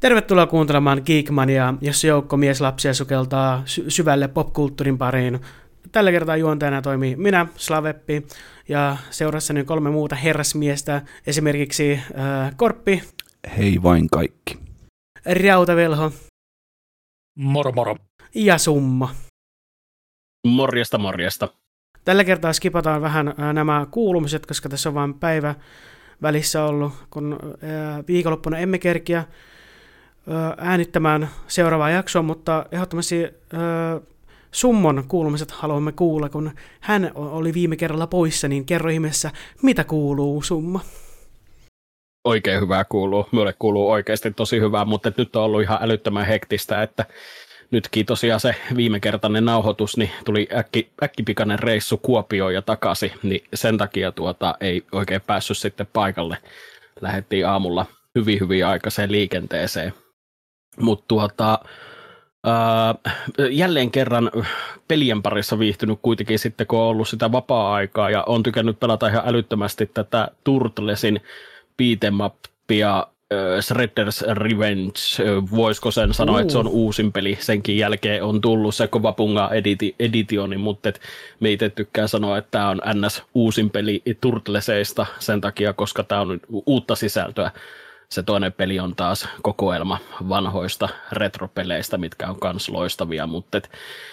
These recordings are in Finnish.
Tervetuloa kuuntelemaan Geekmania, jossa joukko mieslapsia sukeltaa sy- syvälle popkulttuurin pariin. Tällä kertaa juontajana toimii minä, Slaveppi, ja seurassani kolme muuta herrasmiestä, esimerkiksi äh, Korppi. Hei vain kaikki. Rautavelho. Moro moro. Ja Summa. Morjesta, morjesta. Tällä kertaa skipataan vähän äh, nämä kuulumiset, koska tässä on vain päivä välissä ollut, kun äh, viikonloppuna emme kerkiä äänittämään seuraavaa jaksoa, mutta ehdottomasti Summon kuulumiset haluamme kuulla, kun hän oli viime kerralla poissa, niin kerro ihmeessä, mitä kuuluu Summa? Oikein hyvää kuuluu. Minulle kuuluu oikeasti tosi hyvää, mutta nyt on ollut ihan älyttömän hektistä, että nytkin tosiaan se viimekertainen nauhoitus, niin tuli äkki, äkkipikainen reissu Kuopioon ja takaisin, niin sen takia tuota, ei oikein päässyt sitten paikalle. Lähettiin aamulla hyvin hyvin aikaiseen liikenteeseen mutta tuota, Uh, jälleen kerran pelien parissa viihtynyt kuitenkin sitten, kun on ollut sitä vapaa-aikaa ja on tykännyt pelata ihan älyttömästi tätä Turtlesin beatemappia uh, Shredder's Revenge, uh, voisiko sen sanoa, uh. että se on uusin peli, senkin jälkeen on tullut se Kovapunga editi- editioni, mutta et me itse tykkää sanoa, että tämä on NS uusin peli Turtleseista sen takia, koska tämä on uutta sisältöä se toinen peli on taas kokoelma vanhoista retropeleistä, mitkä on kans loistavia, mutta et,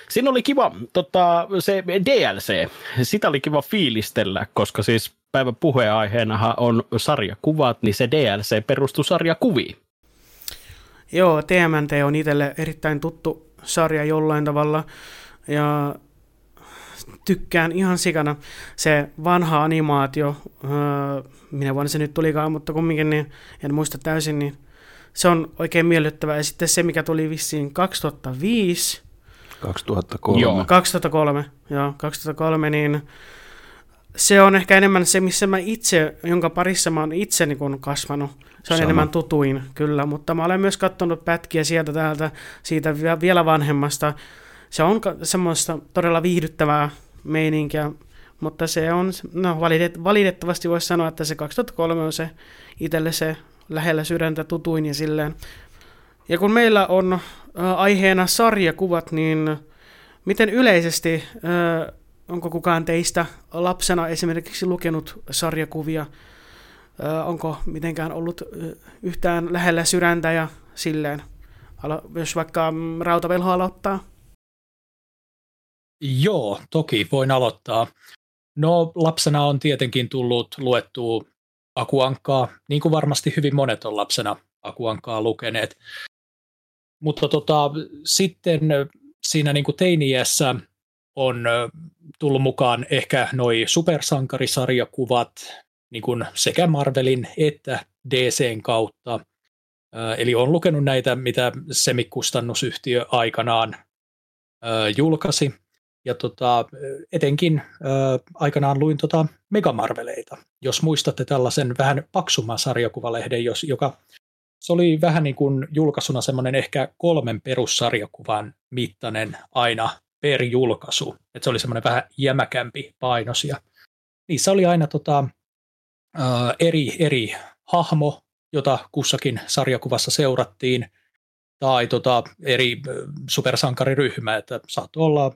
siinä oli kiva tota, se DLC, sitä oli kiva fiilistellä, koska siis päivän puheenaiheenahan on sarjakuvat, niin se DLC perustuu sarjakuviin. Joo, TMNT on itselle erittäin tuttu sarja jollain tavalla, ja tykkään ihan sikana. Se vanha animaatio, öö, minä vuonna se nyt tulikaan, mutta kumminkin niin, en muista täysin, niin se on oikein miellyttävä. Ja sitten se, mikä tuli vissiin 2005. 2003. Joo. 2003, joo, 2003, niin se on ehkä enemmän se, missä mä itse, jonka parissa mä oon itse niin kun kasvanut. Se on Sama. enemmän tutuin, kyllä, mutta mä olen myös katsonut pätkiä sieltä täältä, siitä vielä vanhemmasta. Se on semmoista todella viihdyttävää meininkiä, mutta se on, no validet, valitettavasti voisi sanoa, että se 2003 on se itselle se lähellä sydäntä tutuin ja silleen. Ja kun meillä on äh, aiheena sarjakuvat, niin miten yleisesti, äh, onko kukaan teistä lapsena esimerkiksi lukenut sarjakuvia, äh, onko mitenkään ollut yhtään lähellä sydäntä ja silleen, jos vaikka mm, Rautavelho aloittaa? Joo, toki voin aloittaa. No lapsena on tietenkin tullut luettua Akuankkaa, niin kuin varmasti hyvin monet on lapsena Akuankkaa lukeneet. Mutta tota, sitten siinä niin kuin teiniässä on tullut mukaan ehkä noi supersankarisarjakuvat niin kuin sekä Marvelin että DCn kautta. Eli on lukenut näitä, mitä semikustannusyhtiö aikanaan julkaisi. Ja tota, etenkin ö, aikanaan luin tota Megamarveleita, jos muistatte tällaisen vähän paksumman sarjakuvalehden, jos, joka se oli vähän niin kuin julkaisuna semmoinen ehkä kolmen perussarjakuvan mittainen aina per julkaisu. Et se oli semmoinen vähän jämäkämpi painos ja niissä oli aina tota, ö, eri, eri hahmo, jota kussakin sarjakuvassa seurattiin, tai tota, eri supersankariryhmä, että saattoi olla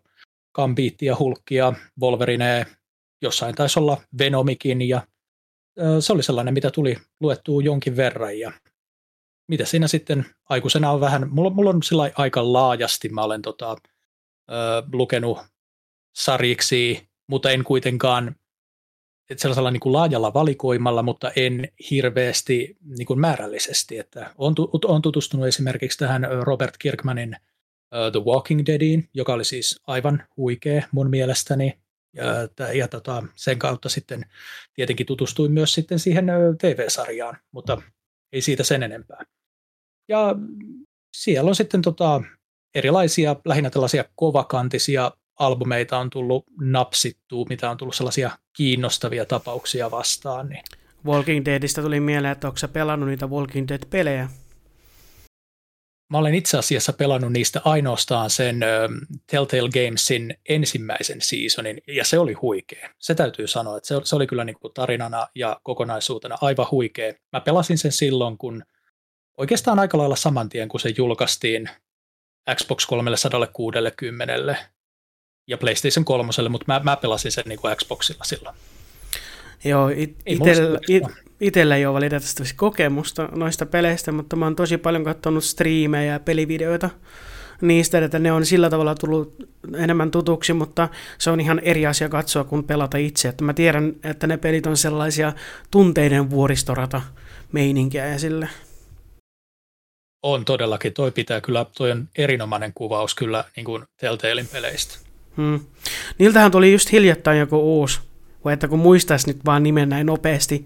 Gambiittia, Hulkia, Wolverine, jossain taisi olla Venomikin ja se oli sellainen, mitä tuli luettua jonkin verran ja mitä siinä sitten aikuisena on vähän, mulla, mulla on sillä aika laajasti, mä olen tota, ö, lukenut sarjiksi, mutta en kuitenkaan sellaisella niin kuin laajalla valikoimalla, mutta en hirveästi niin kuin määrällisesti. Että on, on tutustunut esimerkiksi tähän Robert Kirkmanin The Walking Deadiin, joka oli siis aivan huikea mun mielestäni. Ja, ja tota, sen kautta sitten tietenkin tutustuin myös sitten siihen TV-sarjaan, mutta ei siitä sen enempää. Ja siellä on sitten tota, erilaisia, lähinnä tällaisia kovakantisia albumeita on tullut napsittua, mitä on tullut sellaisia kiinnostavia tapauksia vastaan. Niin. Walking Deadistä tuli mieleen, että onko pelannut niitä Walking Dead-pelejä? Mä olen itse asiassa pelannut niistä ainoastaan sen Telltale Gamesin ensimmäisen seasonin, ja se oli huikea. Se täytyy sanoa, että se, se oli kyllä niin kuin tarinana ja kokonaisuutena aivan huikea. Mä pelasin sen silloin, kun oikeastaan aika lailla saman tien, kun se julkaistiin Xbox 360 ja PlayStation 3, mutta mä, mä pelasin sen niin kuin Xboxilla silloin. Joo, it, itellä, it, itellä ei ole valitettavasti kokemusta noista peleistä, mutta mä oon tosi paljon katsonut striimejä ja pelivideoita niistä, että ne on sillä tavalla tullut enemmän tutuksi, mutta se on ihan eri asia katsoa kuin pelata itse. Että mä tiedän, että ne pelit on sellaisia tunteiden vuoristorata meininkiä ja sille. On todellakin, toi pitää kyllä, toi on erinomainen kuvaus kyllä niin kuin Telltalein peleistä. Hmm. Niiltähän tuli just hiljattain joku uusi, vai että kun muistaisi nyt vaan nimen näin nopeasti,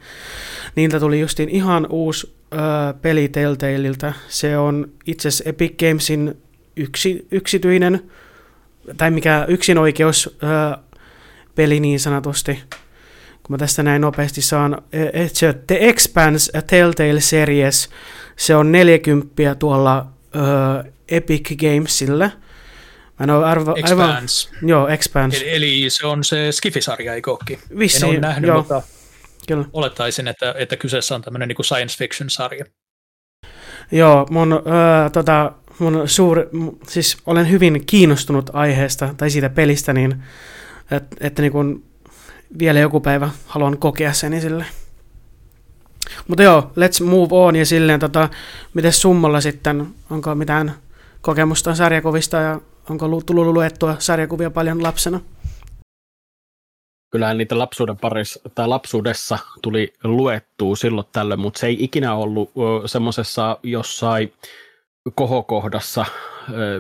niiltä tuli justiin ihan uusi ö, peli Telltaleilta. Se on itse asiassa Epic Gamesin yksi, yksityinen, tai mikä yksinoikeus ö, peli niin sanotusti, kun mä tästä näin nopeasti saan, se The Expanse A Telltale Series, se on 40 tuolla ö, Epic Gamesille. Mä en ole arvo, Expanse. Aivan, joo, Expanse. Eli, eli se on se Skifi-sarja, eikö olekin? Vissiin, en ole nähnyt, joo. mutta Kyllä. olettaisin, että, että kyseessä on tämmöinen niin science fiction-sarja. Joo, mun, ö, tota, mun suuri, siis olen hyvin kiinnostunut aiheesta tai siitä pelistä, niin että, että niin kun vielä joku päivä haluan kokea sen esille. Mutta joo, let's move on ja silleen, tota, miten summalla sitten, onko mitään kokemusta sarjakuvista ja onko tullut luettua sarjakuvia paljon lapsena? Kyllähän niitä lapsuuden parissa, tai lapsuudessa tuli luettua silloin tällöin, mutta se ei ikinä ollut semmoisessa jossain kohokohdassa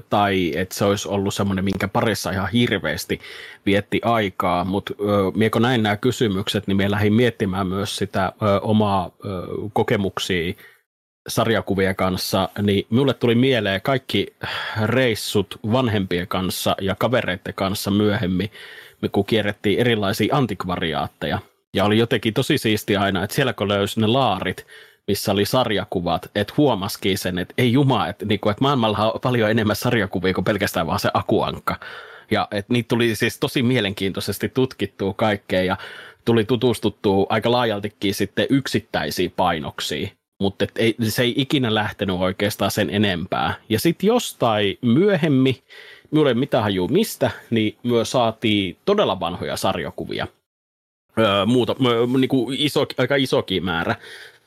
tai että se olisi ollut semmoinen, minkä parissa ihan hirveästi vietti aikaa, mutta mieko näin nämä kysymykset, niin me lähdin miettimään myös sitä ö, omaa ö, kokemuksia sarjakuvien kanssa, niin minulle tuli mieleen kaikki reissut vanhempien kanssa ja kavereiden kanssa myöhemmin, kun kierrettiin erilaisia antikvariaatteja. Ja oli jotenkin tosi siisti aina, että siellä kun löysi ne laarit, missä oli sarjakuvat, että huomaskin sen, että ei juma, että, niin kuin, että maailmalla on paljon enemmän sarjakuvia kuin pelkästään vaan se akuankka. Ja että niitä tuli siis tosi mielenkiintoisesti tutkittua kaikkea ja tuli tutustuttua aika laajaltikin sitten yksittäisiin painoksiin. Mutta ei, se ei ikinä lähtenyt oikeastaan sen enempää. Ja sitten jostain myöhemmin, minulla ei mitään hajua mistä, niin myös saatiin todella vanhoja sarjakuvia. Öö, muuta, niin kuin iso, aika isokin määrä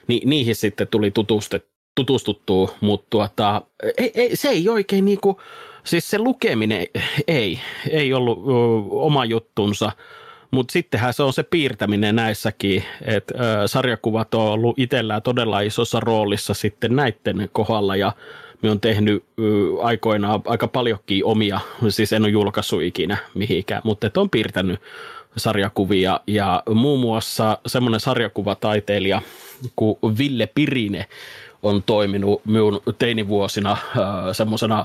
niin niihin sitten tuli tutustuttua, mutta tuota, ei, ei, se ei oikein niinku, siis se lukeminen ei, ei ollut ö, oma juttunsa, mutta sittenhän se on se piirtäminen näissäkin, että sarjakuvat on ollut itsellään todella isossa roolissa sitten näiden kohdalla ja me on tehnyt aikoinaan aika paljonkin omia, siis en ole julkaissut ikinä mihinkään, mutta on piirtänyt sarjakuvia ja muun muassa semmoinen sarjakuvataiteilija kuin Ville Pirine on toiminut minun teinivuosina semmoisena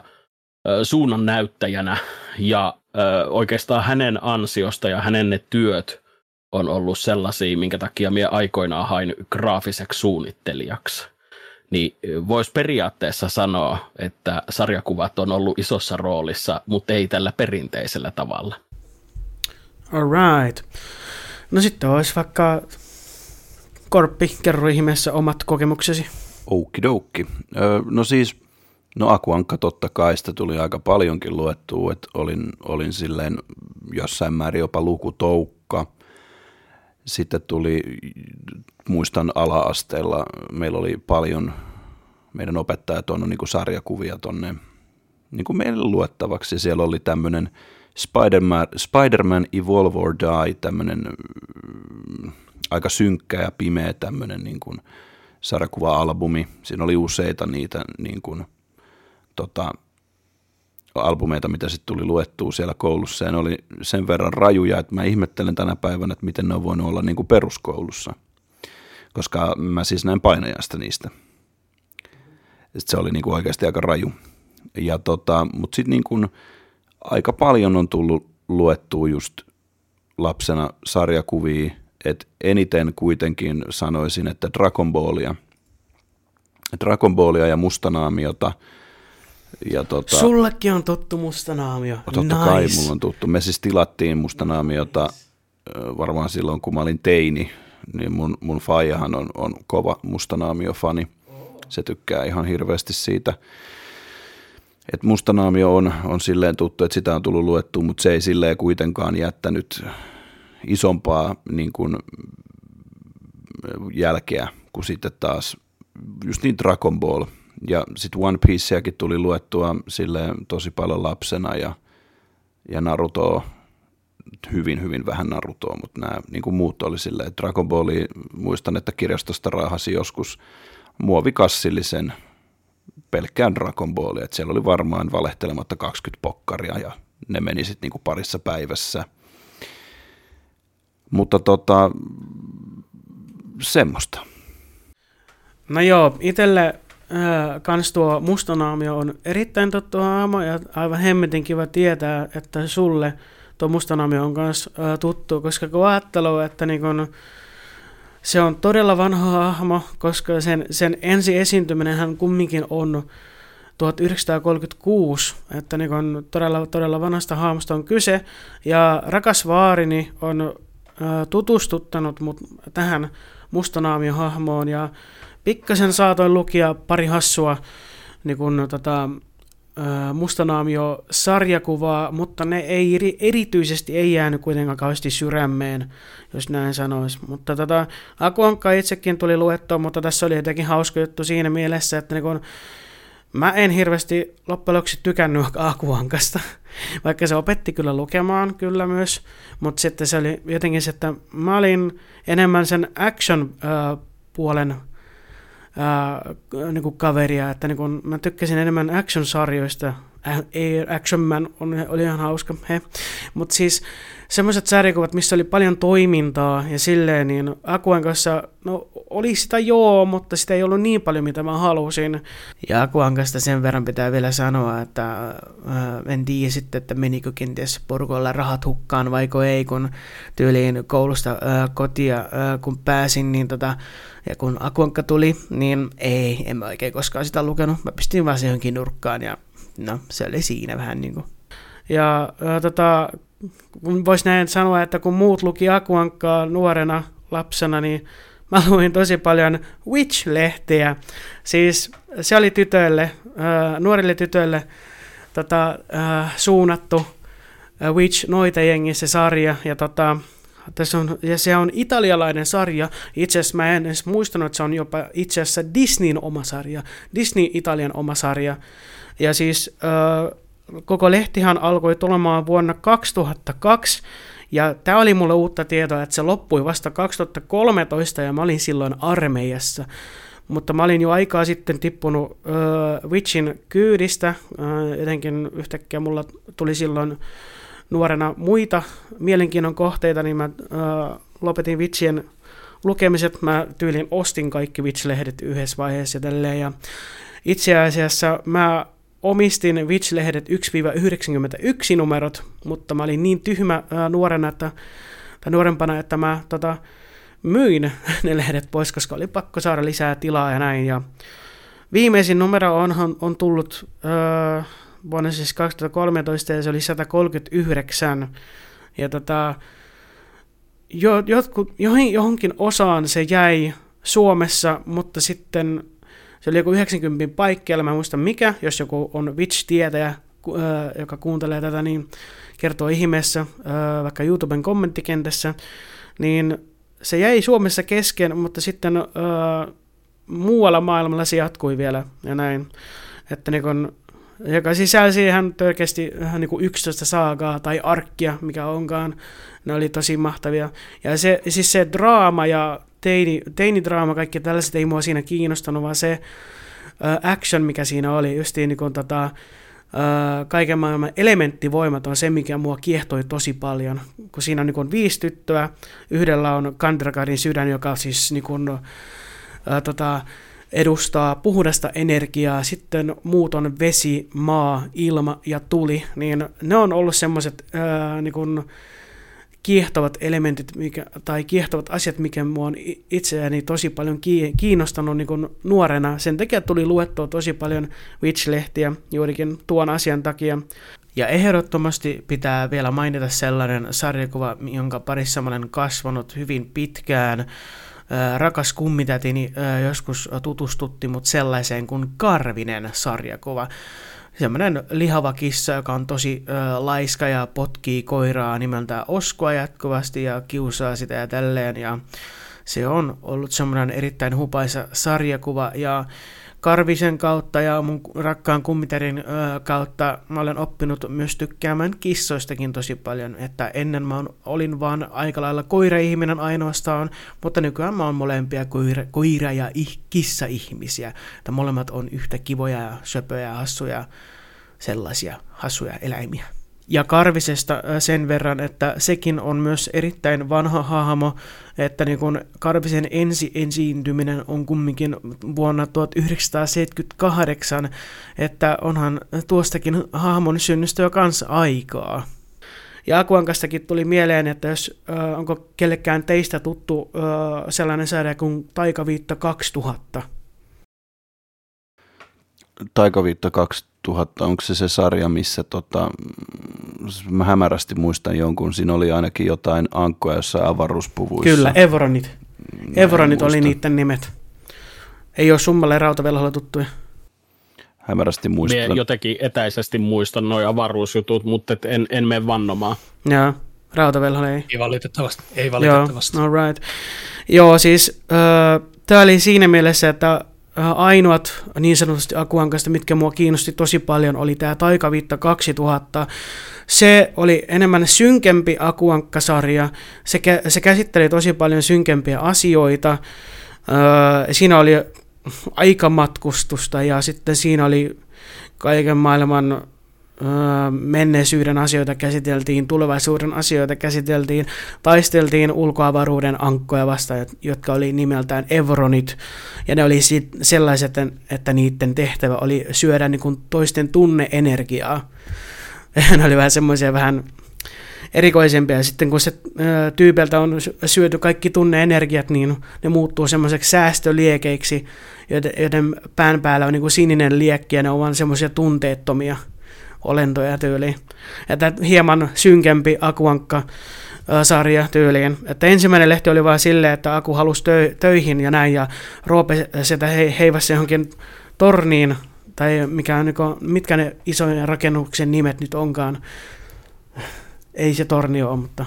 suunnan näyttäjänä ja oikeastaan hänen ansiosta ja hänen ne työt on ollut sellaisia, minkä takia minä aikoinaan hain graafiseksi suunnittelijaksi. Niin voisi periaatteessa sanoa, että sarjakuvat on ollut isossa roolissa, mutta ei tällä perinteisellä tavalla. Alright. No sitten olisi vaikka Korppi, kerro ihmeessä omat kokemuksesi. Okidoki. Öö, no siis, no Akuankka totta kai sitä tuli aika paljonkin luettua, että olin, olin silleen jossain määrin jopa lukutoukka. Sitten tuli, muistan ala-asteella, meillä oli paljon, meidän opettajat on niin sarjakuvia tonne niin meille luettavaksi. Siellä oli tämmöinen Spider-Man, Spider-Man Evolve or Die, tämmöinen mm, aika synkkä ja pimeä tämmöinen niin sarjakuva-albumi. Siinä oli useita niitä niin kuin, tota, albumeita, mitä sitten tuli luettua siellä koulussa, ja ne oli sen verran rajuja, että mä ihmettelen tänä päivänä, että miten ne on voinut olla niin kuin peruskoulussa, koska mä siis näin painajasta niistä. Sitten se oli niin kuin oikeasti aika raju. Ja tota, mutta sitten niin kuin, aika paljon on tullut luettua just lapsena sarjakuvia, että eniten kuitenkin sanoisin, että Dragon Ballia, Dragon Ballia ja Mustanaamiota. Ja tota, Sullekin on tuttu Mustanaamio. Totta nice. kai mulla on tuttu. Me siis tilattiin Mustanaamiota varmaan silloin, kun mä olin teini, niin mun, mun faijahan on, on kova Mustanaamio-fani. Se tykkää ihan hirveästi siitä. Et Mustanaamio on, on silleen tuttu, että sitä on tullut luettu, mutta se ei silleen kuitenkaan jättänyt isompaa niin kuin, jälkeä kuin sitten taas just niin Dragon Ball. Ja sitten One Pieceäkin tuli luettua silleen tosi paljon lapsena ja, ja Narutoa hyvin, hyvin vähän Narutoa, mutta nämä niin kuin muut oli silleen, Dragon Balli, muistan, että kirjastosta raahasi joskus muovikassillisen pelkkään Dragon Ballia, että siellä oli varmaan valehtelematta 20 pokkaria ja ne meni sitten niin parissa päivässä. Mutta tota, semmoista. No joo, itselle kans tuo mustanaamio on erittäin tuttu hahmo ja aivan hemmetin kiva tietää, että sulle – tuo Mustanami on äh, tuttu, koska kun ajattelee, että niin kun, se on todella vanha hahmo, koska sen, sen ensi esiintyminen hän kumminkin on 1936, että niin kun todella, todella vanhasta hahmosta on kyse, ja rakas vaarini on tutustuttanut mut tähän Mustanaamion hahmoon, ja pikkasen saatoin lukia pari hassua niin kun, tota, Mustanaamio sarjakuvaa, mutta ne ei erityisesti ei jäänyt kuitenkaan kauheasti sydämeen, jos näin sanoisi. Mutta tota, Akuankka itsekin tuli luettua, mutta tässä oli jotenkin hauska juttu siinä mielessä, että niin kun, mä en hirveästi loppujen lopuksi tykännyt Akuankasta, vaikka se opetti kyllä lukemaan kyllä myös, mutta sitten se oli jotenkin se, että mä olin enemmän sen action-puolen ää, niin kuin kaveria, että niin kuin, mä tykkäsin enemmän action-sarjoista. Action Man on, oli ihan hauska. Mutta siis semmoiset sarjakuvat, missä oli paljon toimintaa ja silleen, niin Akuen kanssa, no oli sitä joo, mutta sitä ei ollut niin paljon, mitä mä halusin. Ja Akuan kanssa sen verran pitää vielä sanoa, että äh, en tiedä sitten, että menikö kenties porukoilla rahat hukkaan vaiko ei, kun tyyliin koulusta äh, kotia, äh, kun pääsin, niin tota, ja kun Akuankka tuli, niin ei, en mä oikein koskaan sitä lukenut. Mä pistin vaan johonkin nurkkaan ja no, se oli siinä vähän niin kuin. Ja äh, tota, voisi näin sanoa, että kun muut luki Akuankkaa nuorena lapsena, niin mä luin tosi paljon Witch-lehteä. Siis se oli tytöille, äh, nuorille tytöille tota, äh, suunnattu äh, Witch Noita-jengissä sarja, ja tota, tässä on, ja se on italialainen sarja. Itse asiassa mä en edes muistanut, että se on jopa itse asiassa Disneyn oma sarja. Disney Italian oma sarja. Ja siis koko lehtihan alkoi tulemaan vuonna 2002, ja tämä oli mulle uutta tietoa, että se loppui vasta 2013 ja mä olin silloin armeijassa. Mutta mä olin jo aikaa sitten tippunut uh, Witchin kyydistä, uh, jotenkin yhtäkkiä mulla tuli silloin nuorena muita mielenkiinnon kohteita, niin mä uh, lopetin Witchien lukemiset. Mä tyylin ostin kaikki Witch-lehdet yhdessä vaiheessa ja tälleen. Ja itse asiassa mä omistin Witch-lehdet 1-91 numerot, mutta mä olin niin tyhmä ää, nuorena, että, tai nuorempana, että mä tota, myin ne lehdet pois, koska oli pakko saada lisää tilaa ja näin. Ja viimeisin numero on, on tullut ää, vuonna siis 2013 ja se oli 139. Ja tota, jo, jotkut, johonkin osaan se jäi Suomessa, mutta sitten se oli joku 90 paikkeilla, mä en muista mikä, jos joku on Witch-tietäjä, joka kuuntelee tätä, niin kertoo ihmeessä, vaikka YouTuben kommenttikentässä, niin se jäi Suomessa kesken, mutta sitten muualla maailmalla se jatkui vielä ja näin. Että niin kun, joka sisälsi ihan törkeästi ihan niin kuin 11 saagaa tai arkkia, mikä onkaan. Ne oli tosi mahtavia. Ja se, siis se draama ja teini, teinidraama, kaikki tällaiset ei mua siinä kiinnostanut, vaan se uh, action, mikä siinä oli, justiin niin kuin, tota, uh, kaiken maailman elementtivoimat on se, mikä mua kiehtoi tosi paljon. Kun siinä on niin kuin, viisi tyttöä, yhdellä on Kandrakadin sydän, joka siis niin kuin, uh, tota, edustaa puhdasta energiaa, sitten muut on vesi, maa, ilma ja tuli, niin ne on ollut semmoiset niin kuin, kiehtovat elementit mikä, tai kiehtovat asiat, mikä mua on itseäni tosi paljon kiinnostanut niin nuorena. Sen takia tuli luettua tosi paljon Witch-lehtiä juurikin tuon asian takia. Ja ehdottomasti pitää vielä mainita sellainen sarjakuva, jonka parissa mä olen kasvanut hyvin pitkään. rakas kummitätini joskus tutustutti mut sellaiseen kuin Karvinen sarjakuva. Semmoinen lihava kissa, joka on tosi ö, laiska ja potkii koiraa nimeltä Oskoa jatkuvasti ja kiusaa sitä ja tälleen. Ja se on ollut semmoinen erittäin hupaisa sarjakuva ja Karvisen kautta ja mun rakkaan kummiterin ö, kautta mä olen oppinut myös tykkäämään kissoistakin tosi paljon, että ennen mä olin vaan aika lailla koira-ihminen ainoastaan, mutta nykyään mä oon molempia koira, koira- ja ih, kissa-ihmisiä, että molemmat on yhtä kivoja ja söpöjä ja hassuja, sellaisia hassuja eläimiä. Ja Karvisesta sen verran, että sekin on myös erittäin vanha hahmo, että niin kun Karvisen ensi esiintyminen on kumminkin vuonna 1978, että onhan tuostakin hahmon synnystä jo kanssa aikaa. Ja Akuankastakin tuli mieleen, että jos äh, onko kellekään teistä tuttu äh, sellainen sarja kuin Taikaviitta 2000. Taikaviitta 2000, onko se se sarja, missä tota, mä hämärästi muistan jonkun, siinä oli ainakin jotain ankkoja jossain avaruuspuvuissa. Kyllä, Evronit. Evronit oli niiden nimet. Ei ole summalle rautavelholla tuttuja. Hämärästi muistan. Mie jotenkin etäisesti muistan nuo avaruusjutut, mutta et en, en mene vannomaan. Joo, rautavelholla ei. Ei valitettavasti. Ei valitettavasti. Joo, all right. Joo, siis äh, tämä oli siinä mielessä, että ainoat niin sanotusti Akuankasta, mitkä mua kiinnosti tosi paljon, oli tämä Taikaviitta 2000. Se oli enemmän synkempi Akuankka-sarja. Se, kä- se käsitteli tosi paljon synkempiä asioita. Öö, siinä oli aikamatkustusta ja sitten siinä oli kaiken maailman menneisyyden asioita käsiteltiin, tulevaisuuden asioita käsiteltiin, taisteltiin ulkoavaruuden ankkoja vastaan, jotka oli nimeltään Evronit, ja ne oli sellaiset, että niiden tehtävä oli syödä niin kuin toisten tunneenergiaa. ne oli vähän semmoisia vähän erikoisempia. Sitten kun se tyypiltä on syöty kaikki tunneenergiat, niin ne muuttuu semmoiseksi säästöliekeiksi, joiden pään päällä on niin kuin sininen liekki ja ne ovat semmoisia tunteettomia – olentoja tyyliin. Että hieman synkempi Akuankka sarja tyyliin. Että ensimmäinen lehti oli vain silleen, että Aku halusi tö- töihin ja näin, ja Roope sitä he- heivasi johonkin torniin, tai mikä on, mitkä ne isojen rakennuksen nimet nyt onkaan. Ei se torni ole, mutta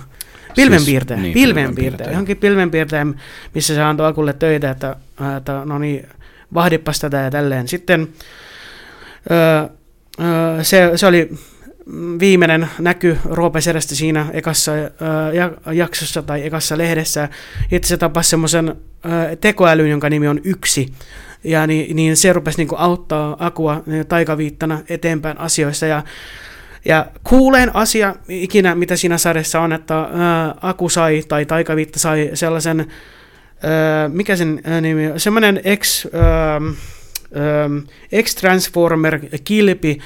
pilvenpiirtäjä, siis, niin, pilvenpiirtäjä, johonkin pilvenpiirtäjä, missä se antoi Akulle töitä, että, että no niin, vahdippas tätä ja tälleen. Sitten öö, se, se oli viimeinen näky Roopeserästä siinä ekassa jaksossa tai ekassa lehdessä. Itse se tapasi semmoisen tekoälyn, jonka nimi on Yksi. Ja niin, niin se rupesi niin auttaa Akua niin taikaviittana eteenpäin asioissa. Ja, ja kuuleen asia ikinä, mitä siinä sarjassa on, että Aku sai tai taikaviitta sai sellaisen, mikä sen nimi on, semmoinen ex... Ää, X-Transformer-kilpi,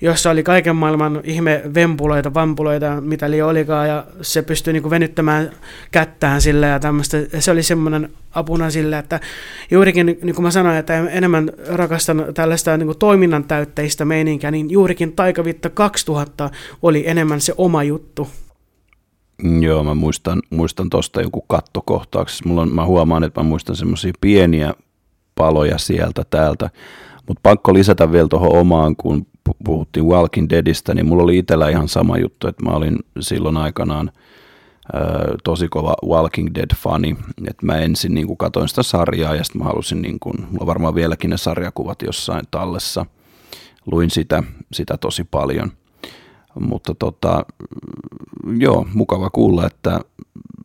jossa oli kaiken maailman ihme vempuloita, vampuloita, mitä li olikaan, ja se pystyi niin venyttämään kättään sillä ja tämmöistä. Se oli semmoinen apuna sillä, että juurikin, niin kuin mä sanoin, että enemmän rakastan tällaista niin kuin toiminnan täytteistä meininkiä, niin juurikin Taikavitta 2000 oli enemmän se oma juttu. Joo, mä muistan, muistan tuosta joku kattokohtauksessa. Mulla on, mä huomaan, että mä muistan semmoisia pieniä paloja sieltä täältä. Mutta pakko lisätä vielä tuohon omaan, kun puhuttiin Walking Deadistä, niin mulla oli itsellä ihan sama juttu, että mä olin silloin aikanaan ö, tosi kova Walking Dead-fani, että mä ensin niin katoin sitä sarjaa ja sitten mä halusin, niin kuin, mulla on varmaan vieläkin ne sarjakuvat jossain tallessa, luin sitä, sitä tosi paljon. Mutta tota, joo, mukava kuulla, että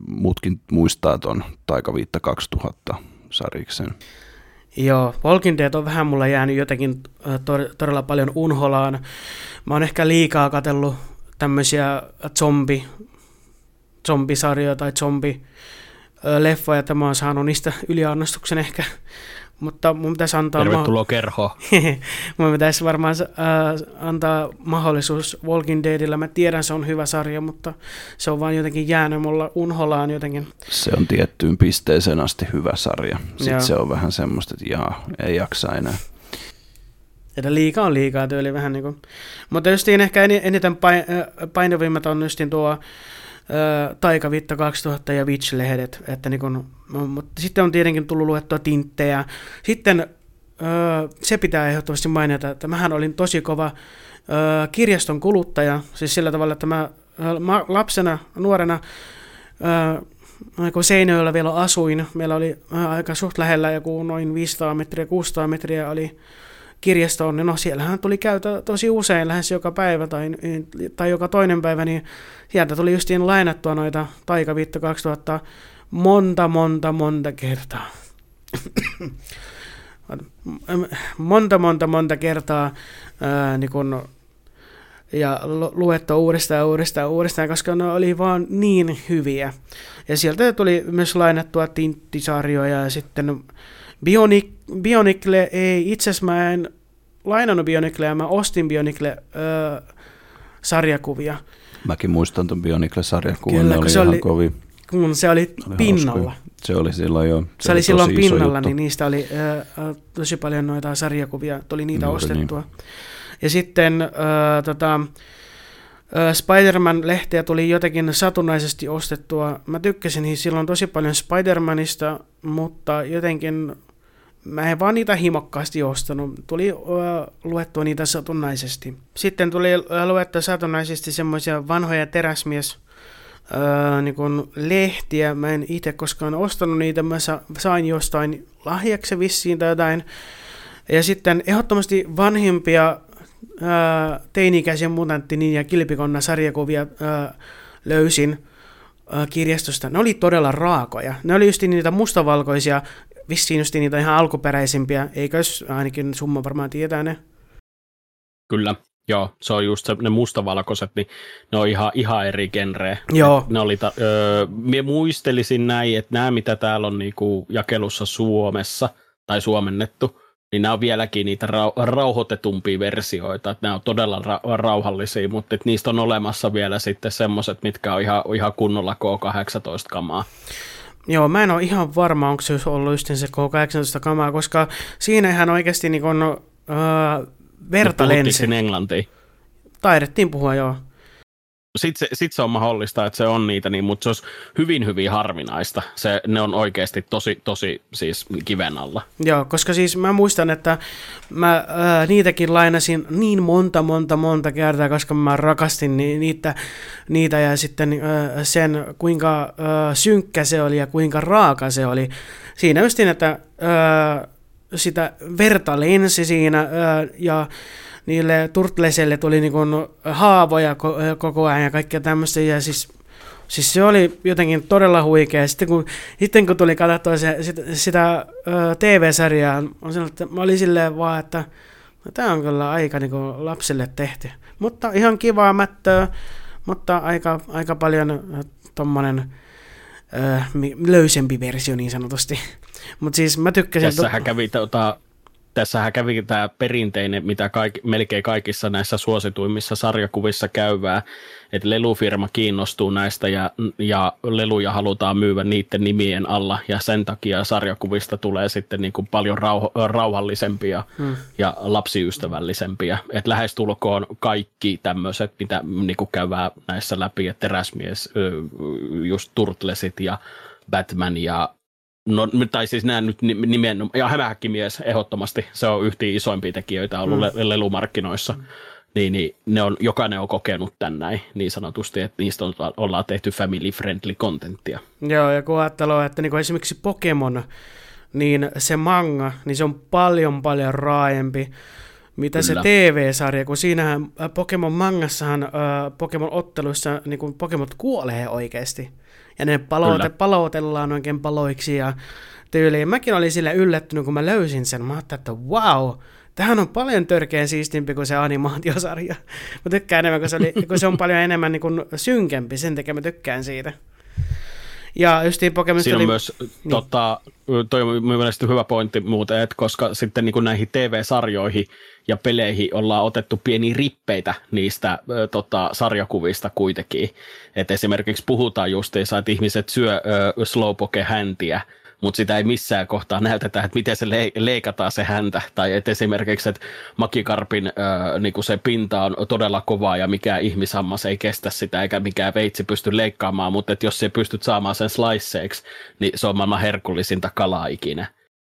muutkin muistaa ton Taikaviitta 2000 sarjiksen. Joo, Walking Dead on vähän mulla jäänyt jotenkin todella paljon unholaan. Mä oon ehkä liikaa katsellut tämmöisiä zombi, zombisarjoja tai zombi leffoja, että mä oon saanut niistä yliannostuksen ehkä mutta mun pitäisi antaa... Tervetuloa ma- kerho. mun pitäisi varmaan äh, antaa mahdollisuus Walking Deadillä. Mä tiedän, se on hyvä sarja, mutta se on vaan jotenkin jäänyt mulla unholaan jotenkin. Se on tiettyyn pisteeseen asti hyvä sarja. Sitten Joo. se on vähän semmoista, että jaa, ei jaksa enää. Että liikaa on liikaa tyyli vähän niin kuin. Mutta justiin ehkä eniten painavimmat on justiin tuo Taikavitta 2000 ja Witch-lehdet, että niin kun, no, mutta sitten on tietenkin tullut luettua tinttejä. Sitten se pitää ehdottomasti mainita, että mähän olin tosi kova kirjaston kuluttaja, siis sillä tavalla, että mä lapsena, nuorena, kun Seinäjoella vielä asuin, meillä oli aika suht lähellä joku noin 500 metriä, 600 metriä oli kirjastoon, niin no siellähän tuli käytä tosi usein, lähes joka päivä tai, tai joka toinen päivä, niin sieltä tuli justiin lainattua noita Taikaviitto 2000 monta, monta, monta kertaa. monta, monta, monta kertaa ää, niin kun, ja luettu uudestaan uudestaan uudestaan, koska ne oli vaan niin hyviä. Ja sieltä tuli myös lainattua tinttisarjoja ja sitten Bionic, Bionicle ei, itse asiassa mä en lainannut Bioniclea, mä ostin Bionicle öö, sarjakuvia. Mäkin muistan tuon Bionicle-sarjakuvan, ne oli se ihan oli, kovin. Kun se oli, oli pinnalla. Hauskoja. Se oli silloin jo. Se, se oli silloin pinnalla, niin niistä oli öö, tosi paljon noita sarjakuvia, tuli niitä Juuri ostettua. Niin. Ja sitten öö, tota, Spider-Man-lehteä tuli jotenkin satunnaisesti ostettua. Mä tykkäsin silloin tosi paljon Spider-Manista, mutta jotenkin mä en vaan niitä himokkaasti ostanut. Tuli uh, luettua niitä satunnaisesti. Sitten tuli uh, luettua satunnaisesti semmoisia vanhoja teräsmies uh, niin lehtiä. Mä en itse koskaan ostanut niitä. Mä sa- sain jostain lahjaksi vissiin tai jotain. Ja sitten ehdottomasti vanhimpia uh, teini-ikäisiä mutantti ja kilpikonna sarjakuvia uh, löysin kirjastosta. Ne oli todella raakoja. Ne oli just niitä mustavalkoisia vissiin just niitä ihan alkuperäisimpiä, eikös ainakin summa varmaan tietää ne? Kyllä, joo, se on just se, ne mustavalkoiset, niin ne on ihan, ihan eri genreä. Joo. ne oli ta, öö, mie muistelisin näin, että nämä mitä täällä on niinku jakelussa Suomessa tai suomennettu, niin nämä on vieläkin niitä rau- rauhoitetumpia versioita, että nämä on todella ra- rauhallisia, mutta niistä on olemassa vielä sitten semmoiset, mitkä on ihan, ihan kunnolla K18-kamaa. Joo, mä en ole ihan varma, onko se ollut just se K18 kamaa, koska siinä ihan oikeasti niin kun, uh, verta lensi. englantia? Taidettiin puhua, joo sitten se, sit se on mahdollista, että se on niitä, niin, mutta se olisi hyvin, hyvin harvinaista. Se, ne on oikeasti tosi, tosi siis kiven alla. Joo, koska siis mä muistan, että mä ää, niitäkin lainasin niin monta, monta, monta kertaa, koska mä rakastin ni, niitä, niitä ja sitten ää, sen, kuinka ää, synkkä se oli ja kuinka raaka se oli. Siinä just niin, että ää, sitä verta lensi siinä ää, ja niille turtleselle tuli niin kuin haavoja koko ajan ja kaikkea tämmöistä. Ja siis, siis se oli jotenkin todella huikea. Sitten kun, sitten kun tuli katsottua se, sitä, sitä TV-sarjaa, mä olin silleen vaan, että no, tämä on kyllä aika niin kuin lapsille tehty. Mutta ihan kivaa mättöä, mutta aika, aika paljon tuommoinen löysempi versio niin sanotusti. Mutta siis mä tykkäsin... Tässähän kävi tota, tässähän kävi tämä perinteinen, mitä kaik, melkein kaikissa näissä suosituimmissa sarjakuvissa käyvää, että lelufirma kiinnostuu näistä ja, ja leluja halutaan myyä niiden nimien alla ja sen takia sarjakuvista tulee sitten niin kuin paljon rauho, rauhallisempia hmm. ja lapsiystävällisempiä. Et lähestulkoon kaikki tämmöiset, mitä niin kuin käydään näissä läpi, että teräsmies, just Turtlesit ja Batman ja No, tai siis nämä nyt nimenomaan, ja hämähäkkimies ehdottomasti, se on yhtä isoimpia tekijöitä ollut mm. lelumarkkinoissa. Mm. Niin, niin, ne on, jokainen on kokenut tän näin niin sanotusti, että niistä on, ollaan tehty family-friendly contenttia. Joo, ja kun ajattelee, että niin esimerkiksi Pokemon, niin se manga, niin se on paljon paljon raaempi, mitä Kyllä. se TV-sarja, kun siinähän Pokemon mangassahan, äh, Pokemon otteluissa, niin kun Pokemon kuolee oikeasti ja ne palote, palotellaan oikein paloiksi ja tyyliin. Mäkin olin sille yllättynyt, kun mä löysin sen. Mä ajattelin, että wow, tähän on paljon törkeä siistimpi kuin se animaatiosarja. Mä tykkään enemmän, kun se, oli, kun se on paljon enemmän niin kuin synkempi, sen takia mä tykkään siitä. Ja justiin Pokemon Siinä on oli... myös, niin. tota, toi on mielestäni hyvä pointti muuten, että koska sitten niin kuin näihin TV-sarjoihin ja peleihin ollaan otettu pieniä rippeitä niistä ö, tota, sarjakuvista kuitenkin. Et esimerkiksi puhutaan justiinsa, että ihmiset syö ö, slowpoke-häntiä mutta sitä ei missään kohtaa näytetä, että miten se leikataan se häntä, tai että esimerkiksi, että makikarpin äh, niin se pinta on todella kovaa ja mikä ihmishammas ei kestä sitä, eikä mikään veitsi pysty leikkaamaan, mutta että jos se pystyt saamaan sen sliceeksi, niin se on maailman herkullisinta kalaa ikinä.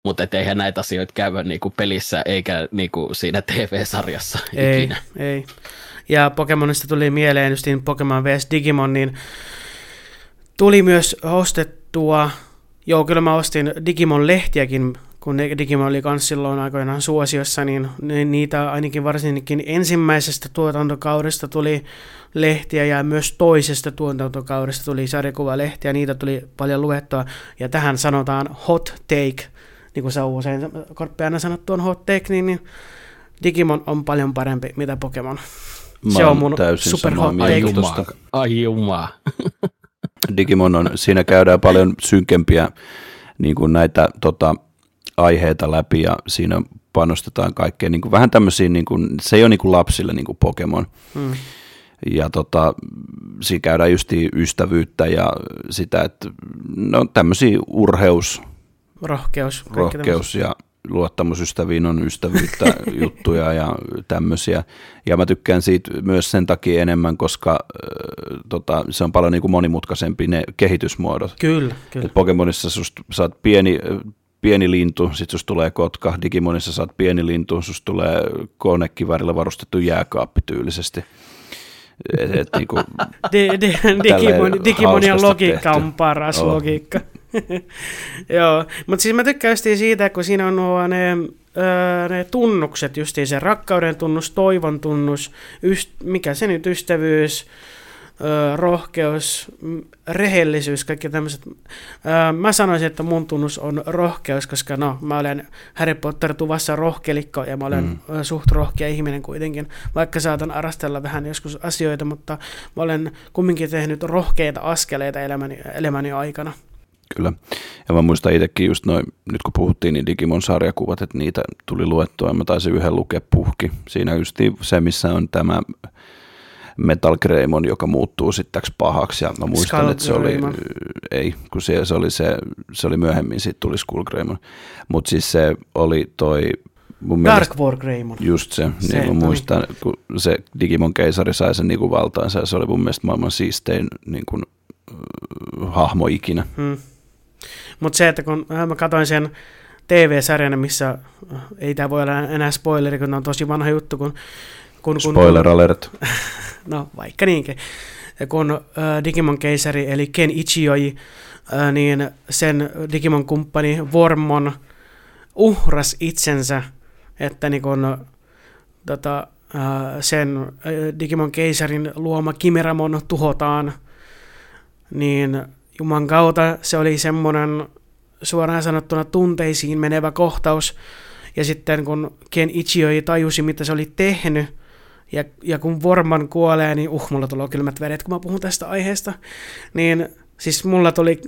Mutta eihän näitä asioita käydä niinku pelissä eikä niinku siinä TV-sarjassa ei, ikinä. Ei, Ja Pokemonista tuli mieleen just niin Pokemon vs Digimon, niin tuli myös ostettua, joo kyllä mä ostin Digimon-lehtiäkin, kun Digimon oli myös silloin aikoinaan suosiossa, niin niitä ainakin varsinkin ensimmäisestä tuotantokaudesta tuli lehtiä ja myös toisesta tuotantokaudesta tuli sarjakuvalehtiä, niitä tuli paljon luettua, ja tähän sanotaan hot take, niin kuin sä usein Korppi aina sanot tuon hot take, niin, niin Digimon on paljon parempi mitä Pokemon. Mä se on mun super hot take. Ai jumaa. Digimon on, siinä käydään paljon synkempiä niin kuin näitä tota, aiheita läpi ja siinä panostetaan kaikkeen. Niin kuin, vähän tämmöisiä, niin kuin, se ei ole niin kuin lapsille niin kuin Pokemon. Hmm. Ja tota, siinä käydään just ystävyyttä ja sitä, että no tämmöisiä urheus, rohkeus, rohkeus ja luottamusystäviin on ystävyyttä juttuja ja tämmöisiä. Ja mä tykkään siitä myös sen takia enemmän, koska äh, tota, se on paljon niin kuin monimutkaisempi ne kehitysmuodot. Kyllä, kyllä. Et Pokemonissa susta, sä oot pieni, pieni lintu, sit susta tulee kotka, Digimonissa saat pieni lintu, susta tulee konekivärillä varustettu jääkaappi tyylisesti. Et, et, niinku, di, di, Digimon, Digimonian logiikka tehty. on paras oh. logiikka. Joo, mutta siis mä tykkään siitä, kun siinä on nuo ne, öö, ne tunnukset, justiin se rakkauden tunnus, toivon tunnus, yst, mikä se nyt, ystävyys, öö, rohkeus, rehellisyys, kaikki tämmöiset. Öö, mä sanoisin, että mun tunnus on rohkeus, koska no, mä olen Harry Potter tuvassa rohkelikko ja mä olen mm. suht rohkea ihminen kuitenkin, vaikka saatan arastella vähän joskus asioita, mutta mä olen kumminkin tehnyt rohkeita askeleita elämäni, elämäni aikana. Kyllä. Ja mä muistan itsekin just noin, nyt kun puhuttiin, niin Digimon sarjakuvat, että niitä tuli luettua. Mä taisin yhden lukea puhki. Siinä just se, missä on tämä Metal Greymon, joka muuttuu sitten pahaksi. Ja mä muistan, Skull että se oli, ei, kun se, se, oli se, se oli myöhemmin, sitten tuli Skull Greymon. Mutta siis se oli toi mun Dark mielestä, War Greymon. Just se, se niin mä muistan, kun se Digimon keisari sai sen niin valtaansa, ja se oli mun mielestä maailman siistein niin kuin, hahmo ikinä. Hmm. Mutta se, että kun mä katsoin sen TV-sarjan, missä äh, ei tämä voi olla enää spoileri, kun on tosi vanha juttu. Kun, kun, kun, Spoiler alert. no, vaikka niinkin. Kun äh, Digimon-keisari, eli Ken Ichioi, äh, niin sen Digimon-kumppani Vormon uhras itsensä, että niin kun, tota, äh, sen äh, Digimon-keisarin luoma Kimeramon tuhotaan, niin Juman kautta se oli semmoinen suoraan sanottuna tunteisiin menevä kohtaus. Ja sitten kun Ken Ichioi tajusi, mitä se oli tehnyt, ja, ja kun Vorman kuolee, niin uh, mulla tulee kylmät vedet, kun mä puhun tästä aiheesta. Niin siis mulla tuli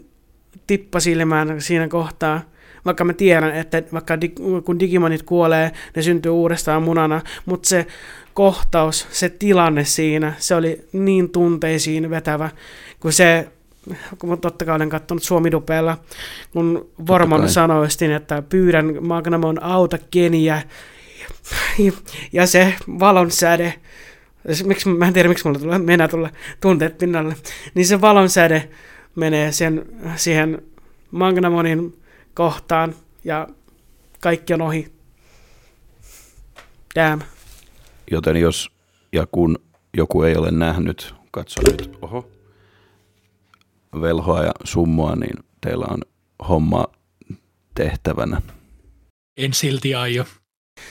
tippa silmään siinä kohtaa, vaikka mä tiedän, että vaikka dig- kun Digimonit kuolee, ne syntyy uudestaan munana, mutta se kohtaus, se tilanne siinä, se oli niin tunteisiin vetävä, kun se kun mä totta kai olen katsonut Suomi-dupeella, kun Vormon sanoi, että pyydän Magnamon auta Keniä, ja se valon säde, miksi, mä en tiedä miksi mulla tulee mennä tulla tunteet pinnalle, niin se valon säde menee sen, siihen Magnamonin kohtaan ja kaikki on ohi. Damn. Joten jos ja kun joku ei ole nähnyt, katso nyt, oho, velhoa ja summoa, niin teillä on homma tehtävänä. En silti aio,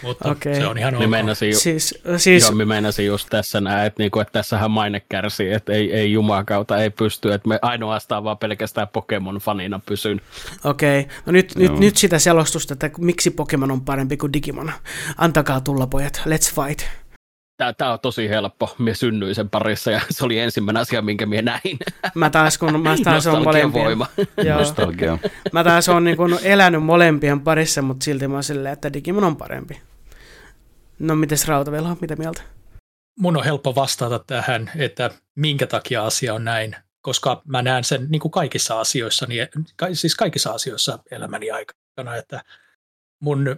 mutta okay. se on ihan ok. Meinasin, ju- siis, siis... Joo, meinasin just tässä näin, että, niinku, että tässähän maine kärsii, että ei, ei kautta ei pysty, että me ainoastaan vaan pelkästään Pokemon-fanina pysyn. Okei, okay. no nyt, nyt, nyt sitä selostusta, että miksi Pokemon on parempi kuin Digimon. Antakaa tulla pojat, let's fight tämä, tämä on tosi helppo. Mie synnyin sen parissa ja se oli ensimmäinen asia, minkä minä näin. Mä taas, kun mä taas on molempien. voima. Nostalgia. Mä taas on niin kun elänyt molempien parissa, mutta silti mä oon silleen, että Digimon on parempi. No mites Rautavelho, mitä mieltä? Mun on helppo vastata tähän, että minkä takia asia on näin. koska mä näen sen niin kuin kaikissa asioissa, niin, siis kaikissa asioissa elämäni aikana, että mun ö,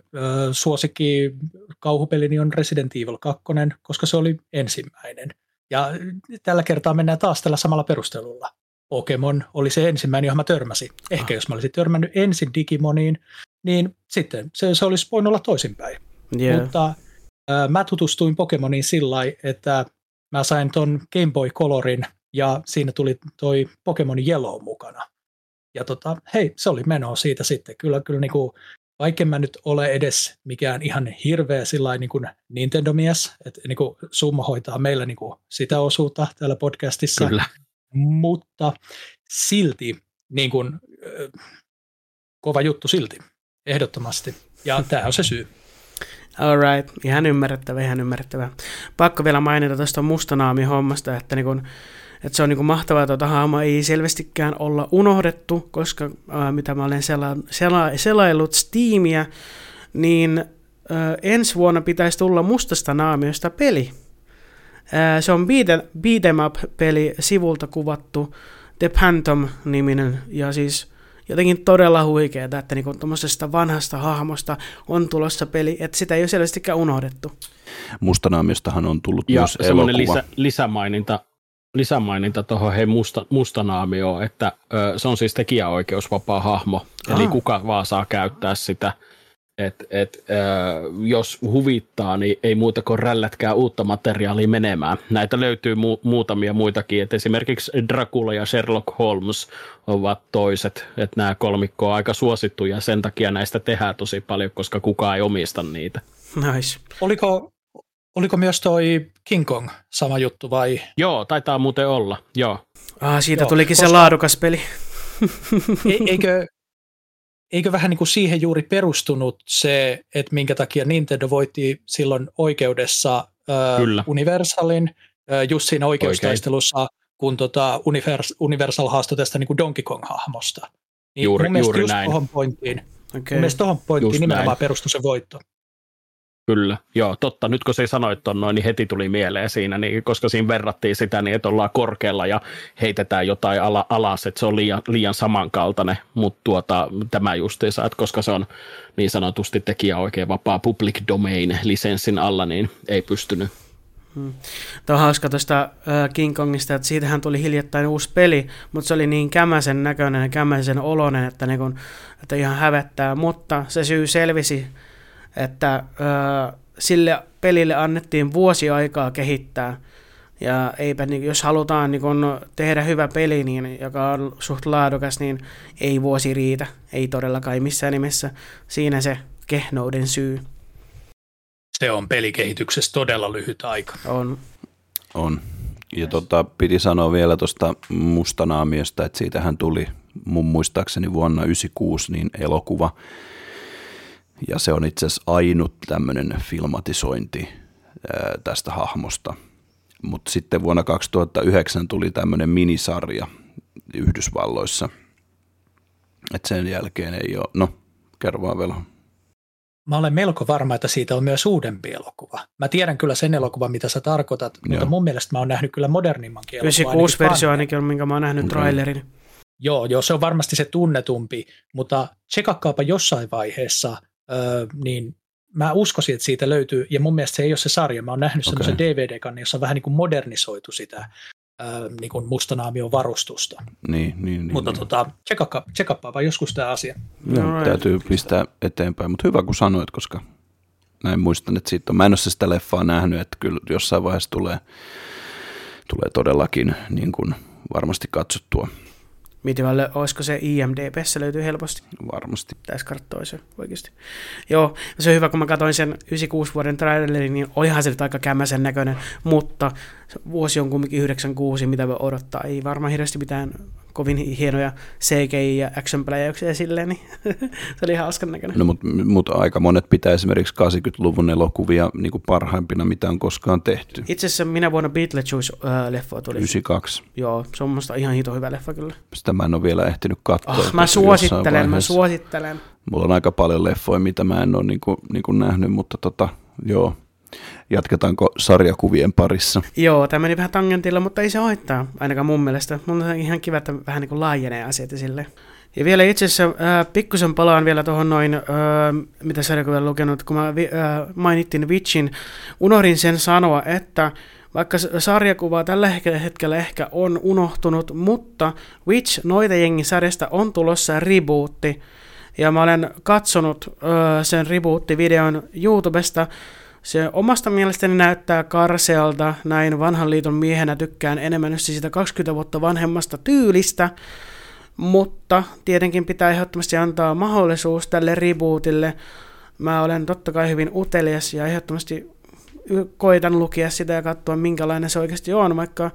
suosikki kauhupelini on Resident Evil 2, koska se oli ensimmäinen. Ja tällä kertaa mennään taas tällä samalla perustelulla. Pokemon oli se ensimmäinen, johon mä törmäsin. Ehkä ah. jos mä olisin törmännyt ensin Digimoniin, niin sitten se, se olisi voinut olla toisinpäin. Yeah. Mutta ö, mä tutustuin Pokemoniin sillä että mä sain ton Game Boy Colorin ja siinä tuli toi Pokemon Yellow mukana. Ja tota, hei, se oli menoa siitä sitten. Kyllä, kyllä niin kuin, vaikka mä nyt ole edes mikään ihan hirveä sillä niin kuin Nintendo-mies, että niin kuin Summa hoitaa meillä niin kuin sitä osuutta täällä podcastissa, kyllä. mutta silti niin kuin, kova juttu silti, ehdottomasti. Ja tämä on se syy. Alright, ihan ymmärrettävä, ihan ymmärrettävä. Pakko vielä mainita tuosta mustanaami-hommasta, että niin kun, että se on niin mahtavaa, että tuota hahmoa ei selvästikään olla unohdettu, koska ää, mitä mä olen sela- sela- selaillut Steamia, niin ää, ensi vuonna pitäisi tulla mustasta naamiosta peli. Ää, se on beat'em up-peli, sivulta kuvattu, The Phantom-niminen, ja siis jotenkin todella huikeaa, että niinku tuommoisesta vanhasta hahmosta on tulossa peli, että sitä ei ole selvästikään unohdettu. Mustanaamiostahan on tullut ja myös elokuva. Lisä, lisämaininta lisämaininta tuohon hei musta, mustanaamioon, että ö, se on siis tekijäoikeusvapaa hahmo, Aa. eli kuka vaan saa käyttää sitä. Et, et, ö, jos huvittaa, niin ei muuta kuin rällätkää uutta materiaalia menemään. Näitä löytyy mu- muutamia muitakin, että esimerkiksi Dracula ja Sherlock Holmes ovat toiset, että nämä kolmikko on aika suosittuja, sen takia näistä tehdään tosi paljon, koska kukaan ei omista niitä. Nice. Oliko, Oliko myös toi King Kong sama juttu vai? Joo, taitaa muuten olla, joo. Ah, siitä joo, tulikin koska... se laadukas peli. E- eikö, eikö vähän niin kuin siihen juuri perustunut se, että minkä takia Nintendo voitti silloin oikeudessa äh, Universalin äh, just siinä oikeustaistelussa, Oikein. kun tota Univers, Universal haastoi tästä niin kuin Donkey Kong-hahmosta. Niin juuri, mun juuri just näin. Tohon pointtiin, okay. mun mielestä tuohon pointtiin just nimenomaan näin. perustui se voitto. Kyllä, joo, totta. Nyt kun se sanoit ton noin, niin heti tuli mieleen siinä, niin, koska siinä verrattiin sitä niin, että ollaan korkealla ja heitetään jotain ala, alas, että se on liian, liian samankaltainen, mutta tuota, tämä justiinsa, että koska se on niin sanotusti tekijä oikein vapaa public domain lisenssin alla, niin ei pystynyt Hmm. Tämä on hauska tuosta King Kongista, että siitähän tuli hiljattain uusi peli, mutta se oli niin kämäsen näköinen ja kämäsen oloinen, että, niin kun, että ihan hävettää, mutta se syy selvisi että ö, sille pelille annettiin vuosi aikaa kehittää. Ja eipä, niin, jos halutaan niin kun tehdä hyvä peli, niin, joka on suht laadukas, niin ei vuosi riitä. Ei todellakaan missään nimessä. Siinä se kehnouden syy. Se on pelikehityksessä todella lyhyt aika. On. On. Ja tota, piti sanoa vielä tuosta mustanaamiosta, että siitähän tuli mun muistaakseni vuonna 1996 niin elokuva, ja se on itse asiassa ainut tämmöinen filmatisointi tästä hahmosta. Mutta sitten vuonna 2009 tuli tämmöinen minisarja Yhdysvalloissa. Et sen jälkeen ei ole, no kerro vaan vielä. Mä olen melko varma, että siitä on myös uudempi elokuva. Mä tiedän kyllä sen elokuvan, mitä sä tarkoitat, Joo. mutta mun mielestä mä oon nähnyt kyllä modernimmankin elokuvan. 96 versio ainakin on, minkä mä oon nähnyt okay. trailerin. Joo, joo, se on varmasti se tunnetumpi, mutta tsekakkaapa jossain vaiheessa – öö, niin mä uskoisin, että siitä löytyy, ja mun mielestä se ei ole se sarja, mä oon nähnyt okay. semmoisen DVD-kannin, jossa on vähän niin kuin modernisoitu sitä öö, niin kuin mustanaamion varustusta. Niin, niin, niin. Mutta niin. tota, tsekappaapa joskus tämä asia. Joo, no, täytyy pistää eteenpäin, mutta hyvä kun sanoit, koska näin muistan, että siitä on. Mä en ole sitä leffaa nähnyt, että kyllä jossain vaiheessa tulee, tulee todellakin niin kuin varmasti katsottua. Mietin vaan, olisiko se IMDBssä löytyy helposti. Varmasti. Tässä karttoi se oikeasti. Joo, se on hyvä, kun mä katsoin sen 96 vuoden trailerin, niin olihan se nyt aika kämmäsen näköinen, mutta vuosi on kumminkin 96, mitä voi odottaa. Ei varmaan hirveästi mitään kovin hienoja CGI- ja action-pläjäyksiä silleen, niin se oli hauskan näköinen. No, mutta mut aika monet pitää esimerkiksi 80-luvun elokuvia niin kuin parhaimpina, mitä on koskaan tehty. Itse asiassa minä vuonna Beetlejuice-leffa tuli. 92. Joo, se on musta ihan hito hyvä leffa kyllä. Sitä mä en ole vielä ehtinyt katsoa. Oh, mä suosittelen, mä suosittelen. Mulla on aika paljon leffoja, mitä mä en ole niin kuin, niin kuin nähnyt, mutta tota, joo, Jatketaanko sarjakuvien parissa? Joo, tämä meni vähän tangentilla, mutta ei se haittaa, ainakaan mun mielestä. Mun on ihan kiva, että vähän niin kuin laajenee asiat sille. Ja vielä itse asiassa äh, pikkusen palaan vielä tuohon noin, äh, mitä sarjakuvia lukenut, kun mä vi, äh, mainittiin Witchin, unohdin sen sanoa, että vaikka sarjakuva tällä hetkellä ehkä on unohtunut, mutta Witch noita jengi sarjasta on tulossa rebootti, ja mä olen katsonut äh, sen reboot-videon YouTubesta, se omasta mielestäni näyttää karsealta, näin vanhan liiton miehenä tykkään enemmän siitä 20 vuotta vanhemmasta tyylistä, mutta tietenkin pitää ehdottomasti antaa mahdollisuus tälle rebootille. Mä olen totta kai hyvin utelias ja ehdottomasti koitan lukea sitä ja katsoa minkälainen se oikeasti on, vaikka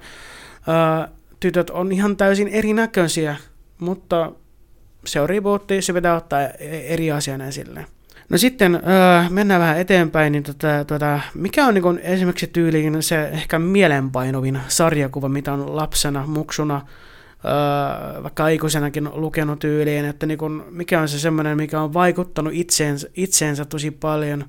ää, tytöt on ihan täysin erinäköisiä, mutta se on rebootti, se pitää ottaa e-, eri asiana esille. No sitten öö, mennään vähän eteenpäin, niin tota, tota, mikä on niin esimerkiksi tyyliin se ehkä mielenpainovin sarjakuva, mitä on lapsena, muksuna, öö, vaikka aikuisenakin lukenut tyyliin, että niin kun, mikä on se semmoinen, mikä on vaikuttanut itseensä, itseensä tosi paljon,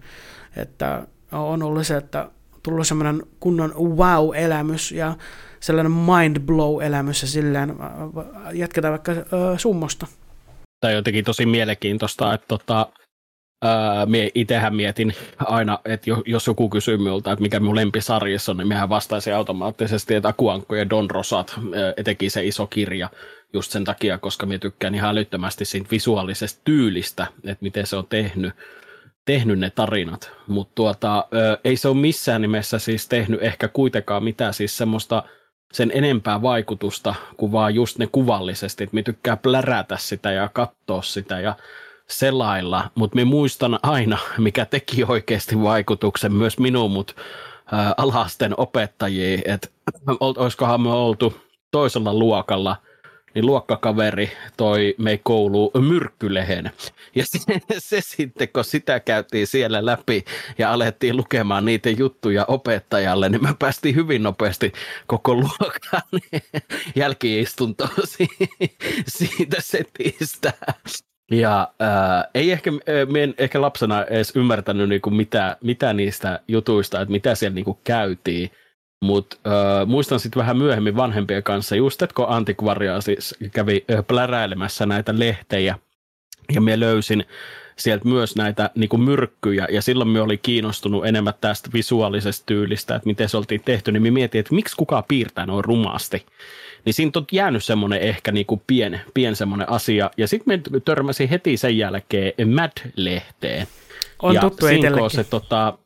että on ollut se, että tullut semmoinen kunnon wow-elämys ja sellainen mind blow-elämys ja silleen jatketaan vaikka öö, summosta. Tämä on jotenkin tosi mielenkiintoista, että tota, Öö, itsehän mietin aina, että jos joku kysyy minulta, että mikä minun lempisarjassa on, niin mehän vastaisin automaattisesti, että Akuankko ja Don Rosat, etenkin se iso kirja, just sen takia, koska minä tykkään ihan älyttömästi siitä visuaalisesta tyylistä, että miten se on tehnyt, tehnyt ne tarinat. Mutta tuota, ei se ole missään nimessä siis tehnyt ehkä kuitenkaan mitään siis semmoista sen enempää vaikutusta kuin vaan just ne kuvallisesti, että minä tykkää plärätä sitä ja katsoa sitä ja selailla, mutta me muistan aina, mikä teki oikeasti vaikutuksen myös minuun, mutta alhaisten opettajia, että olisikohan me oltu toisella luokalla, niin luokkakaveri toi me kouluun myrkkylehen. Ja se, se sitten, kun sitä käytiin siellä läpi ja alettiin lukemaan niitä juttuja opettajalle, niin me päästiin hyvin nopeasti koko luokan jälkiistuntoon siitä setistä. Ja äh, ei ehkä, äh, en ehkä lapsena edes ymmärtänyt niinku mitä, mitä niistä jutuista, että mitä siellä niinku käytiin. Mutta äh, muistan sitten vähän myöhemmin vanhempien kanssa, just että kun Antikvaria siis kävi äh, pläräilemässä näitä lehtejä, ja me löysin sieltä myös näitä niin kuin myrkkyjä, ja silloin me oli kiinnostunut enemmän tästä visuaalisesta tyylistä, että miten se oltiin tehty, niin me mietin, että miksi kukaan piirtää noin rumasti. Niin siinä on jäänyt semmoinen ehkä niin kuin pien, pien semmoinen asia, ja sitten me törmäsin heti sen jälkeen Mad-lehteen. On ja tuttu se, tota,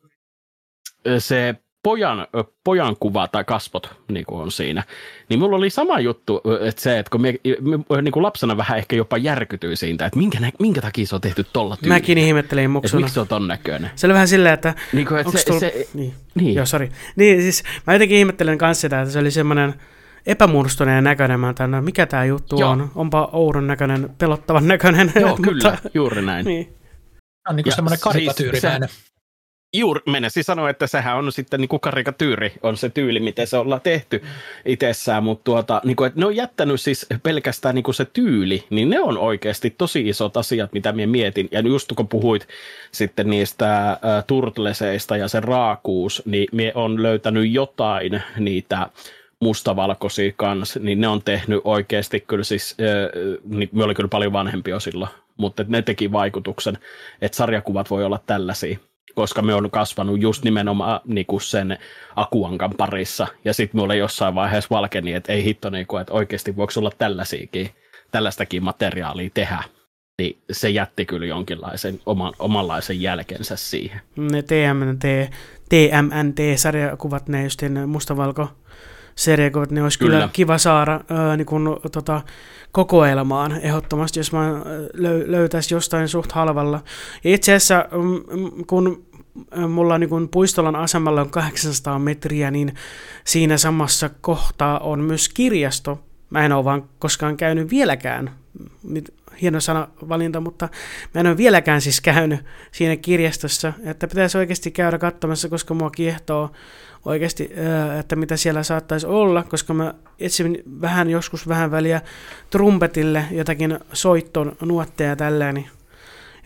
se pojan, pojan kuva tai kasvot niin kuin on siinä. Niin mulla oli sama juttu, että se, että kun me, me niin kuin lapsena vähän ehkä jopa järkytyi siitä, että minkä, minkä takia se on tehty tolla tyyllä. Mäkin ihmettelin muksuna. miksi se on ton näköinen. Se oli vähän silleen, että... Niin kuin, että se, tull... se, niin. niin. Joo, sorry. Niin, siis mä jotenkin ihmettelen kanssa sitä, että se oli semmoinen epämuodostuneen näköinen. Mä tänne, mikä tämä juttu Joo. on? Onpa oudon näköinen, pelottavan näköinen. Joo, kyllä, juuri näin. Niin. On niin kuin semmoinen karikatyyrimäinen. Siis Juuri mennessä sanoa, että sehän on sitten niin kuin karikatyyri, on se tyyli, miten se ollaan tehty itsessään, mutta tuota, niin kuin, että ne on jättänyt siis pelkästään niin kuin se tyyli, niin ne on oikeasti tosi isot asiat, mitä minä mietin. Ja just kun puhuit sitten niistä äh, turtleseista ja se raakuus, niin minä on löytänyt jotain niitä mustavalkoisia kanssa, niin ne on tehnyt oikeasti kyllä siis, niin me oli kyllä paljon vanhempi jo silloin, mutta ne teki vaikutuksen, että sarjakuvat voi olla tällaisia koska me on kasvanut just nimenomaan niin kuin sen akuankan parissa. Ja sitten mulle jossain vaiheessa valkeni, että ei hitto, niin kuin, että oikeasti voiko olla tällaisiakin, tällaistakin materiaalia tehdä. Niin se jätti kyllä jonkinlaisen oman, omanlaisen jälkensä siihen. Ne TMNT, TMNT-sarjakuvat, ne just mustavalko seriakuvat, ne olisi kyllä, kyllä kiva saada ää, niin kun, tota, kokoelmaan ehdottomasti, jos mä löytäisin jostain suht halvalla. Ja itse asiassa, mm, mm, kun mulla niin kun Puistolan asemalla on 800 metriä, niin siinä samassa kohtaa on myös kirjasto. Mä en ole vaan koskaan käynyt vieläkään, hieno sana valinta, mutta mä en ole vieläkään siis käynyt siinä kirjastossa, että pitäisi oikeasti käydä katsomassa, koska mua kiehtoo oikeasti, että mitä siellä saattaisi olla, koska mä etsin vähän joskus vähän väliä trumpetille jotakin soitton nuotteja tälleen, niin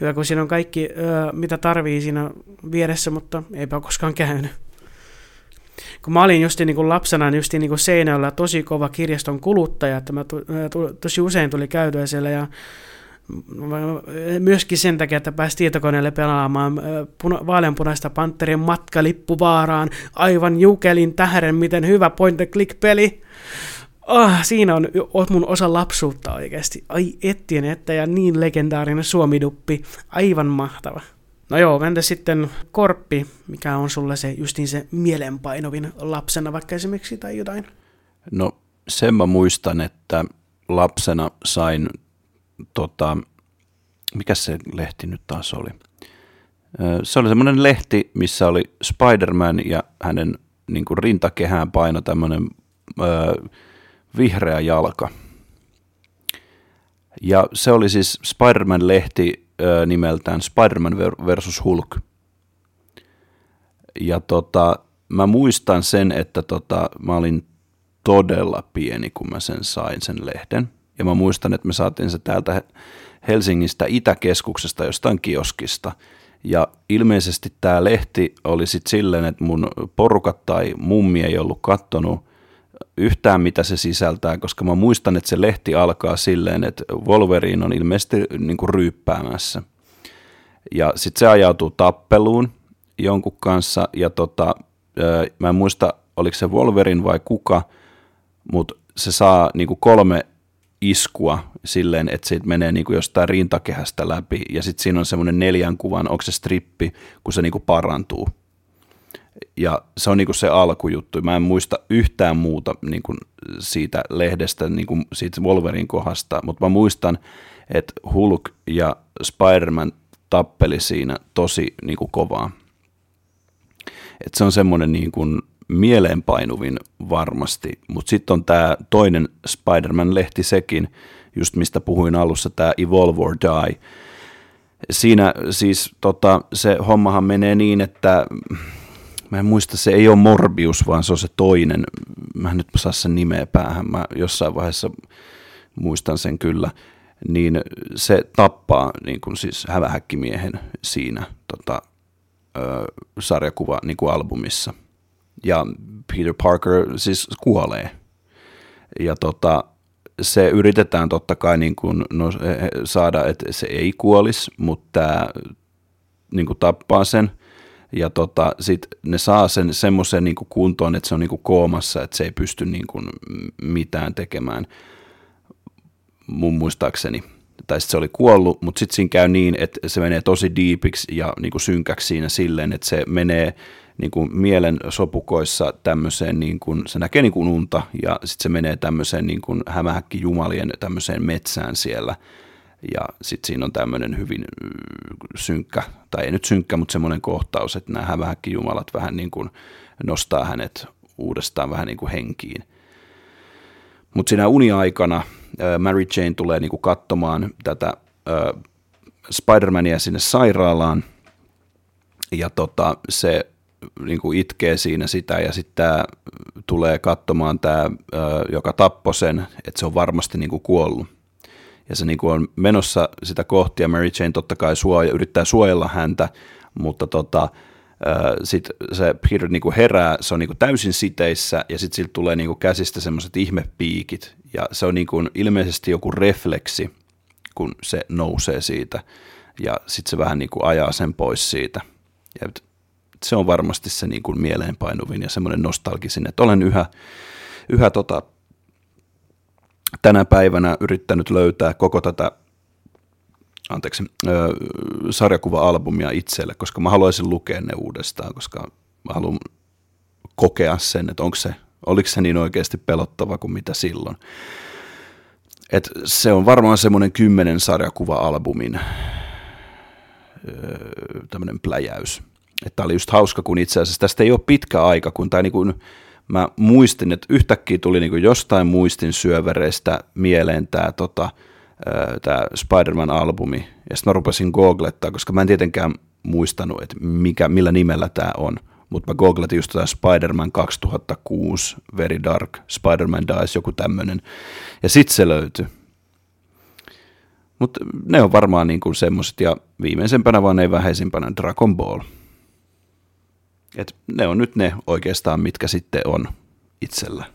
hyvä kun siinä on kaikki, mitä tarvii siinä vieressä, mutta eipä koskaan käynyt. Kun mä olin just niin kuin lapsena just niin kuin seinällä tosi kova kirjaston kuluttaja, että mä tosi usein tuli käytyä siellä ja myöskin sen takia, että pääsi tietokoneelle pelaamaan puna- vaaleanpunaista Panterin matkalippuvaaraan aivan jukelin tähden, miten hyvä point and click peli. Ah, siinä on mun osa lapsuutta oikeasti. Ai ettien että ja niin legendaarinen suomiduppi. Aivan mahtava. No joo, entä sitten korppi, mikä on sulle se justiin se mielenpainovin lapsena vaikka esimerkiksi tai jotain? No sen mä muistan, että lapsena sain tota, mikä se lehti nyt taas oli? Se oli semmoinen lehti, missä oli Spider-Man ja hänen niin kuin rintakehään paino tämmöinen öö, vihreä jalka. Ja se oli siis Spider-Man-lehti öö, nimeltään Spider-Man versus Hulk. Ja tota, mä muistan sen, että tota, mä olin todella pieni, kun mä sen sain sen lehden. Ja mä muistan, että me saatiin se täältä Helsingistä Itäkeskuksesta jostain kioskista. Ja ilmeisesti tämä lehti oli sitten silleen, että mun porukat tai mummi ei ollut kattonut yhtään mitä se sisältää, koska mä muistan, että se lehti alkaa silleen, että Wolverine on ilmeisesti niin kuin ryyppäämässä. Ja sitten se ajautuu tappeluun jonkun kanssa, ja tota, mä en muista, oliko se Wolverine vai kuka, mutta se saa niin kuin kolme iskua silleen, että siitä menee niin kuin jostain rintakehästä läpi ja sitten siinä on semmoinen neljän kuvan, onko se strippi, kun se niin kuin parantuu. Ja se on niin kuin se alkujuttu. Mä en muista yhtään muuta niin kuin siitä lehdestä, niin kuin siitä Wolverine kohdasta, mutta mä muistan, että Hulk ja Spider-Man tappeli siinä tosi niin kuin kovaa. Et se on semmoinen niin kuin mieleenpainuvin varmasti, mutta sitten on tämä toinen Spider-Man-lehti sekin, just mistä puhuin alussa, tämä Evolve or Die. Siinä siis tota, se hommahan menee niin, että mä en muista, se ei ole Morbius, vaan se on se toinen. Mä en nyt saa sen nimeä päähän, mä jossain vaiheessa muistan sen kyllä. Niin se tappaa niin kuin siis hävähäkkimiehen siinä tota, ö, sarjakuva niin albumissa – ja Peter Parker siis kuolee. Ja tota, se yritetään totta kai niin kuin, no, saada, että se ei kuolisi, mutta tämä niin kuin tappaa sen. Ja tota, sit ne saa sen semmoisen niin kuntoon, että se on niin kuin koomassa, että se ei pysty niin kuin mitään tekemään mun muistaakseni. Tai sitten se oli kuollut, mutta sitten siinä käy niin, että se menee tosi diipiksi ja niin kuin synkäksi siinä silleen, että se menee niin kuin mielen sopukoissa tämmöiseen, niin kuin, se näkee niin kuin unta ja sitten se menee tämmöiseen niin kuin hämähäkki jumalien tämmöiseen metsään siellä ja sitten siinä on tämmöinen hyvin synkkä, tai ei nyt synkkä, mutta semmoinen kohtaus, että nämä hämähäkki jumalat vähän niin kuin nostaa hänet uudestaan vähän niin kuin henkiin. Mutta siinä uniaikana äh, Mary Jane tulee niin kuin katsomaan tätä äh, Spider-Mania sinne sairaalaan, ja tota, se niin kuin itkee siinä sitä ja sitten tämä tulee katsomaan tämä, joka tappoi sen, että se on varmasti niin kuin kuollut. Ja se niin kuin on menossa sitä kohti ja Mary Jane totta kai suoja, yrittää suojella häntä, mutta tota, sitten se Peter niin kuin herää, se on niin kuin täysin siteissä ja sitten siltä tulee niin kuin käsistä semmoiset ihmepiikit ja se on niin kuin ilmeisesti joku refleksi, kun se nousee siitä ja sitten se vähän niin kuin ajaa sen pois siitä. Ja se on varmasti se niin kuin mieleenpainuvin ja semmoinen nostalgisin, että olen yhä, yhä tota, tänä päivänä yrittänyt löytää koko tätä anteeksi, ö, sarjakuva-albumia itselle, koska mä haluaisin lukea ne uudestaan, koska mä haluan kokea sen, että onko se, oliko se niin oikeasti pelottava kuin mitä silloin. Et se on varmaan semmoinen kymmenen sarjakuva-albumin tämmöinen pläjäys. Että oli just hauska, kun itse asiassa tästä ei ole pitkä aika, kun tämä niin kuin, mä muistin, että yhtäkkiä tuli niin kuin jostain muistin syövereistä mieleen tämä tota, tämä Spider-Man-albumi, ja sitten mä rupesin googlettaa, koska mä en tietenkään muistanut, että mikä, millä nimellä tämä on, mutta mä googletin just tämä Spider-Man 2006, Very Dark, Spider-Man Dies, joku tämmöinen, ja sitten se löytyi. Mutta ne on varmaan niin semmoiset, ja viimeisempänä vaan ei vähäisimpänä Dragon Ball. Et ne on nyt ne oikeastaan, mitkä sitten on itsellä.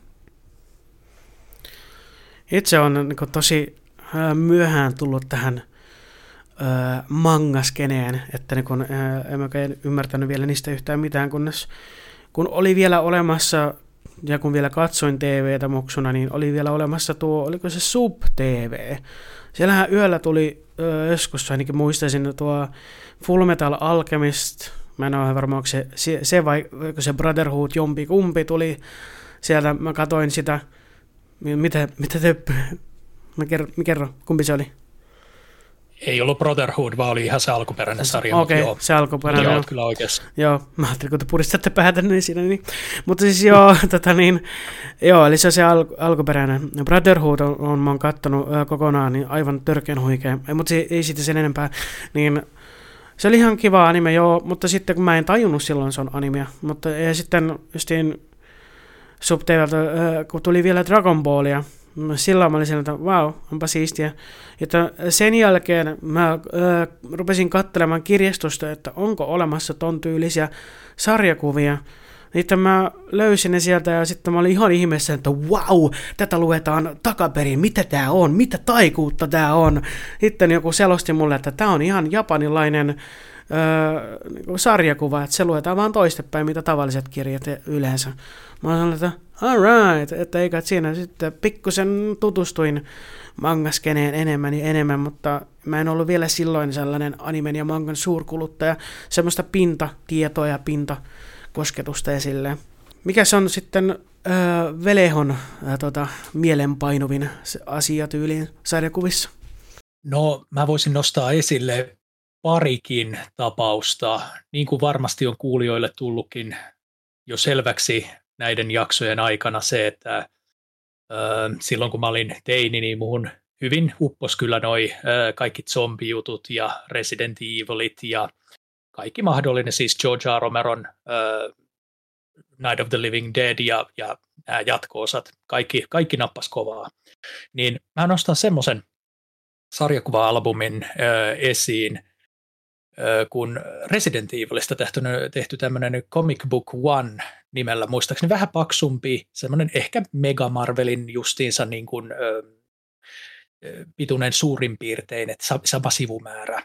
Itse on niin tosi myöhään tullut tähän mangaskeneen, että niin kun, en ymmärtänyt vielä niistä yhtään mitään, kunnes kun oli vielä olemassa, ja kun vielä katsoin TVtä muksuna, niin oli vielä olemassa tuo, oliko se Sub TV. Siellähän yöllä tuli joskus, ainakin muistaisin, tuo Full Metal Alchemist, mä en ole varma, onko se, se vai se Brotherhood jompi kumpi tuli sieltä, mä katoin sitä, mitä, mitä te, mä kerro, mä kerro, kumpi se oli? Ei ollut Brotherhood, vaan oli ihan se alkuperäinen sarja. Okei, okay, se alkuperäinen. Joo, kyllä oikeassa. Joo, mä ajattelin, kun te puristatte päätä, niin siinä niin. Mutta siis joo, tota niin, joo, eli se on se al- alkuperäinen. Brotherhood on, on mä oon kattonut äh, kokonaan, niin aivan törkeän huikea. Mutta ei, ei siitä sen enempää. Niin se oli ihan kiva anime, joo, mutta sitten kun mä en tajunnut silloin se on animea. Mutta ja sitten justiin subteilta, äh, kun tuli vielä Dragon Ballia, silloin mä olin että vau, wow, onpa siistiä. Että sen jälkeen mä äh, rupesin katselemaan kirjastosta, että onko olemassa ton tyylisiä sarjakuvia. Niitä mä löysin ne sieltä ja sitten mä olin ihan ihmeessä, että wow, tätä luetaan takaperin, mitä tää on, mitä taikuutta tää on. Sitten joku selosti mulle, että tää on ihan japanilainen öö, niin sarjakuva, että se luetaan vaan toistepäin, mitä tavalliset kirjat yleensä. Mä sanoin, että alright, että eikä siinä sitten pikkusen tutustuin mangaskeneen enemmän ja enemmän, mutta mä en ollut vielä silloin sellainen animen ja mangan suurkuluttaja, semmoista pintatietoa ja pintakosketusta esille. Mikä se on sitten öö, Velehon öö, tota, mielenpainuvin asia tyyliin sarjakuvissa? No, mä voisin nostaa esille parikin tapausta, niin kuin varmasti on kuulijoille tullutkin jo selväksi näiden jaksojen aikana se, että silloin kun mä olin teini, niin muhun hyvin uppos kyllä noi kaikki zombijutut ja Resident Evilit ja kaikki mahdollinen, siis George R. Romeron ö, Night of the Living Dead ja, ja nämä jatko-osat, kaikki, kaikki nappas kovaa. Niin mä nostan semmoisen sarjakuva-albumin ö, esiin, kun Resident Evilista tehty, tehty tämmöinen Comic Book One nimellä, muistaakseni vähän paksumpi, semmoinen ehkä Mega Marvelin justiinsa niin kuin, ö, pituinen suurin piirtein, että sama sivumäärä.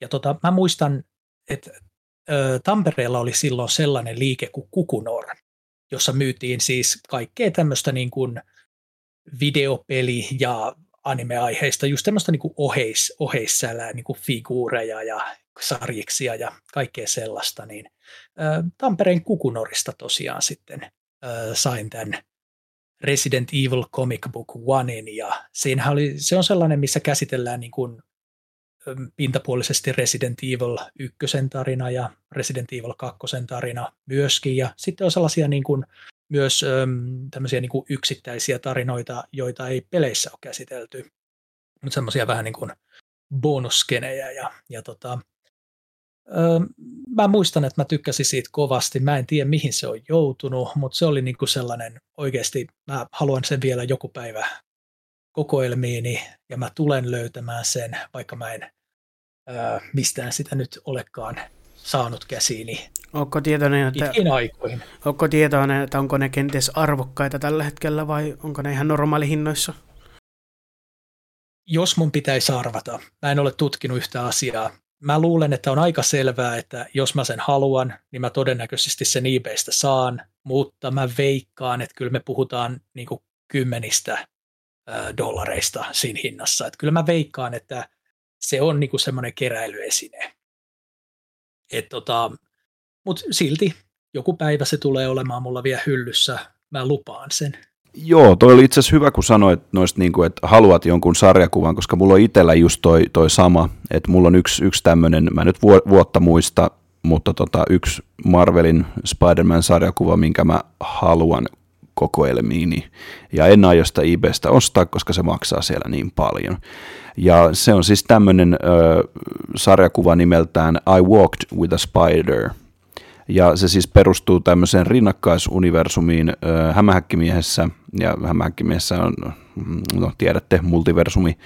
Ja tota, mä muistan, että Tampereella oli silloin sellainen liike kuin Kukunor, jossa myytiin siis kaikkea tämmöistä niin kuin videopeli- ja anime-aiheista, just tämmöistä niin oheis, oheissälää, niin kuin figuureja ja sarjiksia ja kaikkea sellaista, niin Tampereen Kukunorista tosiaan sitten sain tämän Resident Evil Comic Book Onein, ja oli, se on sellainen, missä käsitellään niin kuin pintapuolisesti Resident Evil 1 tarina ja Resident Evil 2 tarina myöskin, ja sitten on sellaisia niin kuin, myös tämmöisiä niin kuin yksittäisiä tarinoita, joita ei peleissä ole käsitelty, mutta semmoisia vähän niin kuin bonuskenejä, ja, ja tota, mä muistan, että mä tykkäsin siitä kovasti. Mä en tiedä, mihin se on joutunut, mutta se oli niinku sellainen oikeasti, mä haluan sen vielä joku päivä kokoelmiini ja mä tulen löytämään sen, vaikka mä en ää, mistään sitä nyt olekaan saanut käsiini. Onko tietoinen, että, aikoihin. onko tietoinen, että onko ne kenties arvokkaita tällä hetkellä vai onko ne ihan normaalihinnoissa? Jos mun pitäisi arvata, mä en ole tutkinut yhtä asiaa, mä luulen, että on aika selvää, että jos mä sen haluan, niin mä todennäköisesti sen eBaystä saan, mutta mä veikkaan, että kyllä me puhutaan niin kymmenistä dollareista siinä hinnassa. Että kyllä mä veikkaan, että se on niin kuin semmoinen keräilyesine. tota, Mutta silti joku päivä se tulee olemaan mulla vielä hyllyssä. Mä lupaan sen. Joo, toi oli itse asiassa hyvä, kun sanoit noista, niin kuin, että haluat jonkun sarjakuvan, koska mulla on itsellä just toi, toi sama, että mulla on yksi, yksi tämmöinen, mä nyt vuotta muista, mutta tota, yksi Marvelin Spider-Man-sarjakuva, minkä mä haluan kokoelmiini. Ja en aio sitä eBaystä ostaa, koska se maksaa siellä niin paljon. Ja se on siis tämmöinen ö, sarjakuva nimeltään I Walked with a Spider – ja se siis perustuu tämmöiseen rinnakkaisuniversumiin äh, hämähäkkimiehessä, ja hämähäkkimiehessä on, no tiedätte, multiversumi.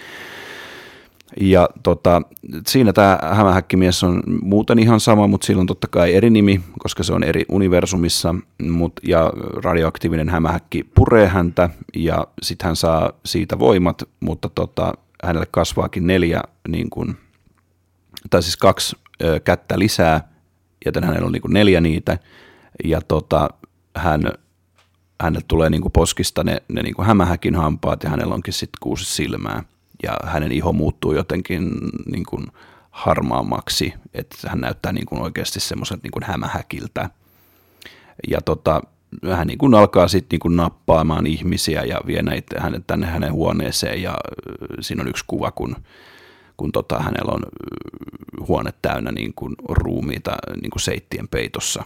Ja tota, siinä tämä hämähäkkimies on muuten ihan sama, mutta sillä on totta kai eri nimi, koska se on eri universumissa. Mut, ja radioaktiivinen hämähäkki puree häntä ja sitten hän saa siitä voimat, mutta tota, hänelle kasvaakin neljä, niin kun, tai siis kaksi ö, kättä lisää, joten hänellä on niin neljä niitä. Ja tota, hän, hänelle tulee niin poskista ne, ne niin hämähäkin hampaat ja hänellä onkin sitten kuusi silmää ja hänen iho muuttuu jotenkin niin kuin harmaammaksi, että hän näyttää niin kuin oikeasti semmoiset niin kuin hämähäkiltä. Ja tota, hän niin kuin alkaa sitten niin kuin nappaamaan ihmisiä ja vie näitä hänet tänne hänen huoneeseen ja siinä on yksi kuva, kun, kun tota, hänellä on huone täynnä niin kuin ruumiita niin kuin seittien peitossa.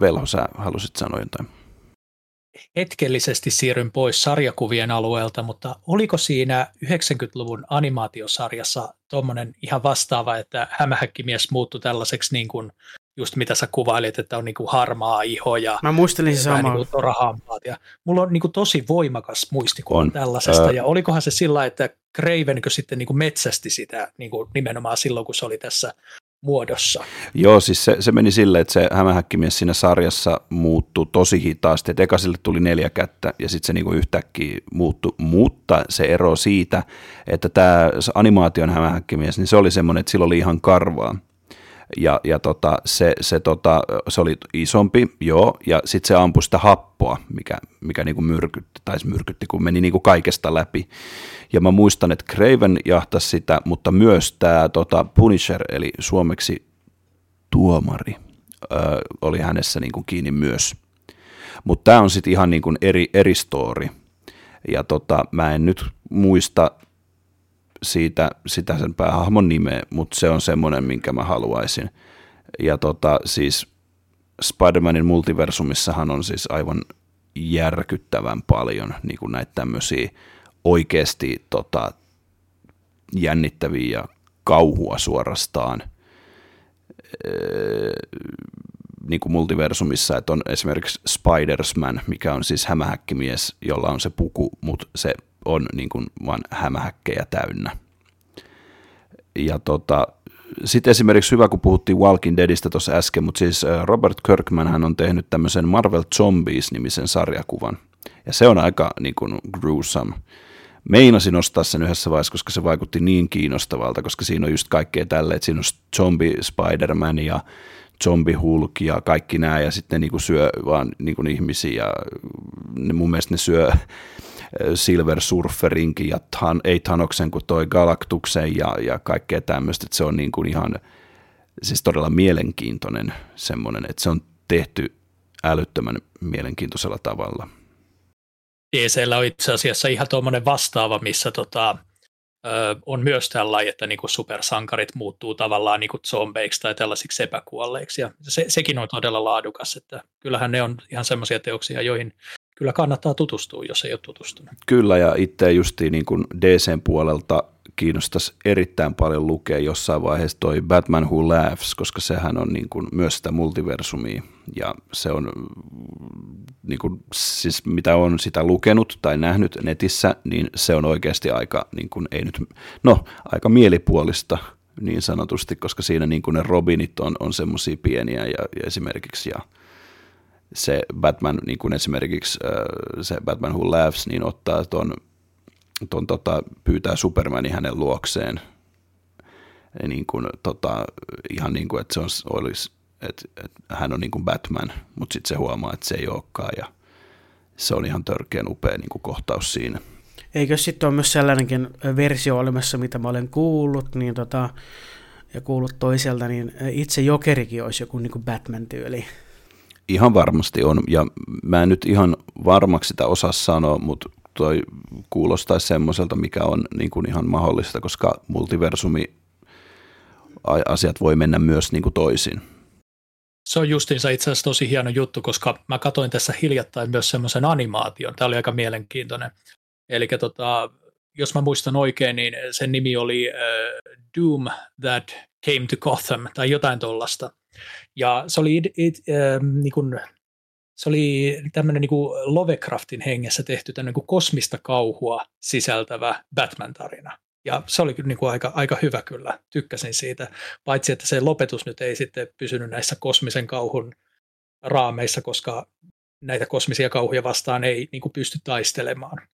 Velho, sä halusit sanoa jotain? Hetkellisesti siirryn pois sarjakuvien alueelta, mutta oliko siinä 90-luvun animaatiosarjassa tuommoinen ihan vastaava, että hämähäkkimies muuttui tällaiseksi niin kuin just mitä sä kuvailit, että on niin kuin harmaa iho ja Mä muistelin se samaa. Niin torahampaat. Ja mulla on niin kuin tosi voimakas muistikuva on. tällaisesta. Ja olikohan se sillä, että Cravenkö sitten niin kuin metsästi sitä niin kuin nimenomaan silloin, kun se oli tässä muodossa. Joo, siis se, se meni silleen, että se hämähäkkimies siinä sarjassa muuttui tosi hitaasti, että eka sille tuli neljä kättä ja sitten se niinku yhtäkkiä muuttui, mutta se ero siitä, että tämä animaation hämähäkkimies, niin se oli semmoinen, että sillä oli ihan karvaa ja, ja tota, se, se, tota, se oli isompi, joo, ja sitten se ampui sitä happoa, mikä, mikä niinku myrkytti, tai myrkytti, kun meni niinku kaikesta läpi. Ja mä muistan, että Craven jahtasi sitä, mutta myös tämä tota Punisher, eli suomeksi tuomari, ö, oli hänessä niinku kiinni myös. Mutta tämä on sitten ihan niinku eri, eri story. Ja tota, mä en nyt muista siitä, sitä sen päähahmon nimeä, mutta se on semmoinen, minkä mä haluaisin. Ja tota, siis Spider-Manin multiversumissahan on siis aivan järkyttävän paljon niin kuin näitä tämmöisiä oikeasti tota, jännittäviä ja kauhua suorastaan öö, niin kuin multiversumissa, että on esimerkiksi Spidersman, mikä on siis hämähäkkimies, jolla on se puku, mutta se on niin kuin vaan hämähäkkejä täynnä. Ja tota, sitten esimerkiksi hyvä, kun puhuttiin Walking Deadistä tuossa äsken, mutta siis Robert Kirkman hän on tehnyt tämmöisen Marvel Zombies-nimisen sarjakuvan. Ja se on aika niin kuin, gruesome. Meinasin ostaa sen yhdessä vaiheessa, koska se vaikutti niin kiinnostavalta, koska siinä on just kaikkea tälle, että siinä on zombie Spider-Man ja zombie Hulk ja kaikki nämä, ja sitten ne niin kuin syö vaan niin kuin ihmisiä, ja ne, mun mielestä ne syö Silver Surferinkin ja tan, ei Tanoksen kuin toi Galaktuksen ja, ja kaikkea tämmöistä, että se on niin kuin ihan siis todella mielenkiintoinen semmoinen, että se on tehty älyttömän mielenkiintoisella tavalla. DCllä on itse asiassa ihan tuommoinen vastaava, missä tota, ö, on myös tällainen, että niinku supersankarit muuttuu tavallaan niinku zombeiksi tai tällaisiksi epäkuolleiksi. Ja se, sekin on todella laadukas, että kyllähän ne on ihan semmoisia teoksia, joihin kyllä kannattaa tutustua, jos ei ole tutustunut. Kyllä, ja itse justiin niin kuin DCn puolelta kiinnostaisi erittäin paljon lukea jossain vaiheessa toi Batman Who Laughs, koska sehän on niin kuin myös sitä multiversumia, ja se on, niin kuin, siis mitä on sitä lukenut tai nähnyt netissä, niin se on oikeasti aika, niin kuin, ei nyt, no, aika mielipuolista niin sanotusti, koska siinä niin kuin ne Robinit on, on semmoisia pieniä ja, ja esimerkiksi, ja se Batman, niin kuin esimerkiksi se Batman Who Laughs, niin ottaa ton, ton tota, pyytää Supermanin hänen luokseen, niin kuin, tota, ihan niin kuin, että se on, olisi, että, että hän on niin kuin Batman, mutta sitten se huomaa, että se ei olekaan ja se on ihan törkeän upea niin kuin kohtaus siinä. Eikö sitten ole myös sellainenkin versio olemassa, mitä mä olen kuullut, niin tota, ja kuullut toiselta, niin itse Jokerikin olisi joku niin kuin Batman-tyyli. Ihan varmasti on, ja mä en nyt ihan varmaksi sitä osaa sanoa, mutta toi kuulostaisi semmoiselta, mikä on niin kuin ihan mahdollista, koska multiversumi asiat voi mennä myös niin kuin toisin. Se on justiinsa itse asiassa tosi hieno juttu, koska mä katsoin tässä hiljattain myös semmoisen animaation. Tämä oli aika mielenkiintoinen. Eli tota, jos mä muistan oikein, niin sen nimi oli uh, Doom That Came to Gotham tai jotain tuollaista. Ja se oli, it, it, äh, niin kuin, se oli tämmöinen niin kuin Lovecraftin hengessä tehty tämmöinen niin kosmista kauhua sisältävä Batman-tarina. Ja se oli niin kuin aika, aika hyvä kyllä, tykkäsin siitä. Paitsi, että se lopetus nyt ei sitten pysynyt näissä kosmisen kauhun raameissa, koska näitä kosmisia kauhuja vastaan ei niin kuin pysty taistelemaan.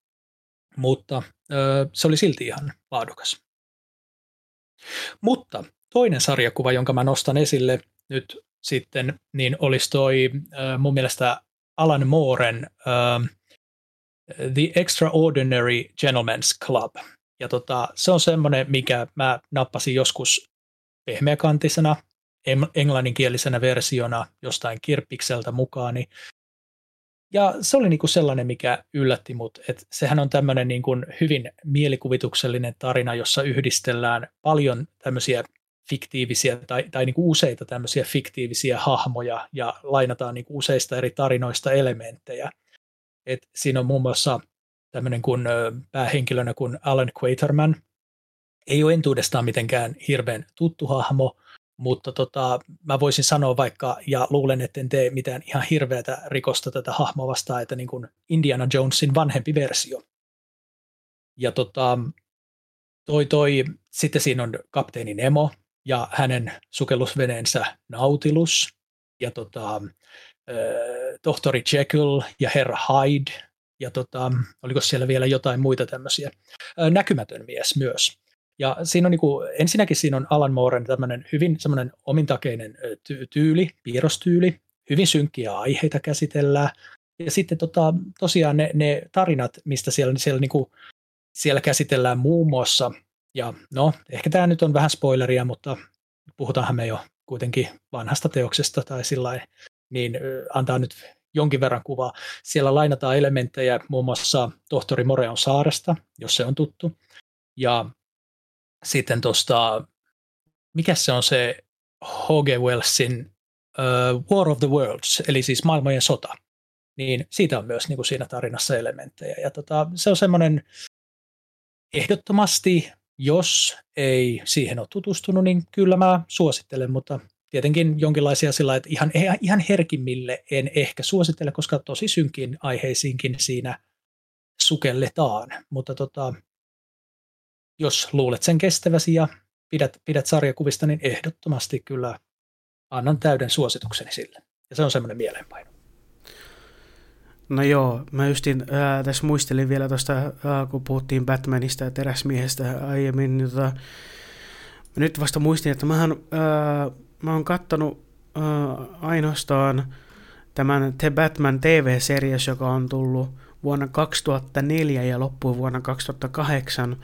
Mutta ö, se oli silti ihan laadukas. Mutta toinen sarjakuva, jonka mä nostan esille nyt sitten, niin olisi toi mun mielestä Alan Mooren The Extraordinary Gentleman's Club. Ja tota, se on semmoinen, mikä mä nappasin joskus pehmeäkantisena, englanninkielisenä versiona jostain kirppikseltä mukaan, niin ja se oli niinku sellainen, mikä yllätti mut, että sehän on tämmöinen niinku hyvin mielikuvituksellinen tarina, jossa yhdistellään paljon tämmöisiä fiktiivisiä tai, tai niinku useita tämmöisiä fiktiivisiä hahmoja ja lainataan niinku useista eri tarinoista elementtejä. Et siinä on muun muassa tämmöinen kuin päähenkilönä kuin Alan Quaterman. Ei ole entuudestaan mitenkään hirveän tuttu hahmo, mutta tota, mä voisin sanoa vaikka, ja luulen, että en tee mitään ihan hirveätä rikosta tätä hahmoa vastaan, että niin kuin Indiana Jonesin vanhempi versio. Ja tota, toi, toi, sitten siinä on kapteeni Nemo ja hänen sukellusveneensä Nautilus ja tota, tohtori Jekyll ja herra Hyde ja tota, oliko siellä vielä jotain muita tämmöisiä. Näkymätön mies myös. Ja siinä on niin kuin, ensinnäkin siinä on Alan Mooren tämmöinen hyvin semmoinen omintakeinen tyyli, piirrostyyli, hyvin synkkiä aiheita käsitellään. Ja sitten tota, tosiaan ne, ne tarinat, mistä siellä, siellä, niin kuin, siellä käsitellään muun muassa, ja no, ehkä tämä nyt on vähän spoileria, mutta puhutaanhan me jo kuitenkin vanhasta teoksesta tai sillä niin antaa nyt jonkin verran kuvaa. Siellä lainataan elementtejä muun muassa tohtori Moreon saaresta, jos se on tuttu. Ja sitten tuosta, mikä se on se H.G. Wellsin uh, War of the Worlds, eli siis maailmojen sota, niin siitä on myös niin kuin siinä tarinassa elementtejä. Ja tota, se on semmoinen ehdottomasti, jos ei siihen ole tutustunut, niin kyllä mä suosittelen, mutta tietenkin jonkinlaisia sillä että ihan, ihan herkimmille en ehkä suosittele, koska tosi synkin aiheisiinkin siinä sukelletaan. Mutta tota, jos luulet sen kestäväsi ja pidät, pidät sarjakuvista, niin ehdottomasti kyllä annan täyden suositukseni sille. Ja se on semmoinen mielenpaino. No joo, mä justin ää, tässä muistelin vielä tuosta, kun puhuttiin Batmanista ja teräsmiehestä aiemmin, niin tota, nyt vasta muistin, että mähän, ää, mä oon kattonut ää, ainoastaan tämän The Batman TV-series, joka on tullut vuonna 2004 ja loppui vuonna 2008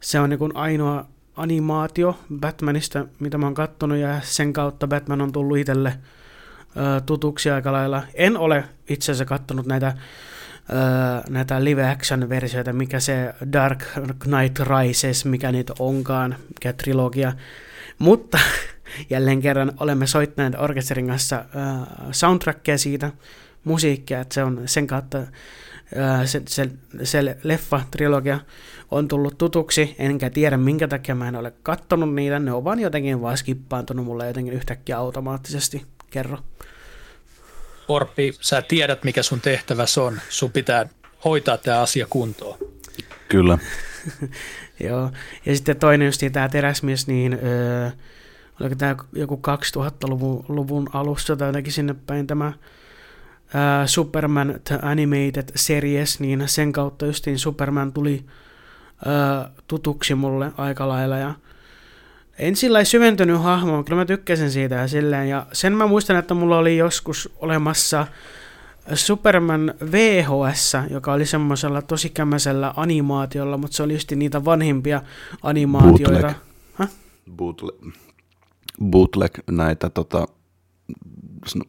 se on niin ainoa animaatio Batmanista, mitä mä oon kattonut, ja sen kautta Batman on tullut itselle tutuksi aika lailla. En ole itse asiassa kattonut näitä, näitä live-action-versioita, mikä se Dark Knight Rises, mikä niitä onkaan, mikä trilogia. Mutta jälleen kerran olemme soittaneet orkesterin kanssa soundtrackia siitä, musiikkia, että se on sen kautta se, se, se leffa-trilogia on tullut tutuksi, enkä tiedä minkä takia mä en ole kattonut niitä, ne on vaan jotenkin vaan skippaantunut mulle jotenkin yhtäkkiä automaattisesti, kerro. Orppi, sä tiedät mikä sun tehtäväs on, sun pitää hoitaa tämä asia kuntoon. Kyllä. Joo, ja sitten toinen just tämä teräsmies, niin öö, oliko tämä joku 2000-luvun luvun alussa tai jotenkin sinne päin tämä uh, Superman The Animated Series, niin sen kautta justiin Superman tuli uh, tutuksi mulle aika lailla ja en sillä syventynyt hahmoon, kyllä mä tykkäsin siitä ja silleen, ja sen mä muistan, että mulla oli joskus olemassa Superman VHS, joka oli semmoisella tosi kämäisellä animaatiolla, mutta se oli just niitä vanhimpia animaatioita. Bootleg. Bootleg. Bootleg näitä tota,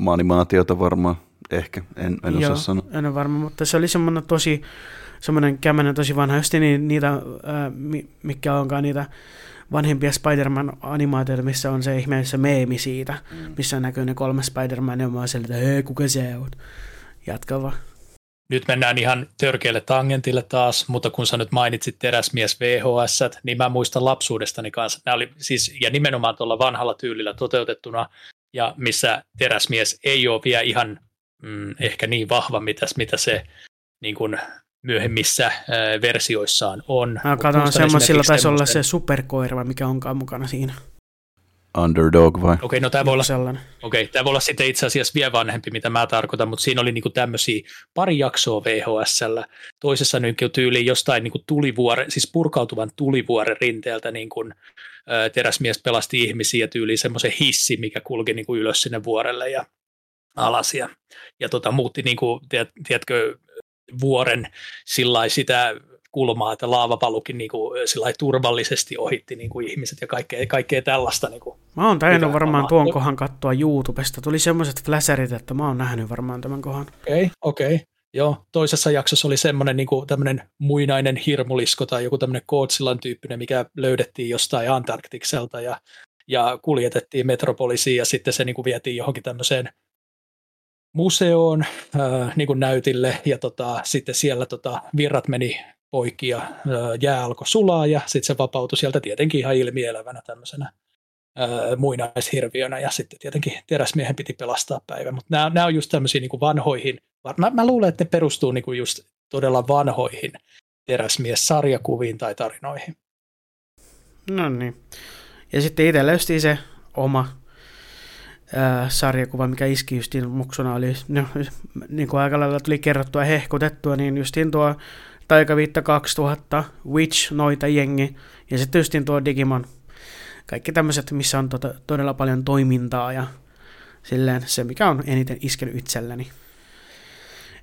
animaatioita varmaan. Ehkä, en, en Joo, osaa sanoa. en ole varma, mutta se oli semmoinen tosi, semmoinen kämmäinen tosi vanha, just niin, niitä, äh, mikä onkaan niitä vanhempia Spider-Man-animaatioita, missä on se ihmeessä meemi siitä, mm. missä näkyy ne kolme Spider-Man, ja mä oon että hei, kuka se on? Jatka vaan. Nyt mennään ihan törkeälle tangentille taas, mutta kun sä nyt mainitsit teräsmies VHS, niin mä muistan lapsuudestani kanssa. Nämä oli siis, ja nimenomaan tuolla vanhalla tyylillä toteutettuna, ja missä teräsmies ei ole vielä ihan mm, ehkä niin vahva, mitä, mitä se niin kuin myöhemmissä äh, versioissaan on. Mä katson semmoisilla taisi olla se superkoira, mikä onkaan mukana siinä. Underdog vai? Okei, okay, no tämä voi, olla, sellainen. okay, tämä voi olla sitten itse asiassa vielä vanhempi, mitä mä tarkoitan, mutta siinä oli niinku tämmöisiä pari jaksoa VHSllä. Toisessa niin tyyliin jostain niinku tulivuore, siis purkautuvan tulivuoren rinteeltä niin kuin, ä, teräsmies pelasti ihmisiä tyyliin semmoisen hissi, mikä kulki niinku ylös sinne vuorelle ja alas ja, ja tota, muutti niinku, tiedät, tiedätkö, vuoren sillä sitä kulmaa, että laavapalukin niin kuin, turvallisesti ohitti niin kuin ihmiset ja kaikkea, kaikkea tällaista. Niin kuin, mä oon tajunnut varmaan omaa. tuon kohan katsoa YouTubesta. Tuli semmoiset flasherit, että mä oon nähnyt varmaan tämän kohan. Okei, okay, okei. Okay. Joo, toisessa jaksossa oli semmoinen niin kuin, tämmöinen muinainen hirmulisko tai joku tämmöinen Kootsilan tyyppinen, mikä löydettiin jostain Antarktikselta ja, ja kuljetettiin metropolisiin ja sitten se niin kuin, vietiin johonkin tämmöiseen museoon ää, niin kuin näytille ja tota, sitten siellä tota, virrat meni poikki ja jää alkoi sulaa ja sitten se vapautui sieltä tietenkin ihan ilmielävänä tämmöisenä muinaishirviönä ja sitten tietenkin teräsmiehen piti pelastaa päivä, mutta nämä, nämä on just tämmöisiä niin vanhoihin, mä, mä luulen, että ne perustuu niin kuin just todella vanhoihin teräsmies-sarjakuviin tai tarinoihin. No niin. Ja sitten itse löysti se oma ää, sarjakuva, mikä iski justiin muksuna oli, no, niin kuin aika lailla tuli kerrottua ja hehkutettua, niin justiin tuo Taikaviitta 2000, Witch, noita jengi, ja sitten justiin tuo Digimon. Kaikki tämmöiset, missä on tota, todella paljon toimintaa ja silleen se, mikä on eniten iskenyt itselleni.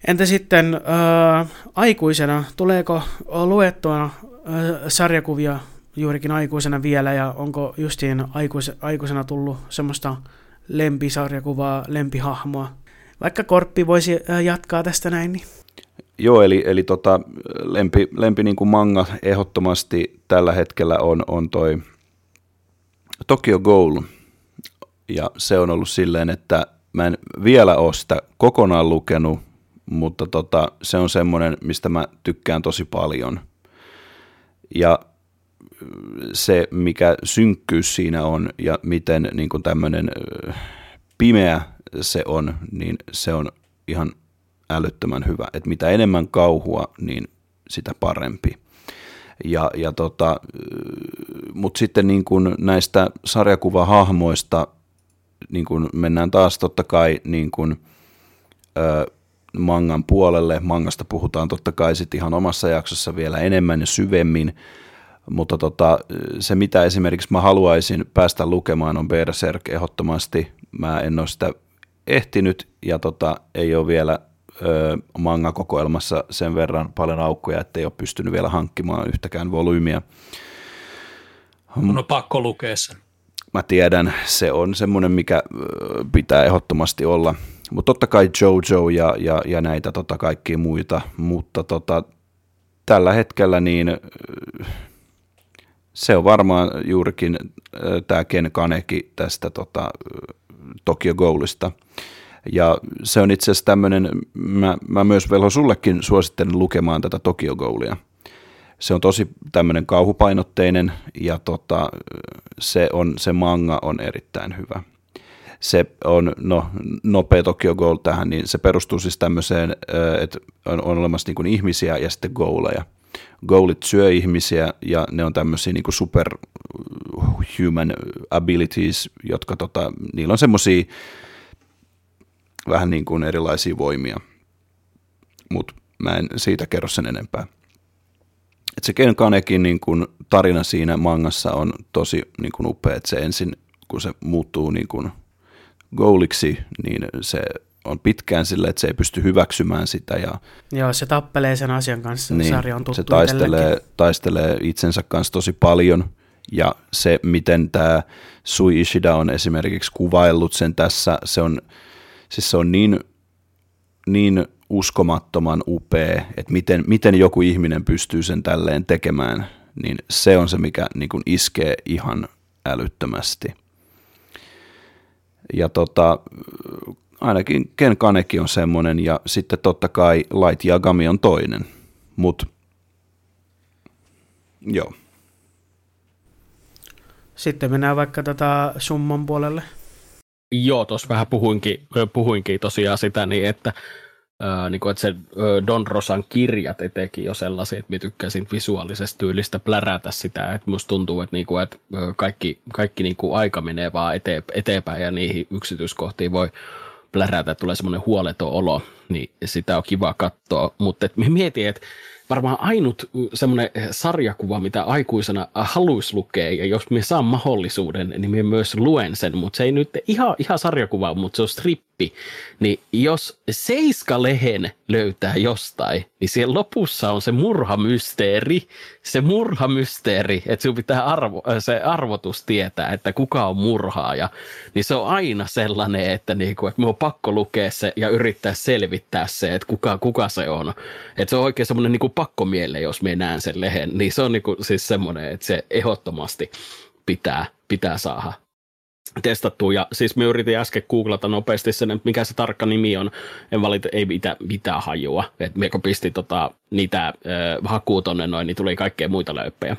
Entä sitten äh, aikuisena, tuleeko luettua äh, sarjakuvia juurikin aikuisena vielä, ja onko justiin aikuis, aikuisena tullut semmoista lempisarjakuvaa, lempihahmoa? Vaikka Korppi voisi äh, jatkaa tästä näin, niin Joo, eli, eli tota, lempi, lempi niin kuin manga ehdottomasti tällä hetkellä on, on toi Tokyo Ghoul. Ja se on ollut silleen, että mä en vielä ole sitä kokonaan lukenut, mutta tota, se on semmoinen, mistä mä tykkään tosi paljon. Ja se, mikä synkkyys siinä on ja miten niin kuin tämmöinen pimeä se on, niin se on ihan älyttömän hyvä. Että mitä enemmän kauhua, niin sitä parempi. Ja, ja tota, Mutta sitten niin kun näistä sarjakuvahahmoista niin kun mennään taas totta kai niin kun, ö, mangan puolelle. Mangasta puhutaan totta kai sitten ihan omassa jaksossa vielä enemmän ja syvemmin, mutta tota, se mitä esimerkiksi mä haluaisin päästä lukemaan on Berserk ehdottomasti. Mä en ole sitä ehtinyt ja tota, ei ole vielä manga-kokoelmassa sen verran paljon aukkoja, että ei ole pystynyt vielä hankkimaan yhtäkään volyymiä. On pakko lukea sen. Mä tiedän, se on semmoinen, mikä pitää ehdottomasti olla. Mutta totta kai Jojo ja, ja, ja näitä tota kaikkia muita, mutta tota, tällä hetkellä niin se on varmaan juurikin tämä Ken Kaneki tästä tota, Tokyo Goalista. Ja se on itse asiassa tämmöinen, mä, mä myös velho sullekin suosittelen lukemaan tätä Tokyo Goalia. Se on tosi tämmöinen kauhupainotteinen ja tota, se, on, se manga on erittäin hyvä. Se on, no, nopea Tokyo Goal tähän, niin se perustuu siis tämmöiseen, että on, on olemassa niin ihmisiä ja sitten goaleja. Goalit syö ihmisiä ja ne on tämmöisiä niin superhuman abilities, jotka tota, niillä on semmoisia vähän niin kuin erilaisia voimia, mutta mä en siitä kerro sen enempää. Et se Ken Kanekin niin kuin tarina siinä mangassa on tosi niin kuin upea, että se ensin kun se muuttuu niin kuin goaliksi, niin se on pitkään sillä, että se ei pysty hyväksymään sitä. Ja, Joo, se tappelee sen asian kanssa, niin, sarja on tuttu Se taistelee, taistelee itsensä kanssa tosi paljon, ja se, miten tämä Sui Ishida on esimerkiksi kuvaillut sen tässä, se on siis se on niin, niin uskomattoman upea, että miten, miten joku ihminen pystyy sen tälleen tekemään, niin se on se, mikä niin kuin iskee ihan älyttömästi. Ja tota, ainakin Ken Kaneki on semmoinen, ja sitten totta kai Light Yagami on toinen, mutta joo. Sitten mennään vaikka tätä summan puolelle. Joo, tuossa vähän puhuinkin, puhuinkin tosiaan sitä, niin että Öö, niin kuin, että se Don Rosan kirjat etenkin jo sellaisia, että mä tykkäsin visuaalisesta tyylistä plärätä sitä, että musta tuntuu, että, niin kuin, että kaikki, kaikki niin kuin aika menee vaan eteenpäin ja niihin yksityiskohtiin voi plärätä, tulee semmoinen huoleton olo, niin sitä on kiva katsoa, mutta mietin, että varmaan ainut semmoinen sarjakuva, mitä aikuisena haluaisi lukea, ja jos me saan mahdollisuuden, niin me myös luen sen, mutta se ei nyt ihan, ihan sarjakuva, mutta se on strippi, niin jos Seiska-lehen löytää jostain, niin siellä lopussa on se murhamysteeri, se murhamysteeri, että sinun pitää arvo, se arvotus tietää, että kuka on murhaaja, niin se on aina sellainen, että, niinku, että me on pakko lukea se ja yrittää selvittää se, että kuka, kuka se on. Että se on oikein semmoinen niinku pakkomielle, jos me näen sen lehen, niin se on niinku siis semmoinen, että se ehdottomasti pitää, pitää saada testattu. Ja siis me yritin äsken googlata nopeasti sen, että mikä se tarkka nimi on. En valita, ei mitään, mitään hajua. Että me kun pistin tota, niitä äh, hakuu tonne noin, niin tuli kaikkea muita löyppejä.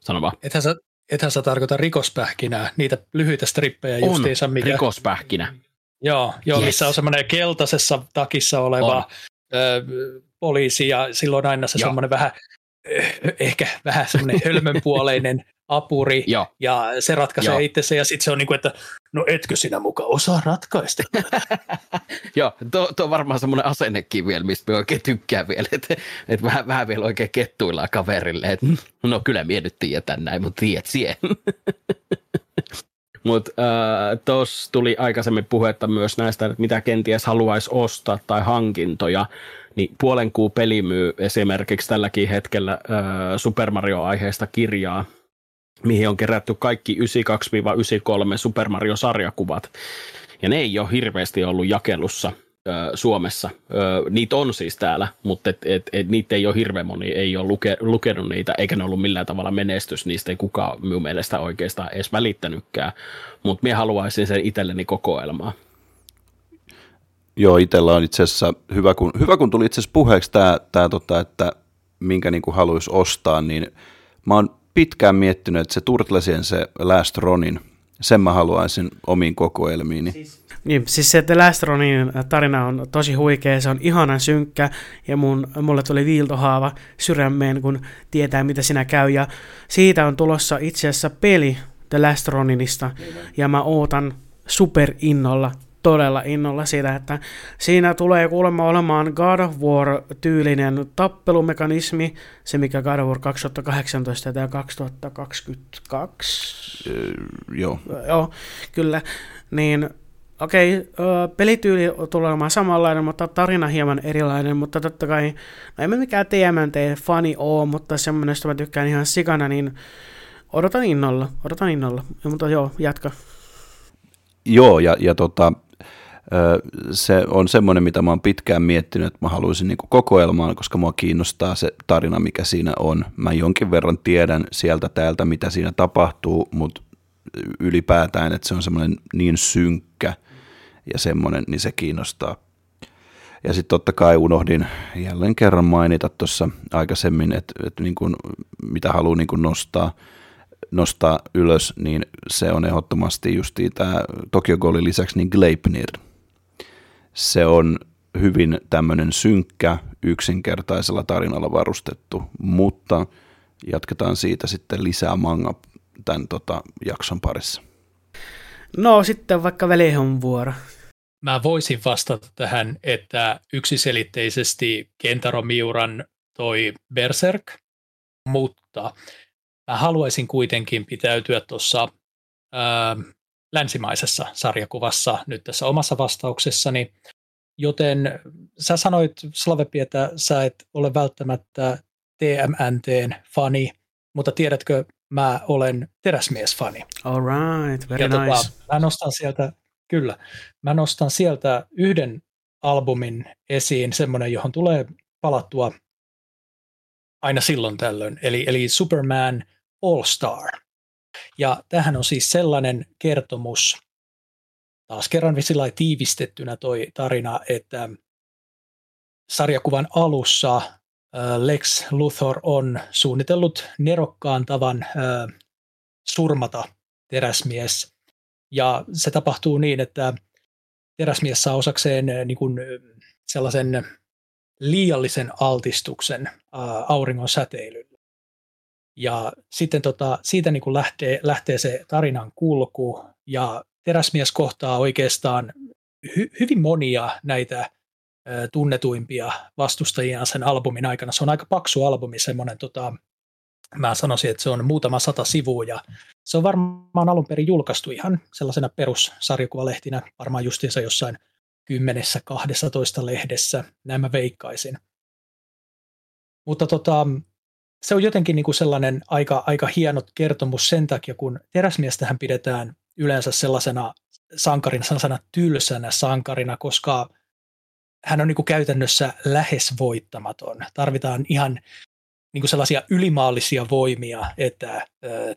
Sano vaan. Ethän sä, ethän sä tarkoita rikospähkinää, niitä lyhyitä strippejä on, justiinsa. Mikä... rikospähkinä. Joo, joo yes. missä on semmoinen keltaisessa takissa oleva on. Ö, poliisi ja silloin aina se semmoinen vähän ehkä vähän semmoinen hölmönpuoleinen apuri, Joo. ja se ratkaisee Joo. itsensä, ja sitten se on niin kuin, että no etkö sinä mukaan osaa ratkaista? Joo, tuo, tuo on varmaan semmoinen asennekin vielä, mistä me oikein tykkää vielä, että, että vähän, vähän vielä oikein kettuillaan kaverille, että no kyllä mie nyt näin, mutta tiedät siihen. Mutta äh, tuossa tuli aikaisemmin puhetta myös näistä, että mitä kenties haluaisi ostaa tai hankintoja, niin puolen kuu peli myy esimerkiksi tälläkin hetkellä äh, Super Mario-aiheesta kirjaa, mihin on kerätty kaikki 92-93 Super Mario-sarjakuvat. Ja ne ei ole hirveästi ollut jakelussa Suomessa. Niitä on siis täällä, mutta et, et, et, niitä ei ole hirveän moni, ei ole luke, lukenut niitä, eikä ne ollut millään tavalla menestys. Niistä ei kukaan minun mielestä oikeastaan edes välittänytkään. Mutta minä haluaisin sen itselleni kokoelmaa. Joo, itsellä on itse asiassa, hyvä kun, hyvä kun tuli itse asiassa puheeksi tämä, tämä tota, että minkä niin kuin haluaisi ostaa, niin mä oon pitkään miettinyt, että se Turtlesien se Last Ronin, sen mä haluaisin omiin kokoelmiini. Siis, niin, siis se, että Last Ronin tarina on tosi huikea, se on ihanan synkkä ja mun, mulle tuli viiltohaava sydämeen, kun tietää mitä sinä käy ja siitä on tulossa itse asiassa peli The Last Roninista ja mä ootan super innolla todella innolla siitä, että siinä tulee kuulemma olemaan God of War-tyylinen tappelumekanismi, se mikä God of War 2018 tai 2022. Öö, joo. Joo, kyllä. Niin okei, okay, pelityyli tulee olemaan samanlainen, mutta tarina hieman erilainen, mutta totta kai, no en mä mikään TMNT-fani oo, mutta semmoinen, josta mä tykkään ihan sikana, niin odotan innolla, odotan innolla, mutta joo, jatka. Joo, ja, ja tota, se on semmoinen, mitä mä oon pitkään miettinyt, että mä haluaisin niin kokoelmaan, koska mua kiinnostaa se tarina, mikä siinä on. Mä jonkin verran tiedän sieltä täältä, mitä siinä tapahtuu, mutta ylipäätään, että se on semmoinen niin synkkä ja semmoinen, niin se kiinnostaa. Ja sitten totta kai unohdin jälleen kerran mainita tuossa aikaisemmin, että, että niin kuin, mitä haluan niin kuin nostaa, nostaa ylös, niin se on ehdottomasti justiin tämä Tokyo Goalin lisäksi niin Gleipnir – se on hyvin tämmöinen synkkä, yksinkertaisella tarinalla varustettu, mutta jatketaan siitä sitten lisää manga tämän tota, jakson parissa. No sitten vaikka välihon vuoro. Mä voisin vastata tähän, että yksiselitteisesti Kentaro Miuran toi Berserk, mutta mä haluaisin kuitenkin pitäytyä tuossa länsimaisessa sarjakuvassa nyt tässä omassa vastauksessani. Joten sä sanoit, Slavepi, että sä et ole välttämättä TMNTn fani, mutta tiedätkö, mä olen teräsmies-fani. All right, very ja nice. Tota, mä nostan sieltä, kyllä, mä nostan sieltä yhden albumin esiin, semmoinen, johon tulee palattua aina silloin tällöin, eli, eli Superman All Star. Ja tähän on siis sellainen kertomus, taas kerran visillä tiivistettynä toi tarina, että sarjakuvan alussa Lex Luthor on suunnitellut nerokkaan tavan surmata teräsmies. Ja se tapahtuu niin, että teräsmies saa osakseen niin kuin sellaisen liiallisen altistuksen auringon säteilylle. Ja sitten tota, siitä niin kuin lähtee, lähtee se tarinan kulku, ja teräsmies kohtaa oikeastaan hy, hyvin monia näitä tunnetuimpia vastustajia sen albumin aikana. Se on aika paksu albumi, semmoinen, tota, mä sanoisin, että se on muutama sata sivua, ja se on varmaan alun perin julkaistu ihan sellaisena perussarjakuvalehtinä, varmaan justiinsa jossain kymmenessä, 12 lehdessä, näin mä veikkaisin. Mutta tota, se on jotenkin niin kuin sellainen aika, aika hieno kertomus sen takia, kun teräsmiestähän pidetään yleensä sellaisena sankarina, sellaisena tylsänä sankarina, koska hän on niin kuin käytännössä lähes voittamaton. Tarvitaan ihan niin kuin sellaisia ylimaallisia voimia, että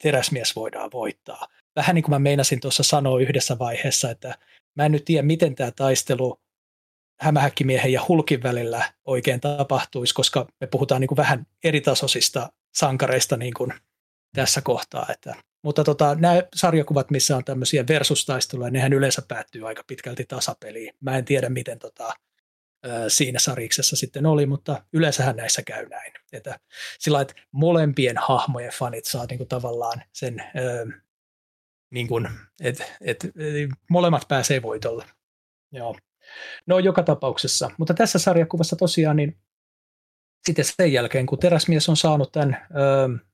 teräsmies voidaan voittaa. Vähän niin kuin mä meinasin tuossa sanoa yhdessä vaiheessa, että mä en nyt tiedä, miten tämä taistelu hämähäkkimiehen ja hulkin välillä oikein tapahtuisi, koska me puhutaan niin kuin vähän eritasoisista sankareista niin kuin tässä kohtaa. Että, mutta tota, nämä sarjakuvat, missä on tämmöisiä versustaisteluja, nehän yleensä päättyy aika pitkälti tasapeliin. Mä en tiedä, miten tota, siinä sariksessa sitten oli, mutta yleensähän näissä käy näin. Että sillä että molempien hahmojen fanit saa niin kuin tavallaan sen, niin kuin, että et, molemmat pääsee voitolle. Joo. No joka tapauksessa, mutta tässä sarjakuvassa tosiaan niin sitten sen jälkeen, kun teräsmies on saanut tämän ö,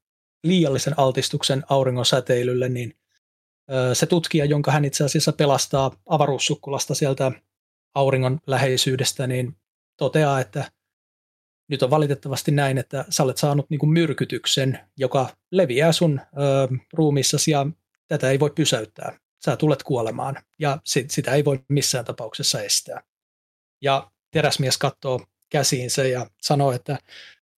liiallisen altistuksen auringon säteilylle, niin ö, se tutkija, jonka hän itse asiassa pelastaa avaruussukkulasta sieltä auringon läheisyydestä, niin toteaa, että nyt on valitettavasti näin, että sä olet saanut niin kuin myrkytyksen, joka leviää sun ö, ruumissasi ja tätä ei voi pysäyttää. Sä tulet kuolemaan ja sit, sitä ei voi missään tapauksessa estää. Ja teräsmies katsoo käsiinsä ja sanoo, että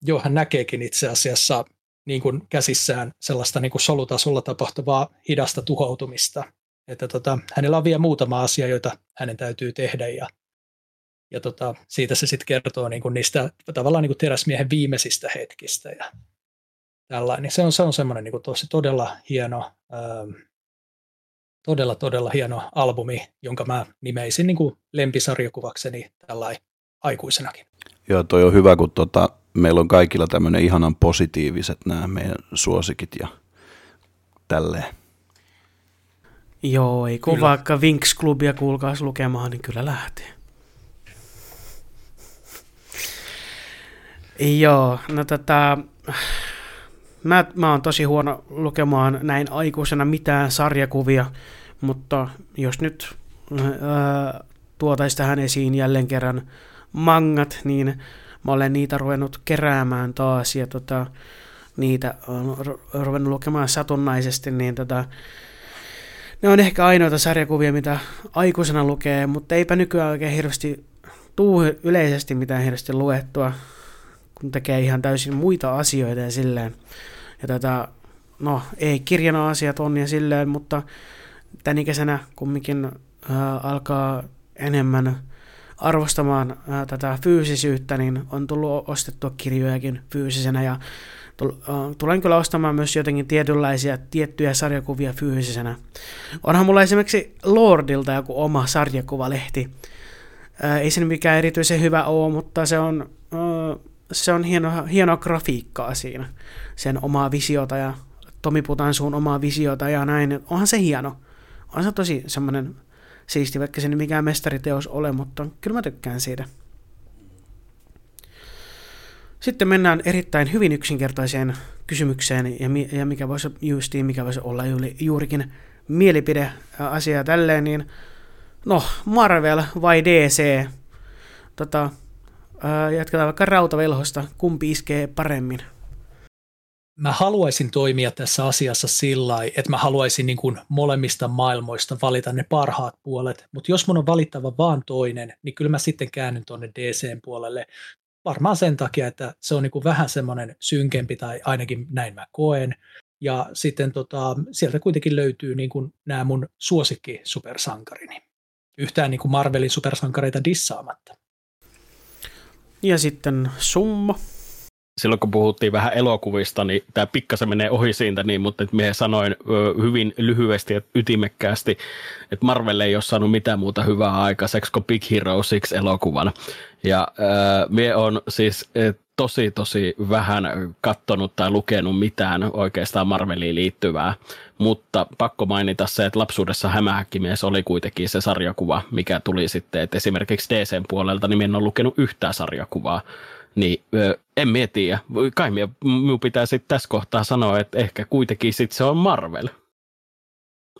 joo, hän näkeekin itse asiassa niin kuin käsissään sellaista niin kuin solutasolla tapahtuvaa hidasta tuhoutumista. Että tota, hänellä on vielä muutama asia, joita hänen täytyy tehdä ja, ja tota, siitä se sitten kertoo niin kuin niistä tavallaan niin kuin teräsmiehen viimeisistä hetkistä ja tällainen. Se on, se on semmoinen niin kuin tosi todella hieno, ähm, todella todella hieno albumi, jonka mä nimeisin niin kuin lempisarjakuvakseni tällainen aikuisenakin. Joo, toi on hyvä, kun tota, meillä on kaikilla tämmöinen ihanan positiiviset nämä meidän suosikit ja tälleen. Joo, ei kun kyllä. vaikka Winx-klubia kuulkaas lukemaan, niin kyllä lähtee. Joo, no tätä... Mä, mä oon tosi huono lukemaan näin aikuisena mitään sarjakuvia, mutta jos nyt ää, tuotaisi tähän esiin jälleen kerran mangat, niin mä olen niitä ruvennut keräämään taas ja tota, niitä on ruvennut lukemaan satunnaisesti, niin tota, ne on ehkä ainoita sarjakuvia, mitä aikuisena lukee, mutta eipä nykyään oikein hirveästi tuu yleisesti mitään hirveästi luettua, kun tekee ihan täysin muita asioita ja silleen. Ja tätä, no ei kirjana asiat on ja silleen, mutta tämän ikäisenä kumminkin äh, alkaa enemmän arvostamaan äh, tätä fyysisyyttä, niin on tullut ostettua kirjojakin fyysisenä ja tulen kyllä ostamaan myös jotenkin tietynlaisia tiettyjä sarjakuvia fyysisenä. Onhan mulla esimerkiksi Lordilta joku oma sarjakuvalehti. Ei se mikään erityisen hyvä ole, mutta se on, se on hieno, hieno grafiikkaa siinä. Sen omaa visiota ja Tomi Putansuun omaa visiota ja näin. Onhan se hieno. On se tosi semmoinen siisti, vaikka se ei mikään mestariteos ole, mutta kyllä mä tykkään siitä. Sitten mennään erittäin hyvin yksinkertaiseen kysymykseen, ja, mi- ja mikä voisi justiin, mikä voisi olla juuri, juurikin mielipide asia tälleen, niin no, Marvel vai DC? Tota, jatketaan vaikka rautavelhosta, kumpi iskee paremmin? Mä haluaisin toimia tässä asiassa sillä että mä haluaisin niin kuin molemmista maailmoista valita ne parhaat puolet, mutta jos mun on valittava vaan toinen, niin kyllä mä sitten käännyn tuonne DCn puolelle, varmaan sen takia, että se on niin kuin vähän semmoinen synkempi tai ainakin näin mä koen. Ja sitten tota, sieltä kuitenkin löytyy niin kuin nämä mun suosikki supersankarini. Yhtään niin kuin Marvelin supersankareita dissaamatta. Ja sitten summa. silloin kun puhuttiin vähän elokuvista, niin tämä pikkasen menee ohi siitä, niin, mutta että minä sanoin hyvin lyhyesti ja ytimekkäästi, että Marvel ei ole saanut mitään muuta hyvää aikaiseksi kuin Big Hero 6 elokuvan. Ja äh, minä on siis tosi tosi vähän kattonut tai lukenut mitään oikeastaan Marveliin liittyvää, mutta pakko mainita se, että lapsuudessa Hämähäkkimies oli kuitenkin se sarjakuva, mikä tuli sitten, että esimerkiksi DCn puolelta niin en ole lukenut yhtään sarjakuvaa, niin ö, en mieti, kai minun pitää sitten tässä kohtaa sanoa, että ehkä kuitenkin sitten se on Marvel.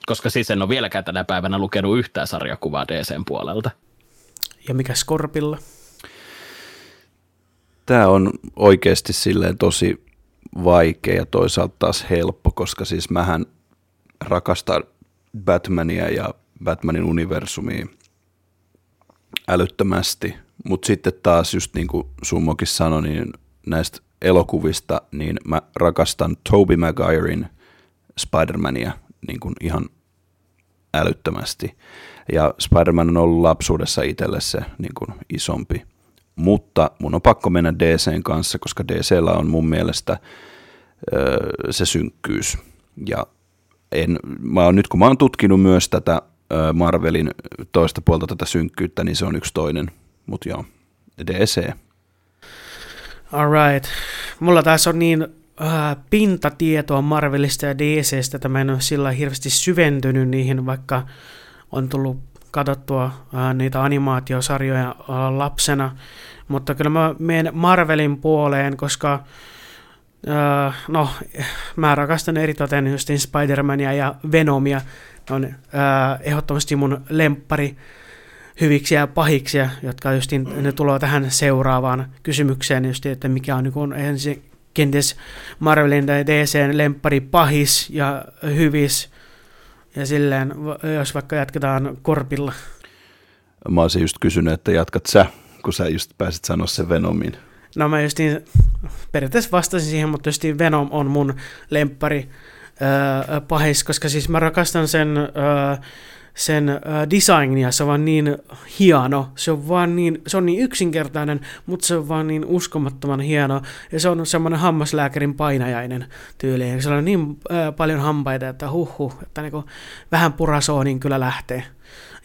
Koska siis en ole vieläkään tänä päivänä lukenut yhtään sarjakuvaa DCn puolelta. Ja mikä Skorpilla? Tämä on oikeasti silleen tosi vaikea ja toisaalta taas helppo, koska siis mähän rakastan Batmania ja Batmanin universumia älyttömästi, mutta sitten taas just niin kuin Summokin sanoi, niin näistä elokuvista, niin mä rakastan Toby Maguirein Spider-Mania niin kuin ihan älyttömästi. Ja Spider-Man on ollut lapsuudessa itselle se niin kuin isompi mutta mun on pakko mennä DCn kanssa, koska DCllä on mun mielestä öö, se synkkyys. Ja en, mä oon, nyt kun mä oon tutkinut myös tätä öö, Marvelin toista puolta tätä synkkyyttä, niin se on yksi toinen. Mutta joo, DC. Alright. Mulla taas on niin äh, pintatietoa Marvelista ja DCstä, että mä en ole sillä hirveästi syventynyt niihin, vaikka on tullut katsottua äh, niitä animaatiosarjoja äh, lapsena, mutta kyllä mä menen Marvelin puoleen, koska äh, no, mä rakastan eritoten justin Spider-Mania ja Venomia, ne on äh, ehdottomasti mun lemppari hyviksi ja pahiksi, jotka justin, ne tulee tähän seuraavaan kysymykseen, justin, että mikä on, niin ensin kenties Marvelin tai DCn lemppari pahis ja hyvis, ja silleen, jos vaikka jatketaan korpilla. Mä olisin just kysynyt, että jatkat sä, kun sä just pääsit sanoa sen Venomin. No mä justiin periaatteessa vastasin siihen, mutta justiin Venom on mun lemppari äh, pahis, koska siis mä rakastan sen äh, sen äh, designia, se on vaan niin hieno, se on vaan niin, se on niin yksinkertainen, mutta se on vaan niin uskomattoman hieno, ja se on semmoinen hammaslääkärin painajainen tyyli, ja se on niin äh, paljon hampaita, että huh, että niinku vähän purasoo, niin kyllä lähtee.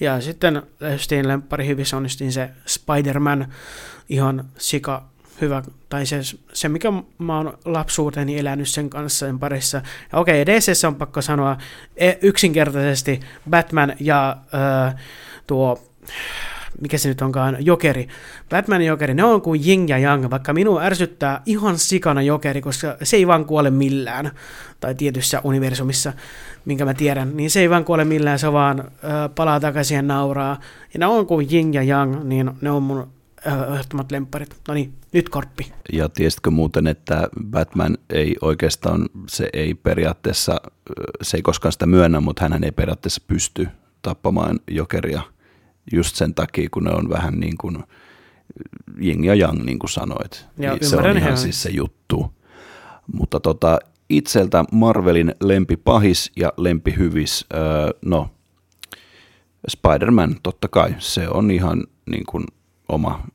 Ja sitten justiin lemppari hyvissä on se Spider-Man, ihan sika hyvä, tai se, se mikä mä oon lapsuuteni elänyt sen kanssa sen parissa. Ja okei, DC on pakko sanoa e, yksinkertaisesti Batman ja äh, tuo mikä se nyt onkaan, Jokeri. Batman ja Jokeri, ne on kuin Jing ja Yang, vaikka minua ärsyttää ihan sikana Jokeri, koska se ei vaan kuole millään, tai tietyssä universumissa, minkä mä tiedän, niin se ei vaan kuole millään, se vaan äh, palaa takaisin ja nauraa. Ja ne on kuin Jing ja Yang, niin ne on mun ehdottomat lemparit. No niin, nyt korppi. Ja tiesitkö muuten, että Batman ei oikeastaan, se ei periaatteessa, se ei koskaan sitä myönnä, mutta hän ei periaatteessa pysty tappamaan jokeria just sen takia, kun ne on vähän niin kuin jing ja yang, niin kuin sanoit. Ja niin se on ihan siis se juttu. Mutta tota, itseltä Marvelin lempipahis ja lempihyvis, öö, no Spider-Man totta kai, se on ihan niin kuin oma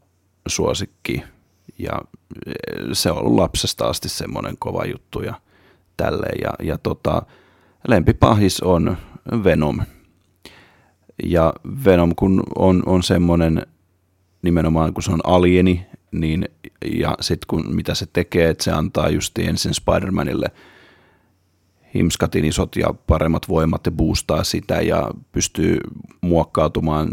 suosikki ja e, se on ollut lapsesta asti semmoinen kova juttu ja tälleen. Ja, ja tota, lempipahis on Venom. Ja Venom kun on, on semmoinen nimenomaan kun se on alieni, niin ja sitten kun mitä se tekee, että se antaa just ensin Spider-Manille himskatin isot ja paremmat voimat ja boostaa sitä ja pystyy muokkautumaan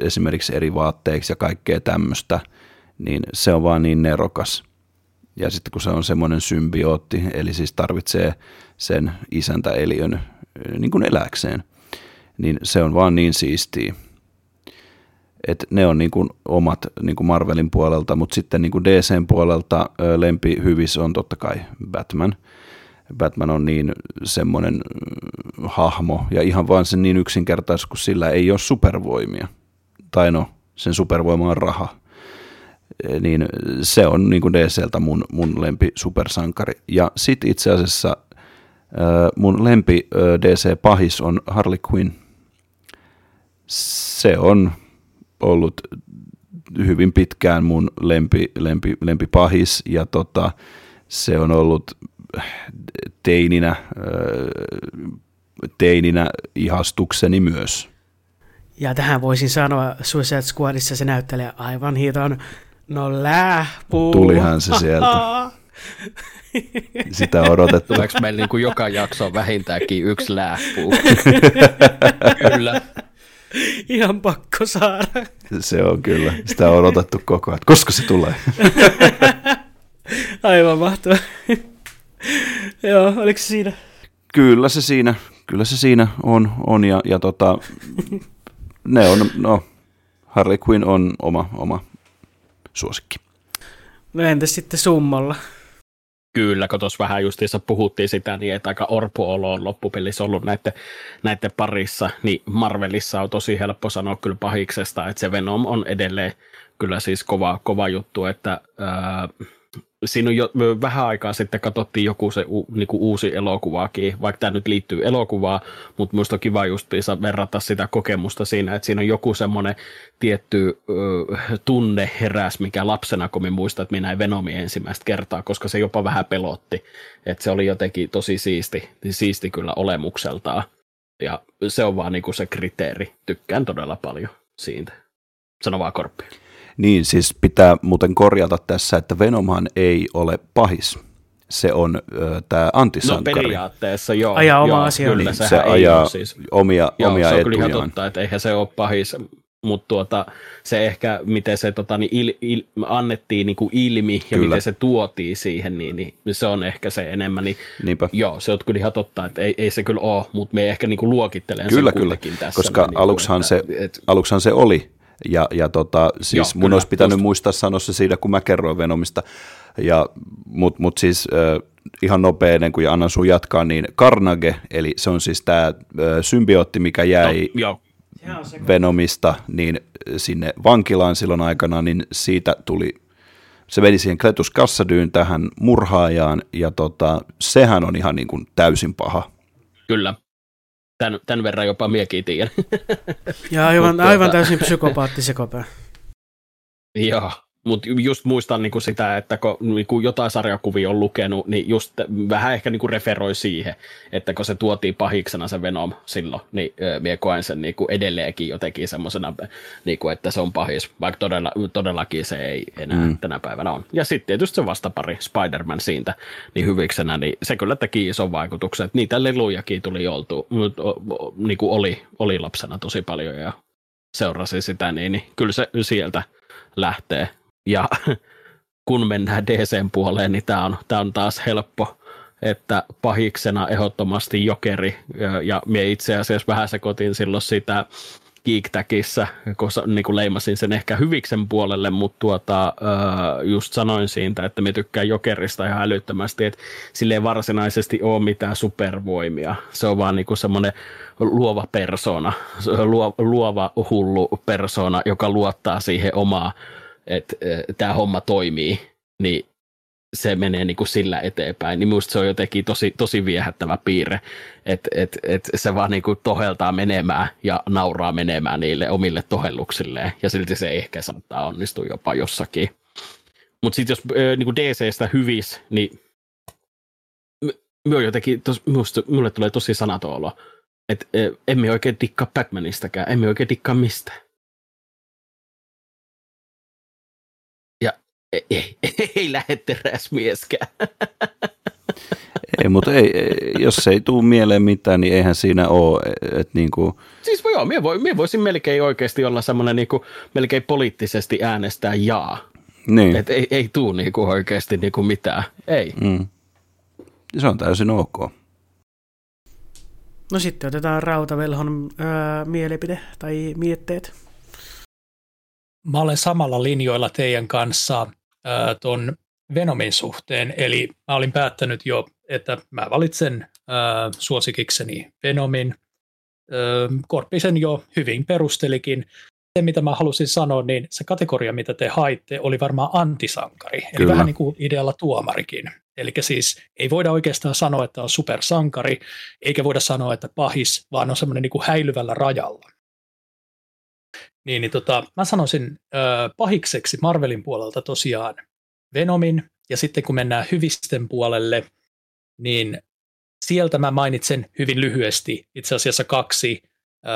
esimerkiksi eri vaatteiksi ja kaikkea tämmöistä – niin se on vaan niin nerokas. Ja sitten kun se on semmoinen symbiootti, eli siis tarvitsee sen isäntäeliön niin kuin eläkseen, niin se on vaan niin siistiä. Et ne on niin kuin omat niin kuin Marvelin puolelta, mutta sitten niin kuin DCn puolelta lempi hyvis on totta kai Batman. Batman on niin semmoinen hahmo ja ihan vaan sen niin yksinkertaisesti, kun sillä ei ole supervoimia. Tai no, sen supervoima on raha niin se on niin kuin DCltä mun, mun lempi supersankari. Ja sit itse asiassa mun lempi DC-pahis on Harley Quinn. Se on ollut hyvin pitkään mun lempi, lempi, lempi pahis ja tota, se on ollut teininä, teininä ihastukseni myös. Ja tähän voisin sanoa, Suicide Squadissa se näyttelee aivan hiton no lähpuu. Tulihan se sieltä. Sitä on odotettu. Tuleeko meillä niin kuin joka jakso vähintäänkin yksi lähpuu? Kyllä. Ihan pakko saada. Se on kyllä. Sitä on odotettu koko ajan. Koska se tulee? Aivan mahtavaa. Joo, oliko se siinä? Kyllä se siinä, kyllä se siinä on, on ja, ja tota, ne on, no, Harley Quinn on oma, oma suosikki. No entäs sitten summalla? Kyllä, kun tuossa vähän justiinsa puhuttiin sitä, niin että aika orpo-olo on loppupelissä ollut näiden, näiden parissa, niin Marvelissa on tosi helppo sanoa kyllä pahiksesta, että se Venom on edelleen kyllä siis kova, kova juttu, että ää, siinä on jo vähän aikaa sitten katsottiin joku se u, niin kuin uusi elokuvaakin, vaikka tämä nyt liittyy elokuvaan, mutta minusta on kiva just verrata sitä kokemusta siinä, että siinä on joku semmoinen tietty ö, tunne heräs, mikä lapsena, kun minä muistan, että minä näin Venomi ensimmäistä kertaa, koska se jopa vähän pelotti, että se oli jotenkin tosi siisti, siisti kyllä olemukseltaan. Ja se on vaan niin kuin se kriteeri. Tykkään todella paljon siitä. Sano vaan Korppi. Niin, siis pitää muuten korjata tässä, että Venomhan ei ole pahis. Se on tämä antisankari. No periaatteessa joo. Ajaa oma asia. Kyllä, niin, se ajaa siis. omia, joo, omia se on etujaan. kyllä ihan totta, että eihän se ole pahis, mutta tuota, se ehkä, miten se tota, niin il, il, annettiin niin kuin ilmi ja kyllä. miten se tuotiin siihen, niin, niin se on ehkä se enemmän. Niin, Niinpä. Joo, se on kyllä ihan totta, että ei, ei se kyllä ole, mutta me ehkä niin kuin luokittelen kyllä, sen kyllä. tässä. Koska niin aluksihan, että, se, et, aluksihan se oli ja, ja tota, siis Joo, mun kyllä, olisi pitänyt tosta. muistaa sanoa se siitä, kun mä kerroin Venomista. Ja, Mutta mut siis äh, ihan nopea ennen kuin annan sun jatkaa, niin Carnage, eli se on siis tämä äh, symbiootti, mikä jäi no, joo, Venomista niin sinne vankilaan silloin aikana, niin siitä tuli, se meni siihen Kletus Kassadyyn tähän murhaajaan, ja tota, sehän on ihan niin kuin täysin paha. kyllä. Tän, tän verran jopa miekin tiedän. Ja aivan, Mut aivan tuota- täysin psykopaatti sekopää. Joo, mutta just muistan niinku sitä, että kun niinku jotain sarjakuvia on lukenut, niin just vähän ehkä niinku referoi siihen, että kun se tuotiin pahiksena se Venom silloin, niin mie koen sen niinku edelleenkin jotenkin semmoisena, niinku, että se on pahis, vaikka todella, todellakin se ei enää Mm. tänä päivänä on. Ja sitten tietysti se vastapari Spider-Man siitä niin hyviksenä, niin se kyllä teki ison vaikutuksen, että niitä lelujakin tuli oltu, niinku oli, oli lapsena tosi paljon ja seurasi sitä, niin, niin kyllä se sieltä lähtee. Ja kun mennään DCn puoleen, niin tämä on, on taas helppo, että pahiksena ehdottomasti jokeri, ja, minä itse asiassa vähän sekoitin silloin sitä Geektäkissä, sa- niin kuin leimasin sen ehkä hyviksen puolelle, mutta tuota, just sanoin siitä, että me tykkään jokerista ihan älyttömästi, että sille ei varsinaisesti ole mitään supervoimia. Se on vaan niin kuin semmoinen luova persona, luova hullu persona, joka luottaa siihen omaa, että tämä homma toimii, niin se menee niin kuin sillä eteenpäin, niin minusta se on jotenkin tosi, tosi viehättävä piirre, että et, et se vaan niin kuin toheltaa menemään ja nauraa menemään niille omille tohelluksilleen, ja silti se ehkä saattaa onnistua jopa jossakin. Mutta sitten jos niin kuin DCstä hyvis, niin myö jotenkin, tos, musta, mulle tulee tosi sanaton olo, että emme oikein dikkaa Batmanistäkään, emme oikein dikkaa mistään. Ei, ei, ei lähde teräsmieskään. Ei, mutta ei, ei, jos ei tule mieleen mitään, niin eihän siinä ole. Et niin kuin, Siis voi joo, mie, voi, mie voisin melkein oikeasti olla semmoinen niinku, melkein poliittisesti äänestää jaa. niin, Että ei, ei tuu niinku oikeasti niinku mitään. Ei. mm. Se on täysin ok. No sitten otetaan Rautavelhon ää, mielipide tai mietteet. Mä olen samalla linjoilla teidän kanssa ton Venomin suhteen, eli mä olin päättänyt jo, että mä valitsen ää, suosikikseni Venomin. Ää, Korppisen jo hyvin perustelikin. Se, mitä mä halusin sanoa, niin se kategoria, mitä te haitte, oli varmaan antisankari, eli Kyllä. vähän niin kuin idealla tuomarikin. Eli siis ei voida oikeastaan sanoa, että on supersankari, eikä voida sanoa, että pahis, vaan on semmoinen niin kuin häilyvällä rajalla. Niin, niin tota, mä sanoisin ö, pahikseksi Marvelin puolelta tosiaan Venomin, ja sitten kun mennään hyvisten puolelle, niin sieltä mä mainitsen hyvin lyhyesti itse asiassa kaksi. Ö,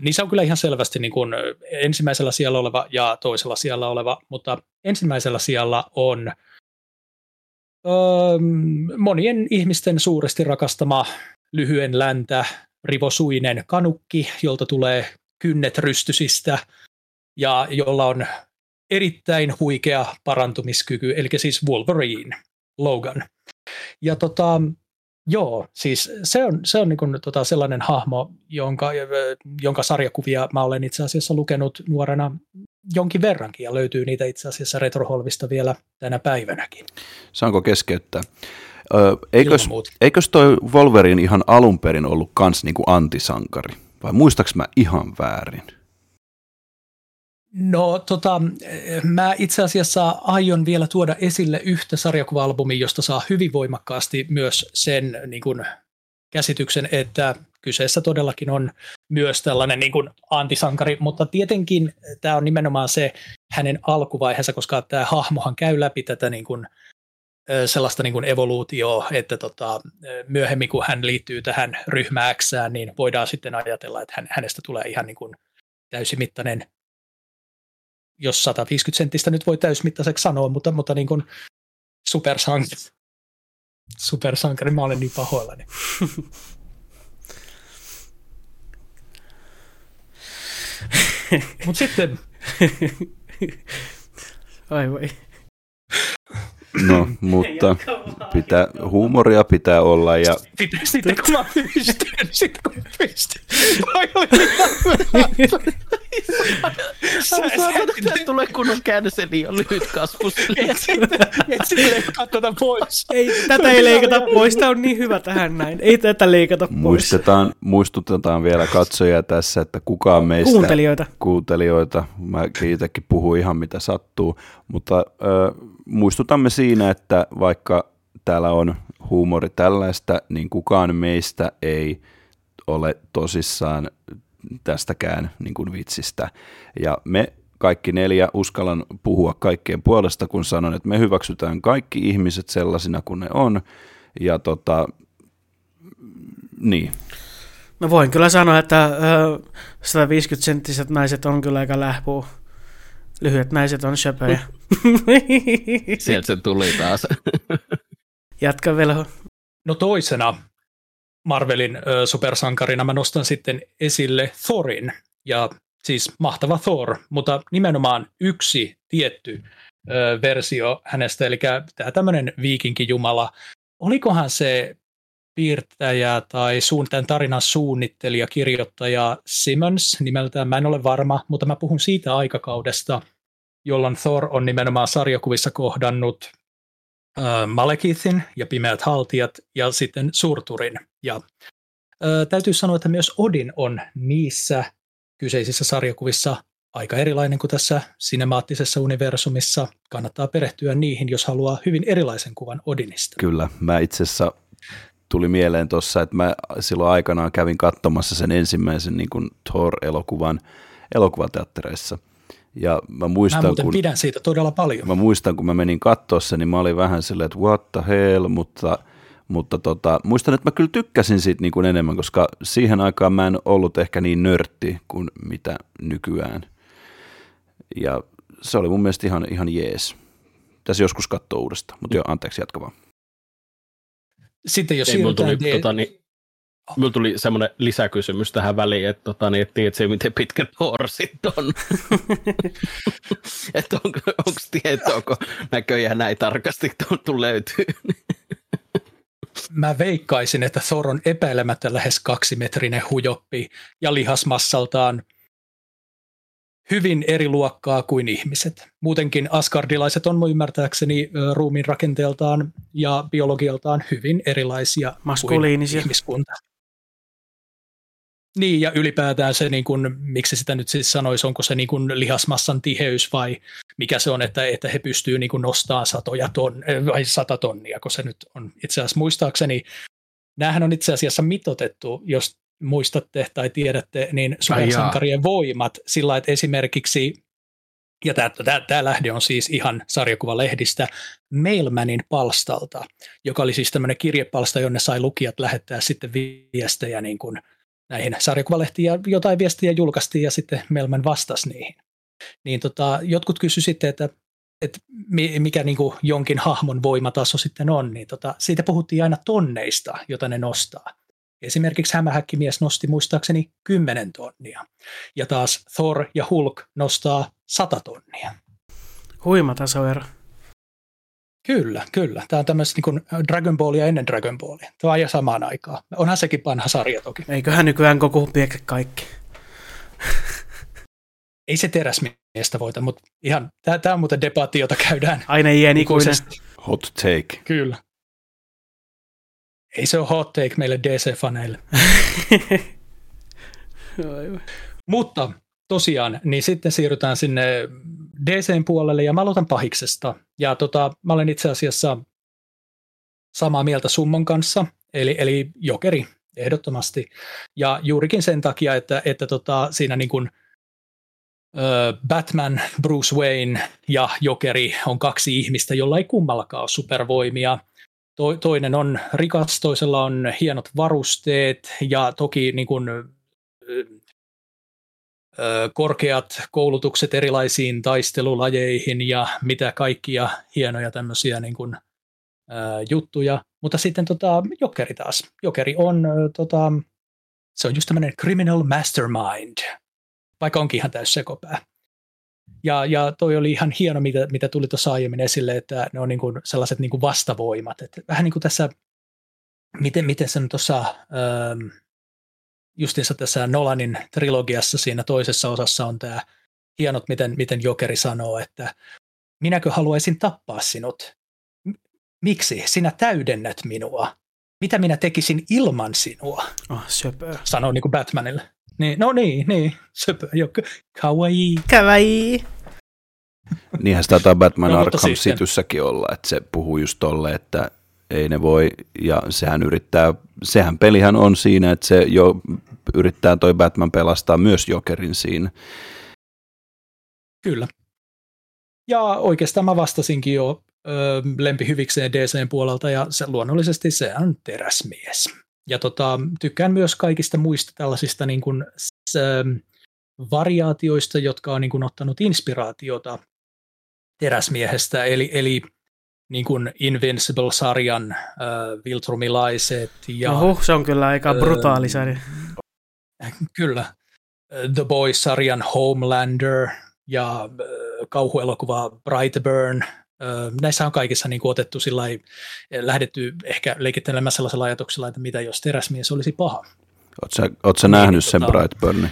niissä on kyllä ihan selvästi niin kuin ensimmäisellä siellä oleva ja toisella siellä oleva, mutta ensimmäisellä siellä on ö, monien ihmisten suuresti rakastama lyhyen läntä, rivosuinen kanukki, jolta tulee kynnet rystysistä ja jolla on erittäin huikea parantumiskyky, eli siis Wolverine, Logan. Ja tota, joo, siis se on, se on niin kuin, tota, sellainen hahmo, jonka, jonka sarjakuvia mä olen itse asiassa lukenut nuorena jonkin verrankin, ja löytyy niitä itse asiassa Retroholvista vielä tänä päivänäkin. Saanko keskeyttää? Ö, eikös, eikös toi Wolverine ihan alun perin ollut kans niinku antisankari? Vai muistaks mä ihan väärin? No tota, mä itse asiassa aion vielä tuoda esille yhtä sarjakuva-albumia, josta saa hyvin voimakkaasti myös sen niin kuin, käsityksen, että kyseessä todellakin on myös tällainen niin kuin antisankari, mutta tietenkin tämä on nimenomaan se hänen alkuvaiheensa, koska tämä hahmohan käy läpi tätä niin kuin, sellaista niin kuin evoluutioa, että tota, myöhemmin kun hän liittyy tähän ryhmään X, niin voidaan sitten ajatella, että hän, hänestä tulee ihan niin kuin täysimittainen, jos 150 senttistä nyt voi täysmittaiseksi sanoa, mutta, mutta niin kuin supersankari. Supersankari, mä olen niin pahoillani. mutta sitten... Ai voi. No, mutta pitää, huumoria pitää olla. Ja... Sitten kun mä pystyn, sitten kun pystyn. Tästä tulee kunnon käännös, eli on lyhyt kasvu. Et sitten leikkaa tätä pois. Ei, tätä ei leikata pois, tämä on niin hyvä tähän näin. Ei tätä leikata pois. Muistetaan, muistutetaan vielä katsojia tässä, että kukaan meistä... Kuuntelijoita. Kuuntelijoita. Mä itsekin puhun ihan mitä sattuu, mutta äh, muistutamme siinä, että vaikka täällä on huumori tällaista, niin kukaan meistä ei ole tosissaan tästäkään niin kuin vitsistä. Ja me kaikki neljä uskallan puhua kaikkien puolesta, kun sanon, että me hyväksytään kaikki ihmiset sellaisina kuin ne on. Ja tota, niin. Mä voin kyllä sanoa, että 150-senttiset naiset on kyllä aika lähpuu. Lyhyet naiset on söpöjä. Sieltä se tuli taas. Jatka vielä. No toisena Marvelin ö, supersankarina mä nostan sitten esille Thorin. Ja siis mahtava Thor, mutta nimenomaan yksi tietty ö, versio hänestä, eli tämä tämmöinen viikinkijumala. Olikohan se piirtäjä tai suun, tämän tarinan suunnittelija, kirjoittaja Simmons nimeltään, mä en ole varma, mutta mä puhun siitä aikakaudesta, jolloin Thor on nimenomaan sarjakuvissa kohdannut äh, Malekithin ja Pimeät haltijat ja sitten Surturin. Ja äh, täytyy sanoa, että myös Odin on niissä kyseisissä sarjakuvissa aika erilainen kuin tässä sinemaattisessa universumissa. Kannattaa perehtyä niihin, jos haluaa hyvin erilaisen kuvan Odinista. Kyllä, mä itse asiassa tuli mieleen tuossa, että mä silloin aikanaan kävin katsomassa sen ensimmäisen niin Thor-elokuvan elokuvateattereissa. Ja mä muistan, mä kun, pidän siitä todella paljon. Mä muistan, kun mä menin katsoa sen, niin mä olin vähän silleen, että what the hell, mutta, mutta tota, muistan, että mä kyllä tykkäsin siitä niin kuin enemmän, koska siihen aikaan mä en ollut ehkä niin nörtti kuin mitä nykyään. Ja se oli mun mielestä ihan, ihan jees. Tässä joskus katsoa uudestaan, mutta joo, anteeksi, jatka vaan. Sitten jos Ei, mulla tuli, niin... tota, niin, mulla tuli semmoinen lisäkysymys tähän väliin, että, tota, niin, että tiedätkö, miten pitkä torsit on? että onko, onko tietoa, onko näköjään näin tarkasti tullut löytyy? Mä veikkaisin, että Thor on epäilemättä lähes kaksimetrinen hujoppi ja lihasmassaltaan hyvin eri luokkaa kuin ihmiset. Muutenkin askardilaiset on ymmärtääkseni ruumiin rakenteeltaan ja biologialtaan hyvin erilaisia Maskuliinisia. kuin ihmiskunta. Niin, ja ylipäätään se, niin kuin, miksi sitä nyt siis sanoisi, onko se niin kuin lihasmassan tiheys vai mikä se on, että, että he pystyvät niin nostamaan satoja ton, vai sata tonnia, kun se nyt on itse asiassa muistaakseni, näähän on itse asiassa mitotettu, jos muistatte tai tiedätte, niin supersankarien voimat. Sillä että esimerkiksi ja tämä lähde on siis ihan sarjakuvalehdistä Mailmanin palstalta, joka oli siis tämmöinen kirjepalsta, jonne sai lukijat lähettää sitten viestejä niin kuin näihin sarjakuvalehtiin ja jotain viestiä julkaistiin ja sitten Mailman vastasi niihin. Niin tota, jotkut kysy sitten, että, että mikä niin kuin jonkin hahmon voimataso sitten on, niin tota, siitä puhuttiin aina tonneista, jota ne nostaa. Esimerkiksi hämähäkkimies nosti muistaakseni 10 tonnia. Ja taas Thor ja Hulk nostaa 100 tonnia. Huima tasoero. Kyllä, kyllä. Tämä on tämmöistä niin Dragon Ballia ennen Dragon Ballia. Tämä on ajan samaan aikaan. Onhan sekin vanha sarja toki. Eiköhän nykyään koko piekkä kaikki. Ei se teräsmiestä voita, mutta ihan, tämä, tämä on muuten debatti, jota käydään. Aina iän ikuinen. Hot take. Kyllä. Ei se ole hot take meille DC-faneille. Mutta tosiaan, niin sitten siirrytään sinne DCn puolelle ja mä aloitan pahiksesta. Ja tota, mä olen itse asiassa samaa mieltä Summon kanssa, eli, eli jokeri ehdottomasti. Ja juurikin sen takia, että, että tota, siinä niin kuin, Batman, Bruce Wayne ja Jokeri on kaksi ihmistä, jolla ei kummallakaan ole supervoimia – To, toinen on rikas, toisella on hienot varusteet ja toki niin kuin, korkeat koulutukset erilaisiin taistelulajeihin ja mitä kaikkia hienoja tämmöisiä niin kuin, juttuja. Mutta sitten tota, Jokeri taas. Jokeri on, tota, se on just tämmöinen criminal mastermind, vaikka onkin ihan täys sekopää. Ja, ja toi oli ihan hieno, mitä, mitä tuli tuossa aiemmin esille, että ne on niin kuin sellaiset niin kuin vastavoimat. Että vähän niin kuin tässä, miten, miten se tuossa, ähm, justiinsa tässä Nolanin trilogiassa siinä toisessa osassa on tämä hienot, miten, miten Jokeri sanoo, että minäkö haluaisin tappaa sinut? Miksi? Sinä täydennät minua. Mitä minä tekisin ilman sinua? Oh, söpö. Sanoo niin kuin Batmanille. Niin, no niin, niin. Söpö, joku. Kawaii. Kawaii. Niinhän sitä taitaa Batman no, Arkham Cityssäkin olla, että se puhuu just tolle, että ei ne voi, ja sehän yrittää, sehän pelihän on siinä, että se jo yrittää toi Batman pelastaa myös Jokerin siinä. Kyllä. Ja oikeastaan mä vastasinkin jo ö, lempihyvikseen DCn puolelta, ja se, luonnollisesti se on teräsmies. Ja tota, tykkään myös kaikista muista tällaisista niin kuin, s, variaatioista, jotka on niin kuin, ottanut inspiraatiota teräsmiehestä, eli, eli niin kuin Invincible-sarjan äh, viltrumilaiset. Ja, Oho, se on kyllä aika brutaali sarja. Äh, kyllä. The Boys-sarjan Homelander ja äh, kauhuelokuva Brightburn. Äh, näissä on kaikissa niin kuin otettu sillä lähdetty ehkä leikittelemään sellaisella ajatuksella, että mitä jos teräsmies olisi paha. Oletko sä nähnyt niin, sen tota, Brightburnin?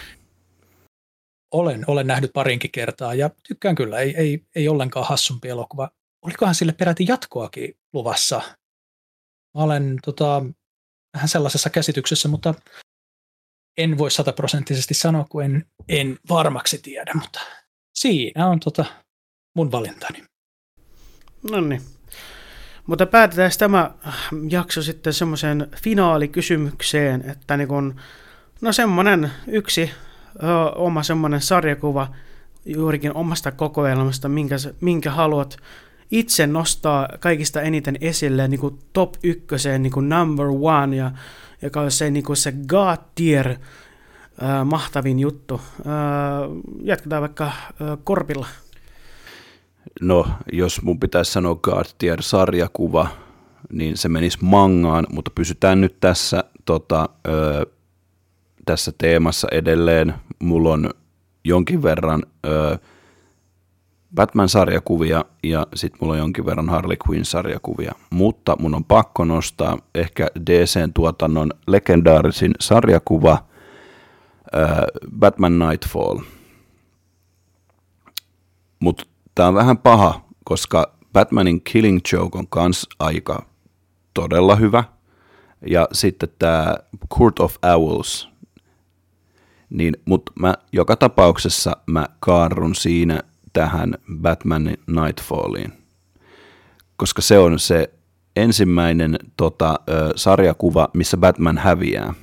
Olen, olen nähnyt parinkin kertaa ja tykkään kyllä, ei, ei, ei ollenkaan hassumpi elokuva. Olikohan sille peräti jatkoakin luvassa? Mä olen tota, vähän sellaisessa käsityksessä, mutta en voi sataprosenttisesti sanoa, kun en, en varmaksi tiedä, mutta siinä on tota mun valintani. No niin. Mutta päätetään tämä jakso sitten semmoiseen finaalikysymykseen, että niin kun, no semmoinen yksi oma semmoinen sarjakuva juurikin omasta kokoelmasta, minkä, minkä haluat itse nostaa kaikista eniten esille niin kuin top ykköseen, niin kuin number one, ja, joka on se, niin kuin se God tier äh, mahtavin juttu. Äh, jatketaan vaikka äh, Korpilla. No, jos mun pitäisi sanoa God tier sarjakuva, niin se menisi mangaan, mutta pysytään nyt tässä tota, ö, tässä teemassa edelleen. Mulla on jonkin verran ö, Batman-sarjakuvia ja sitten mulla on jonkin verran Harley Quinn-sarjakuvia. Mutta mun on pakko nostaa ehkä DCn tuotannon legendaarisin sarjakuva ö, Batman Nightfall. Mutta tämä on vähän paha, koska Batmanin Killing Joke on kans aika todella hyvä. Ja sitten tämä Court of Owls, niin, mutta mä joka tapauksessa mä kaarrun siinä tähän Batman Nightfalliin, koska se on se ensimmäinen tota, ö, sarjakuva, missä Batman häviää.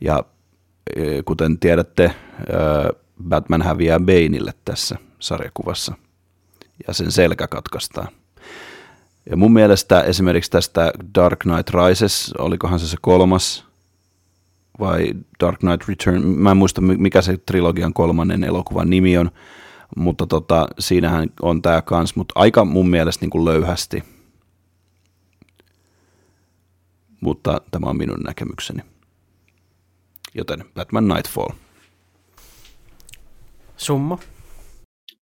Ja e, kuten tiedätte, Batman häviää Baneille tässä sarjakuvassa ja sen selkä katkaistaan. Ja mun mielestä esimerkiksi tästä Dark Knight Rises, olikohan se se kolmas vai Dark Knight Return, mä en muista mikä se trilogian kolmannen elokuvan nimi on, mutta tota, siinähän on tämä kans, mutta aika mun mielestä niin kuin löyhästi. Mutta tämä on minun näkemykseni. Joten Batman Nightfall. Summa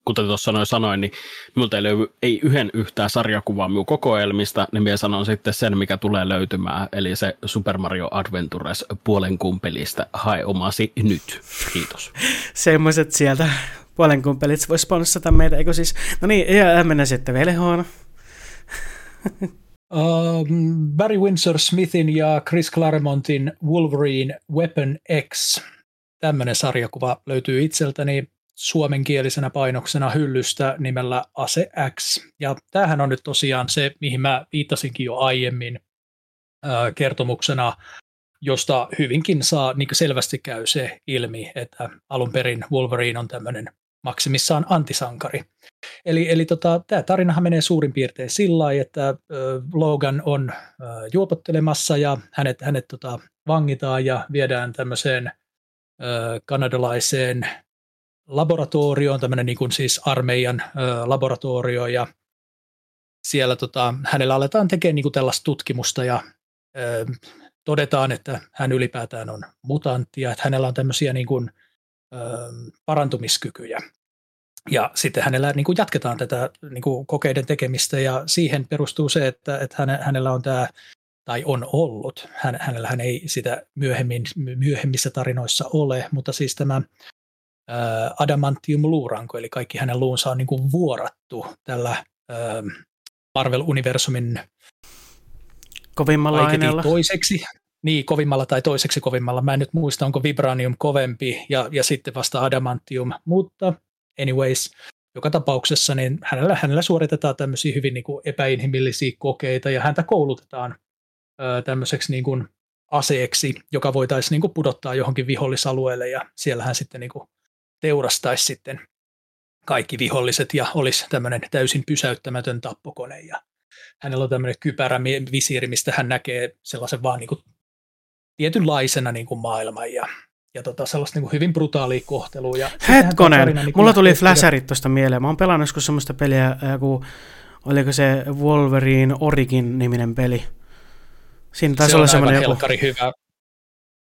kuten tuossa noin sanoin, niin minulta ei löydy ei yhden yhtään sarjakuvaa minun kokoelmista, niin minä sanon sitten sen, mikä tulee löytymään, eli se Super Mario Adventures puolen kumpelista. Hae omasi nyt. Kiitos. Semmoiset sieltä puolen kumpelit voisi sponsata meitä, eikö siis? No niin, ja mennään sitten velhoon. Uh, Barry Windsor Smithin ja Chris Claremontin Wolverine Weapon X. Tämmöinen sarjakuva löytyy itseltäni suomenkielisenä painoksena hyllystä nimellä Ase X. Ja tämähän on nyt tosiaan se, mihin mä viittasinkin jo aiemmin kertomuksena, josta hyvinkin saa, niin selvästi käy se ilmi, että alun perin Wolverine on tämmöinen maksimissaan antisankari. Eli, eli tota, tämä tarinahan menee suurin piirtein sillä lailla, että äh, Logan on äh, juopottelemassa ja hänet, hänet tota, vangitaan ja viedään tämmöiseen äh, kanadalaiseen laboratorio, on tämmöinen niin kuin siis armeijan ö, laboratorio ja siellä tota, hänellä aletaan tekemään niin kuin tällaista tutkimusta ja ö, todetaan, että hän ylipäätään on mutantti ja että hänellä on tämmöisiä niin kuin, ö, parantumiskykyjä. Ja sitten hänellä niin kuin jatketaan tätä niin kuin kokeiden tekemistä ja siihen perustuu se, että, että hänellä on tämä tai on ollut. Hän, hänellä hän ei sitä myöhemmin, myöhemmissä tarinoissa ole, mutta siis tämä adamantium-luuranko, eli kaikki hänen luunsa on niin kuin vuorattu tällä Marvel-universumin kovimmalla aineella. toiseksi, niin, kovimmalla tai toiseksi kovimmalla. Mä en nyt muista, onko vibranium kovempi ja, ja sitten vasta adamantium, mutta anyways, joka tapauksessa niin hänellä, hänellä suoritetaan tämmöisiä hyvin niin kuin epäinhimillisiä kokeita ja häntä koulutetaan ö, tämmöiseksi niin kuin aseeksi, joka voitaisiin niin kuin pudottaa johonkin vihollisalueelle ja siellähän sitten niin kuin teurastaisi sitten kaikki viholliset ja olisi tämmöinen täysin pysäyttämätön tappokone. Ja hänellä on tämmöinen kypärä visiiri, mistä hän näkee sellaisen vaan niin kuin tietynlaisena niin kuin maailman ja, ja tota, sellaista niin kuin hyvin brutaalia kohtelua. Ja Hetkonen, tarina, niin mulla tuli flasherit tuosta mieleen. Mä oon pelannut joskus semmoista peliä, joku, oliko se Wolverine Origin-niminen peli. Siinä taisi se olla semmoinen joku... hyvä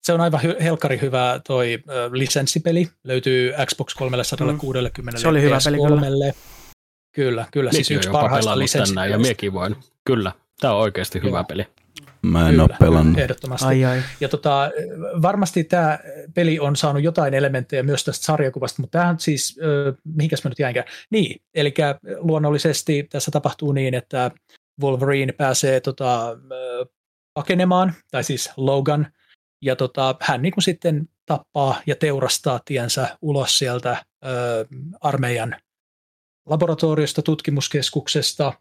se on aivan hy- helkari hyvä toi ö, lisenssipeli. Löytyy Xbox 360. Mm. Se oli hyvä peli kyllä. Kyllä, kyllä. Siis yksi parhaista lisenssipelistä. Ja miekin voin. Kyllä, tämä on oikeasti hyvä peli. Mä en Kyllä, ole pelannut. Ehdottomasti. Ai, ai. Ja tota, varmasti tämä peli on saanut jotain elementtejä myös tästä sarjakuvasta, mutta tämähän siis, äh, mihinkäs mä nyt jäinkään. Niin, eli luonnollisesti tässä tapahtuu niin, että Wolverine pääsee tota, äh, pakenemaan, tai siis Logan ja tota, hän niin kuin sitten tappaa ja teurastaa tiensä ulos sieltä ö, armeijan laboratoriosta, tutkimuskeskuksesta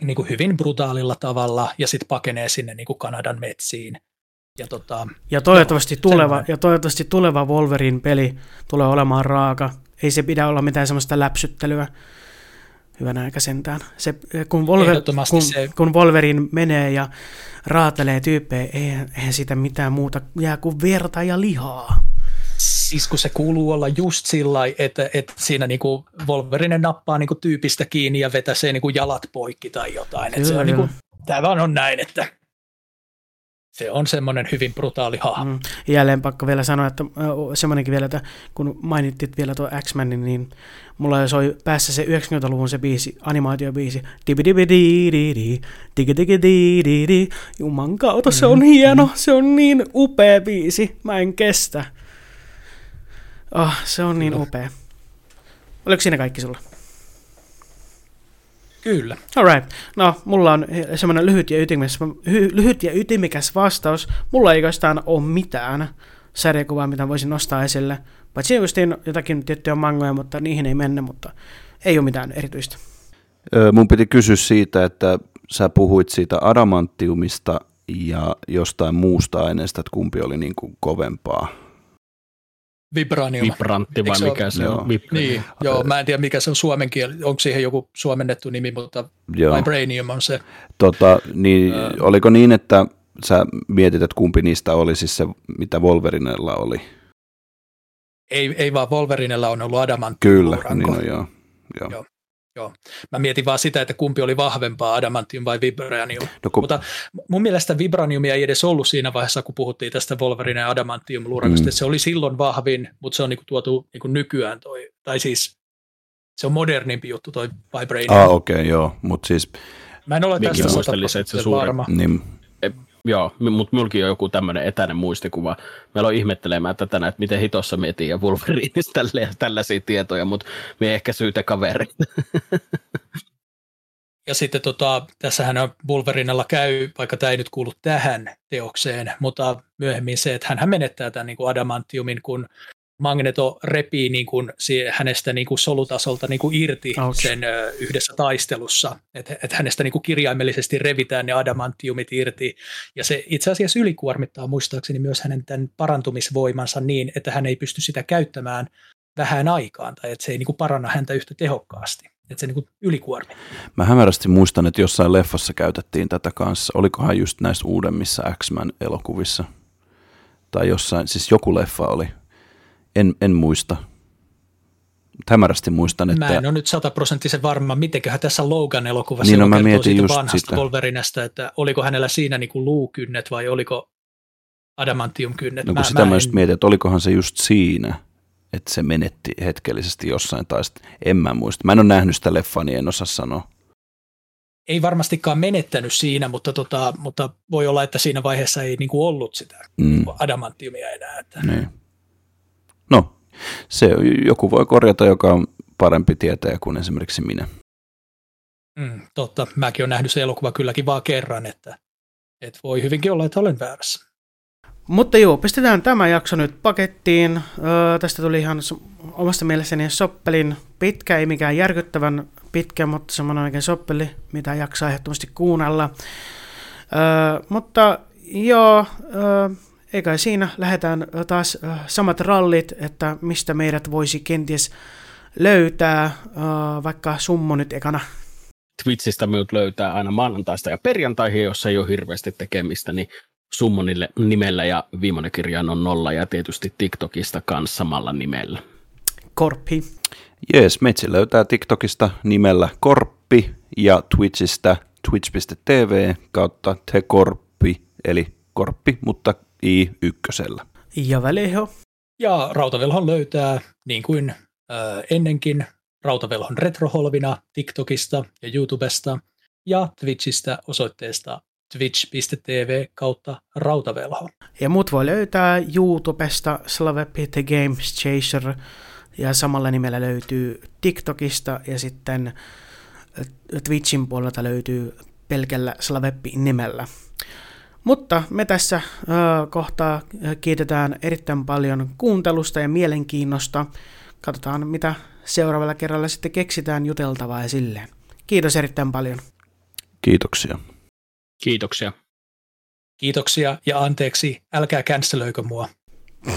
niin kuin hyvin brutaalilla tavalla ja sitten pakenee sinne niin kuin Kanadan metsiin. Ja, tota, ja, toivottavasti joo, tuleva, ja toivottavasti tuleva Wolverine-peli tulee olemaan raaka. Ei se pidä olla mitään semmoista läpsyttelyä hyvänä aika sentään. Se, kun, Wolver, kun, se... kun Wolverine menee ja raatelee tyyppejä, eihän, eihän sitä mitään muuta jää kuin verta ja lihaa. Siis kun se kuuluu olla just sillä että, että siinä niinku Wolverine nappaa niinku tyypistä kiinni ja vetäsee niinku jalat poikki tai jotain. Kyllä, se on niinku, tämä vaan on näin, että se on semmoinen hyvin brutaali hahmo. Mm. Jälleen pakko vielä sanoa, että semmoinenkin vielä, että kun mainittit vielä tuo X-Menin, niin mulla soi päässä se 90-luvun se biisi, animaatiobiisi. Juman kautta, se on mm. hieno, se on niin upea biisi, mä en kestä. Oh, se on niin upea. Oliko siinä kaikki sulla? Kyllä. Alright. No, mulla on semmoinen lyhyt ja, ytimekäs, lyhyt ja ytimekäs vastaus. Mulla ei oikeastaan ole mitään sarjakuvaa, mitä voisin nostaa esille. Paitsi justiin jotakin tiettyjä mangoja, mutta niihin ei mennä, mutta ei ole mitään erityistä. Mun piti kysyä siitä, että sä puhuit siitä adamantiumista, ja jostain muusta aineesta, että kumpi oli niin kuin kovempaa. Vibranium. Vibrantti vai mikä se on? Vib- Niin, joo, mä en tiedä mikä se on suomen kieli, onko siihen joku suomennettu nimi, mutta Joo. Vibranium on se. Tota, niin, oliko niin, että sä mietit, että kumpi niistä oli siis se, mitä Wolverinella oli? Ei, ei vaan Wolverinella on ollut adamantti. Kyllä, niin on joo. joo. Joo. Mä mietin vaan sitä, että kumpi oli vahvempaa, adamantium vai vibranium. No, kun, Mutta mun mielestä vibraniumia ei edes ollut siinä vaiheessa, kun puhuttiin tästä Wolverine ja adamantium luurangosta. Mm. Se oli silloin vahvin, mutta se on niinku tuotu niinku nykyään toi, tai siis se on modernimpi juttu toi vibranium. ah, okei, okay, joo, mutta siis, Mä en ole tästä se 100% suuri- varma. niin, Joo, mutta minullakin on joku tämmöinen etäinen muistikuva. Meillä on ihmettelemään tätä, että miten hitossa mietin ja Wolverinista tälle, tällaisia tietoja, mutta me ehkä syytä kavereita. Ja sitten tota, tässähän on Wolverinella käy, vaikka tämä ei nyt kuulu tähän teokseen, mutta myöhemmin se, että hän menettää tämän niin kuin adamantiumin, kun Magneto repii niin kuin hänestä niin kuin solutasolta niin kuin irti Ouch. sen yhdessä taistelussa. Että et hänestä niin kuin kirjaimellisesti revitään ne adamantiumit irti. Ja se itse asiassa ylikuormittaa muistaakseni myös hänen tämän parantumisvoimansa niin, että hän ei pysty sitä käyttämään vähän aikaan, tai että se ei niin kuin paranna häntä yhtä tehokkaasti. Että se niin kuin ylikuormittaa. mä hämärästi muistan, että jossain leffassa käytettiin tätä kanssa. Olikohan just näissä uudemmissa X-Men elokuvissa? Tai jossain, siis joku leffa oli. En, en muista. Hämärästi muistan, että... Mä en ole nyt sataprosenttisen varma, mitenköhän tässä Logan-elokuvassa Niin, no mä mietin just vanhasta sitä. Wolverinesta, että oliko hänellä siinä niinku luukynnet vai oliko adamantiumkynnet. No kun sitä mä, just mietin, että olikohan se just siinä, että se menetti hetkellisesti jossain, tai en mä muista. Mä en ole nähnyt sitä leffaa, niin en osaa sanoa. ei varmastikaan menettänyt siinä, mutta, tota, mutta voi olla, että siinä vaiheessa ei niinku ollut sitä Mm, adamantiumia enää. Että. niin. No, se joku voi korjata, joka on parempi tietäjä kuin esimerkiksi minä. Mm, totta, mäkin olen nähnyt se elokuva kylläkin vaan kerran, että, että voi hyvinkin olla, että olen väärässä. Mutta joo, pistetään tämä jakso nyt pakettiin. Öö, tästä tuli ihan omasta mielestäni soppelin pitkä, ei mikään järkyttävän pitkä, mutta semmoinen oikein soppeli, mitä jaksaa ehdottomasti kuunnella. Öö, mutta joo, öö, ei kai siinä. Lähdetään taas ö, samat rallit, että mistä meidät voisi kenties löytää, öö, vaikka summo nyt ekana. Twitchistä minut löytää aina maanantaista ja perjantaihin, jossa ei ole hirveästi tekemistä, niin Summonille nimellä ja viimeinen kirjain on nolla ja tietysti TikTokista kanssa samalla nimellä. Korppi. Jees, meitsi löytää TikTokista nimellä Korppi ja Twitchistä twitch.tv kautta tekorppi, eli korppi, mutta i ykkösellä. Ja Väliho. Ja Rautavelhon löytää, niin kuin äh, ennenkin, Rautavelhon retroholvina TikTokista ja YouTubesta ja Twitchistä osoitteesta twitch.tv kautta Rautavelho. Ja muut voi löytää YouTubesta Slavepi The Games Chaser ja samalla nimellä löytyy TikTokista ja sitten Twitchin puolelta löytyy pelkällä Slaveppi nimellä. Mutta me tässä äh, kohtaa kiitetään erittäin paljon kuuntelusta ja mielenkiinnosta. Katsotaan, mitä seuraavalla kerralla sitten keksitään juteltavaa ja silleen. Kiitos erittäin paljon. Kiitoksia. Kiitoksia. Kiitoksia ja anteeksi, älkää cancelöikö mua.